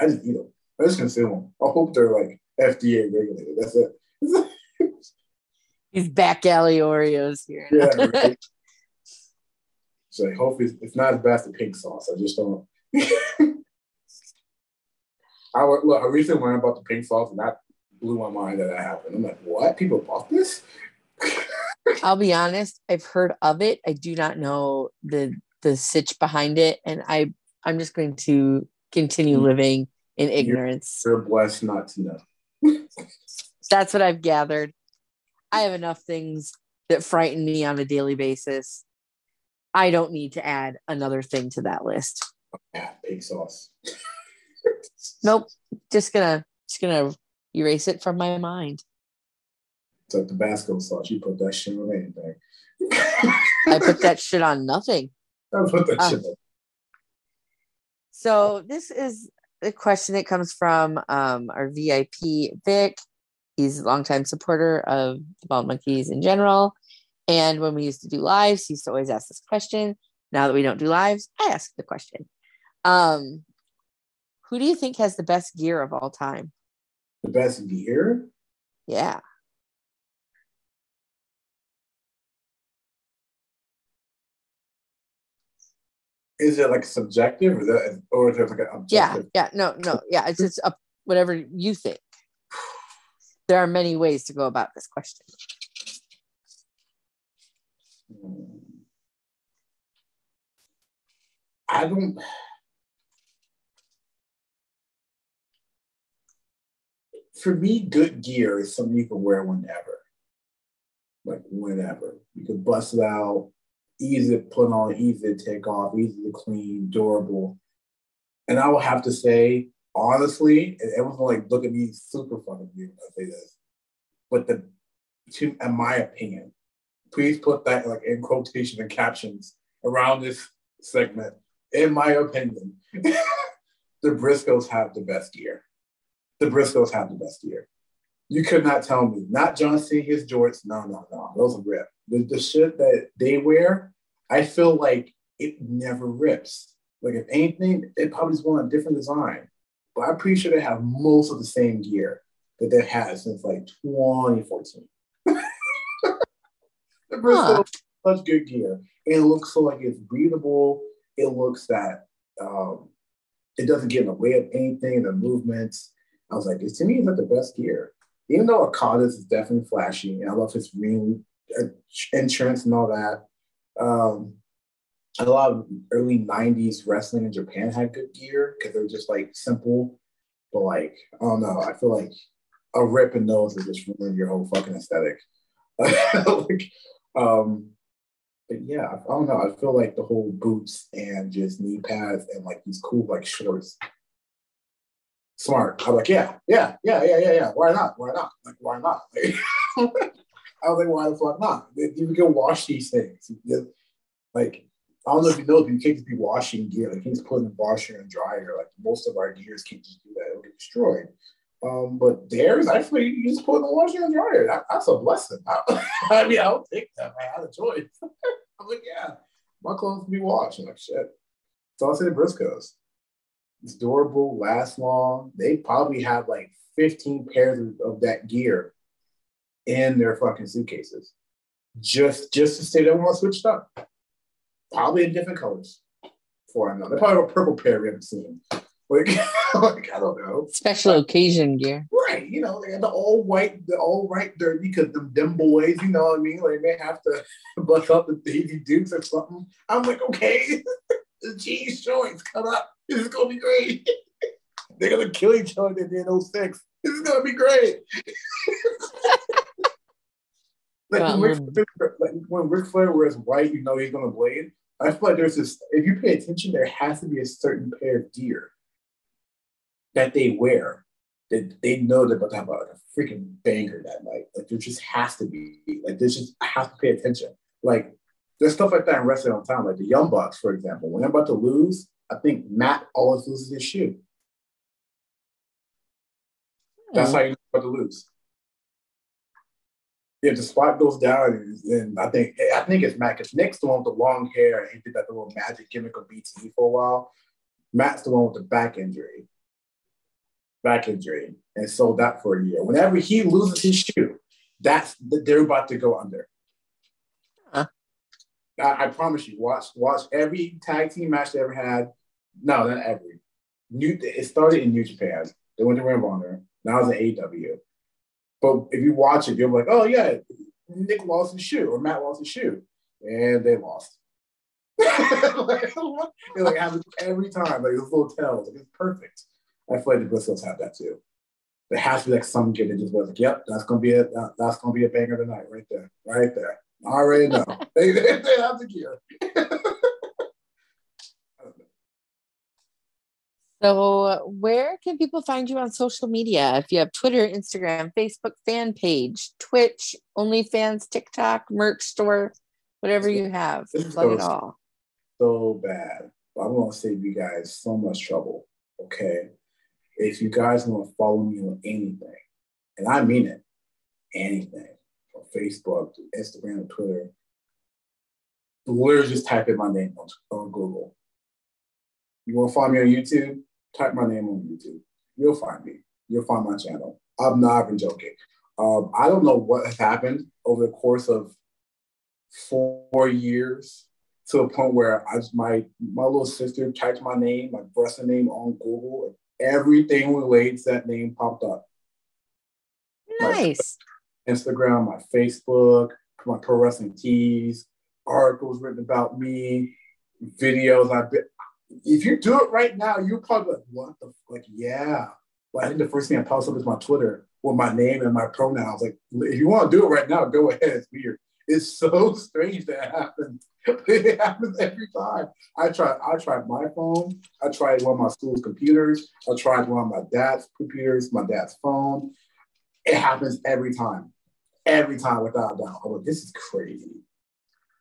I just eat them. I just consume them. I hope they're like FDA regulated. That's it. These back alley Oreos here. Yeah, right? So hopefully it's not as bad as the pink sauce. I just don't. I look. I recently learned about the pink sauce, and that blew my mind that that happened. I'm like, what? People bought this? I'll be honest. I've heard of it. I do not know the the sitch behind it, and I I'm just going to continue mm. living in ignorance. You're, you're blessed not to know. That's what I've gathered. I have enough things that frighten me on a daily basis. I don't need to add another thing to that list. Yeah, pig sauce. nope. Just gonna just gonna erase it from my mind. It's like Tabasco sauce. You put that shit on anything. I put that shit on nothing. I put that uh, shit on. So this is a question that comes from um, our VIP Vic. He's a longtime supporter of the Bald Monkeys in general. And when we used to do lives, he used to always ask this question. Now that we don't do lives, I ask the question. Um, who do you think has the best gear of all time? The best gear? Yeah. Is it like subjective or, that, or is it like an objective? Yeah, yeah, no, no, yeah. It's just up whatever you think. There are many ways to go about this question. I don't. For me, good gear is something you can wear whenever. Like whenever. You can bust it out, easy to put on, easy to take off, easy to clean, durable. And I will have to say, honestly, and everyone's gonna like look at me super fucking weird when I say this. But the to in my opinion, please put that like in quotation and captions around this segment. In my opinion, the Briscoes have the best gear. The Briscoes have the best gear. You could not tell me, not John Senior's jorts. No, no, no. Those are rip. The, the shit that they wear, I feel like it never rips. Like if anything, it probably just want a different design. but I'm pretty sure they have most of the same gear that they've had since like 2014. the Briscoe huh. such good gear. And it looks so like it's breathable. It looks that um, it doesn't get in the way of anything, the movements. I was like, to me, it's not the best gear. Even though Okada's is definitely flashy, and I love his ring entrance and all that. Um, a lot of early 90s wrestling in Japan had good gear because they're just like simple. But like, I don't know, I feel like a rip and nose will just ruin your whole fucking aesthetic. like, um, but yeah, I don't know. I feel like the whole boots and just knee pads and like these cool like shorts. Smart. I'm like, yeah, yeah, yeah, yeah, yeah, yeah. Why not? Why not? Like, why not? Like, I was like, why the fuck not? You can wash these things. Like, I don't know if you know, but you can't just be washing gear. Like, you can just put in the washer and dryer. Like, most of our gears can't just do that. It'll get destroyed. Um, but theirs, actually, you just put in the washer and dryer. That, that's a blessing. I, I, mean, I'll take that. I had a choice. I'm like, yeah, my clothes can be washed. I'm like, shit. So I'll say the Briscoes. It's durable, lasts long. They probably have like 15 pairs of, of that gear in their fucking suitcases. Just just to say they want to switch up. Probably in different colors. For I know. They probably have a purple pair we haven't seen. Like, like I don't know. Special occasion gear. Right. You know, they got the all white, the all white dirty because them, them boys, you know what I mean? Like they have to bust up the Daisy Dukes or something. I'm like, okay, the jeans showings cut up. This is gonna be great. They're gonna kill each other in 06. This is gonna be great. like, well, when Ric, um, like when Ric Flair wears white, you know he's gonna blade. I feel like there's this. If you pay attention, there has to be a certain pair of gear that they wear that they know they're about to have a, freaking banger that night. Like there just has to be like there's just I have to pay attention. Like there's stuff like that in wrestling all the time. Like the Young Bucks, for example, when they're about to lose, I think Matt always loses his shoe. That's how you know about to lose. Yeah, the spot goes down, and I think I think it's Matt because Nick's the one with the long hair he did that little magic gimmick of BT for a while. Matt's the one with the back injury back injury and sold that for a year. Whenever he loses his shoe, that's they're about to go under. Huh. I, I, promise you. Watch watch every tag team match they ever had. No, not every. New it started in New Japan. They went to Ring of Honor. Now it's an AEW. But if you watch it, you're like, oh yeah, Nick lost his shoe or Matt lost his shoe, and they lost. like, it like happens every time. Like this little tells. Like it's perfect. I feel like the Briscoes have that too. There has to be like some kid that just was like, "Yep, that's gonna be a that, that's gonna be a banger tonight, right there, right there." I already know they, they, they have the gear. so, where can people find you on social media? If you have Twitter, Instagram, Facebook fan page, Twitch, OnlyFans, TikTok, merch store, whatever you have, plug it all. So bad. I'm gonna save you guys so much trouble. Okay if you guys want to follow me on anything, and I mean it, anything from Facebook to Instagram to Twitter, literally just type in my name on, on Google. You want to find me on YouTube? Type my name on YouTube. You'll find me. You'll find my channel. I'm not even joking. Um, I don't know what has happened over the course of four years to a point where I just, my my little sister typed my name, my wrestling name on Google, everything relates that name popped up. Nice. My Instagram, my Facebook, my pro wrestling tees, articles written about me, videos I've been. If you do it right now, you're probably like, what the like, yeah. Well, I think the first thing I post up is my Twitter with my name and my pronouns. Like, if you want to do it right now, go ahead. It's weird. It's so strange that happens. it happens every time. I try. I tried my phone. I tried one of my school's computers. I tried one of my dad's computers, my dad's phone. It happens every time, every time without a doubt. I'm like, this is crazy.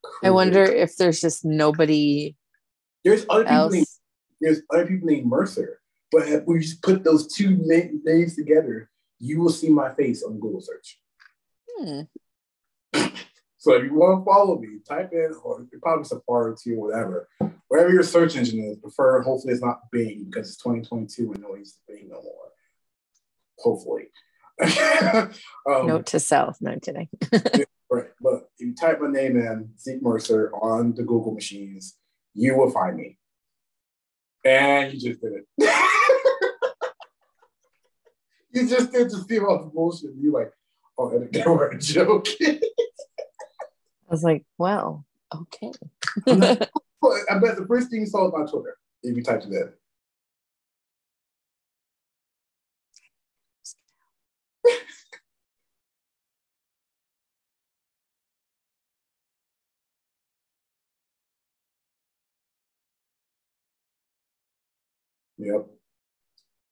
crazy. I wonder if there's just nobody. There's other people. Named, there's other people named Mercer, but if we just put those two names together, you will see my face on Google search. Hmm. So if you want to follow me, type in or it probably Safari too, whatever. whatever your search engine is, prefer hopefully it's not Bing because it's 2022 and no one uses Bing no more. Hopefully. um, Note to self. No I'm kidding. right. But if you type my name in, Zeke Mercer, on the Google machines, you will find me. And you just did it. you just did to see all the bullshit. You like, oh, and they were a joke. I was like, wow, okay. I bet the first thing you saw was on Twitter if you typed it in. Yep.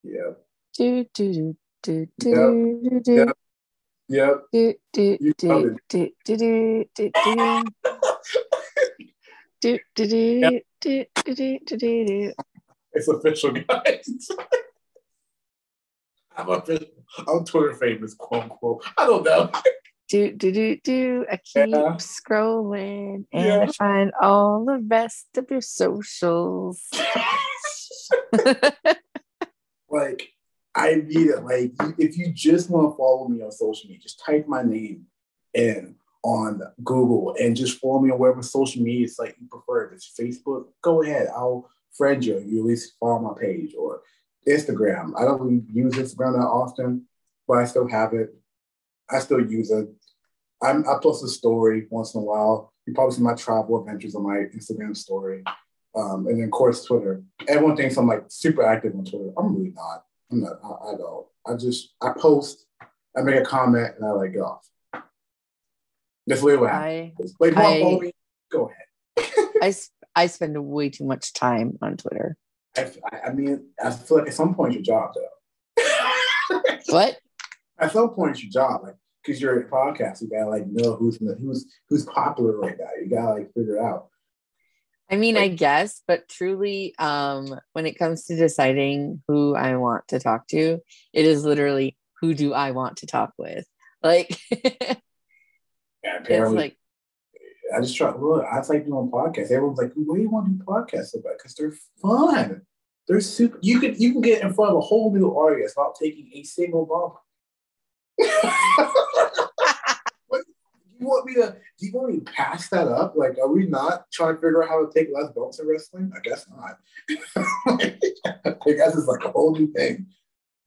Yep. Do do do do do do. Yep. Yep. Do do do do do do do do. Do do do do do do do do. It's official, guys. I'm official. I'm Twitter famous, quote unquote. I don't know. do do do do. I keep yeah. scrolling and yeah. I find all the rest of your socials. like I need it. Like if you just want to follow me on social media, just type my name in on Google and just follow me on whatever social media site you prefer. If it's Facebook, go ahead. I'll friend you. You at least follow my page or Instagram. I don't really use Instagram that often, but I still have it. I still use it. I'm, I post a story once in a while. You probably see my travel adventures on my Instagram story. Um, and then of course Twitter. Everyone thinks I'm like super active on Twitter. I'm really not. I'm not. I, I don't. I just I post, I make a comment, and I let go off. That's literally what happens. Like, I, go ahead. I I spend way too much time on Twitter. I, I mean, I feel like at some point your job though. what? At some point it's your job, like because you're a podcast, you gotta like know who's who's who's popular right now. You gotta like figure it out. I mean, I guess, but truly, um, when it comes to deciding who I want to talk to, it is literally who do I want to talk with? Like, yeah, apparently, like, I just try. Look, I like doing podcasts. Everyone's like, "What do you want to do podcasts about?" Because they're fun. They're super. You can you can get in front of a whole new audience without taking a single bump. you want me to? Do you want me to pass that up? Like, are we not trying to figure out how to take less bumps in wrestling? I guess not. I guess it's like a whole new thing.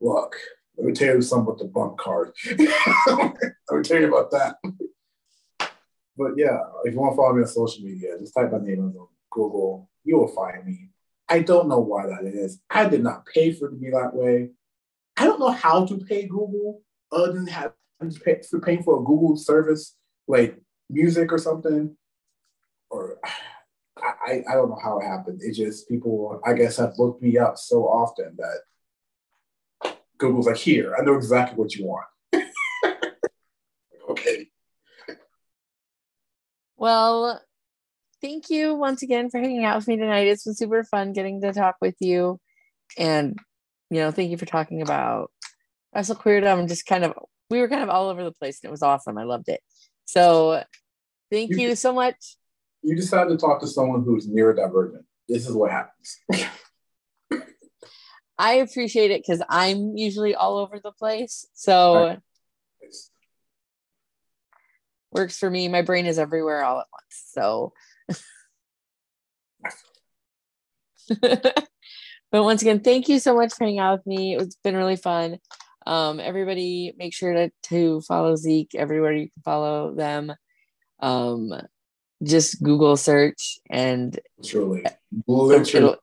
Look, let me tell you something about the bump card. let me tell you about that. But yeah, if you want to follow me on social media, just type my name on Google. You will find me. I don't know why that is. I did not pay for it to be that way. I don't know how to pay Google other than have I'm just pay, for paying for a Google service like music or something, or I, I don't know how it happened. It just people I guess have looked me up so often that Google's like, here, I know exactly what you want. okay. Well, thank you once again for hanging out with me tonight. It's been super fun getting to talk with you. And, you know, thank you for talking about Wrestle Queerdom and just kind of, we were kind of all over the place and it was awesome. I loved it. So thank you, you so much. You decide to talk to someone who's neurodivergent. This is what happens. I appreciate it because I'm usually all over the place. So works for me. My brain is everywhere all at once. So but once again, thank you so much for hanging out with me. It's been really fun. Um, everybody make sure to, to follow Zeke everywhere you can follow them. Um, just Google search and Truly. It'll,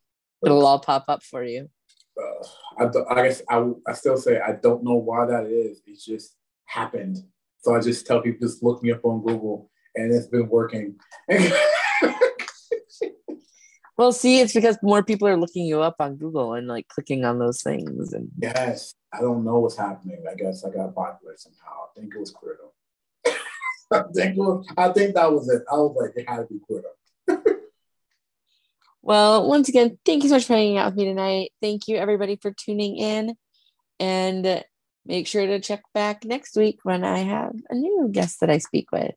it'll all pop up for you. Uh, I, I guess I, I still say I don't know why that is. It just happened. So I just tell people just look me up on Google and it's been working. well, see, it's because more people are looking you up on Google and like clicking on those things. And yes, I don't know what's happening. I guess I got popular somehow. I think it was Queerdom. I think was, I think that was it. I was like, it had to be Queerdom. well, once again, thank you so much for hanging out with me tonight. Thank you everybody for tuning in, and make sure to check back next week when I have a new guest that I speak with.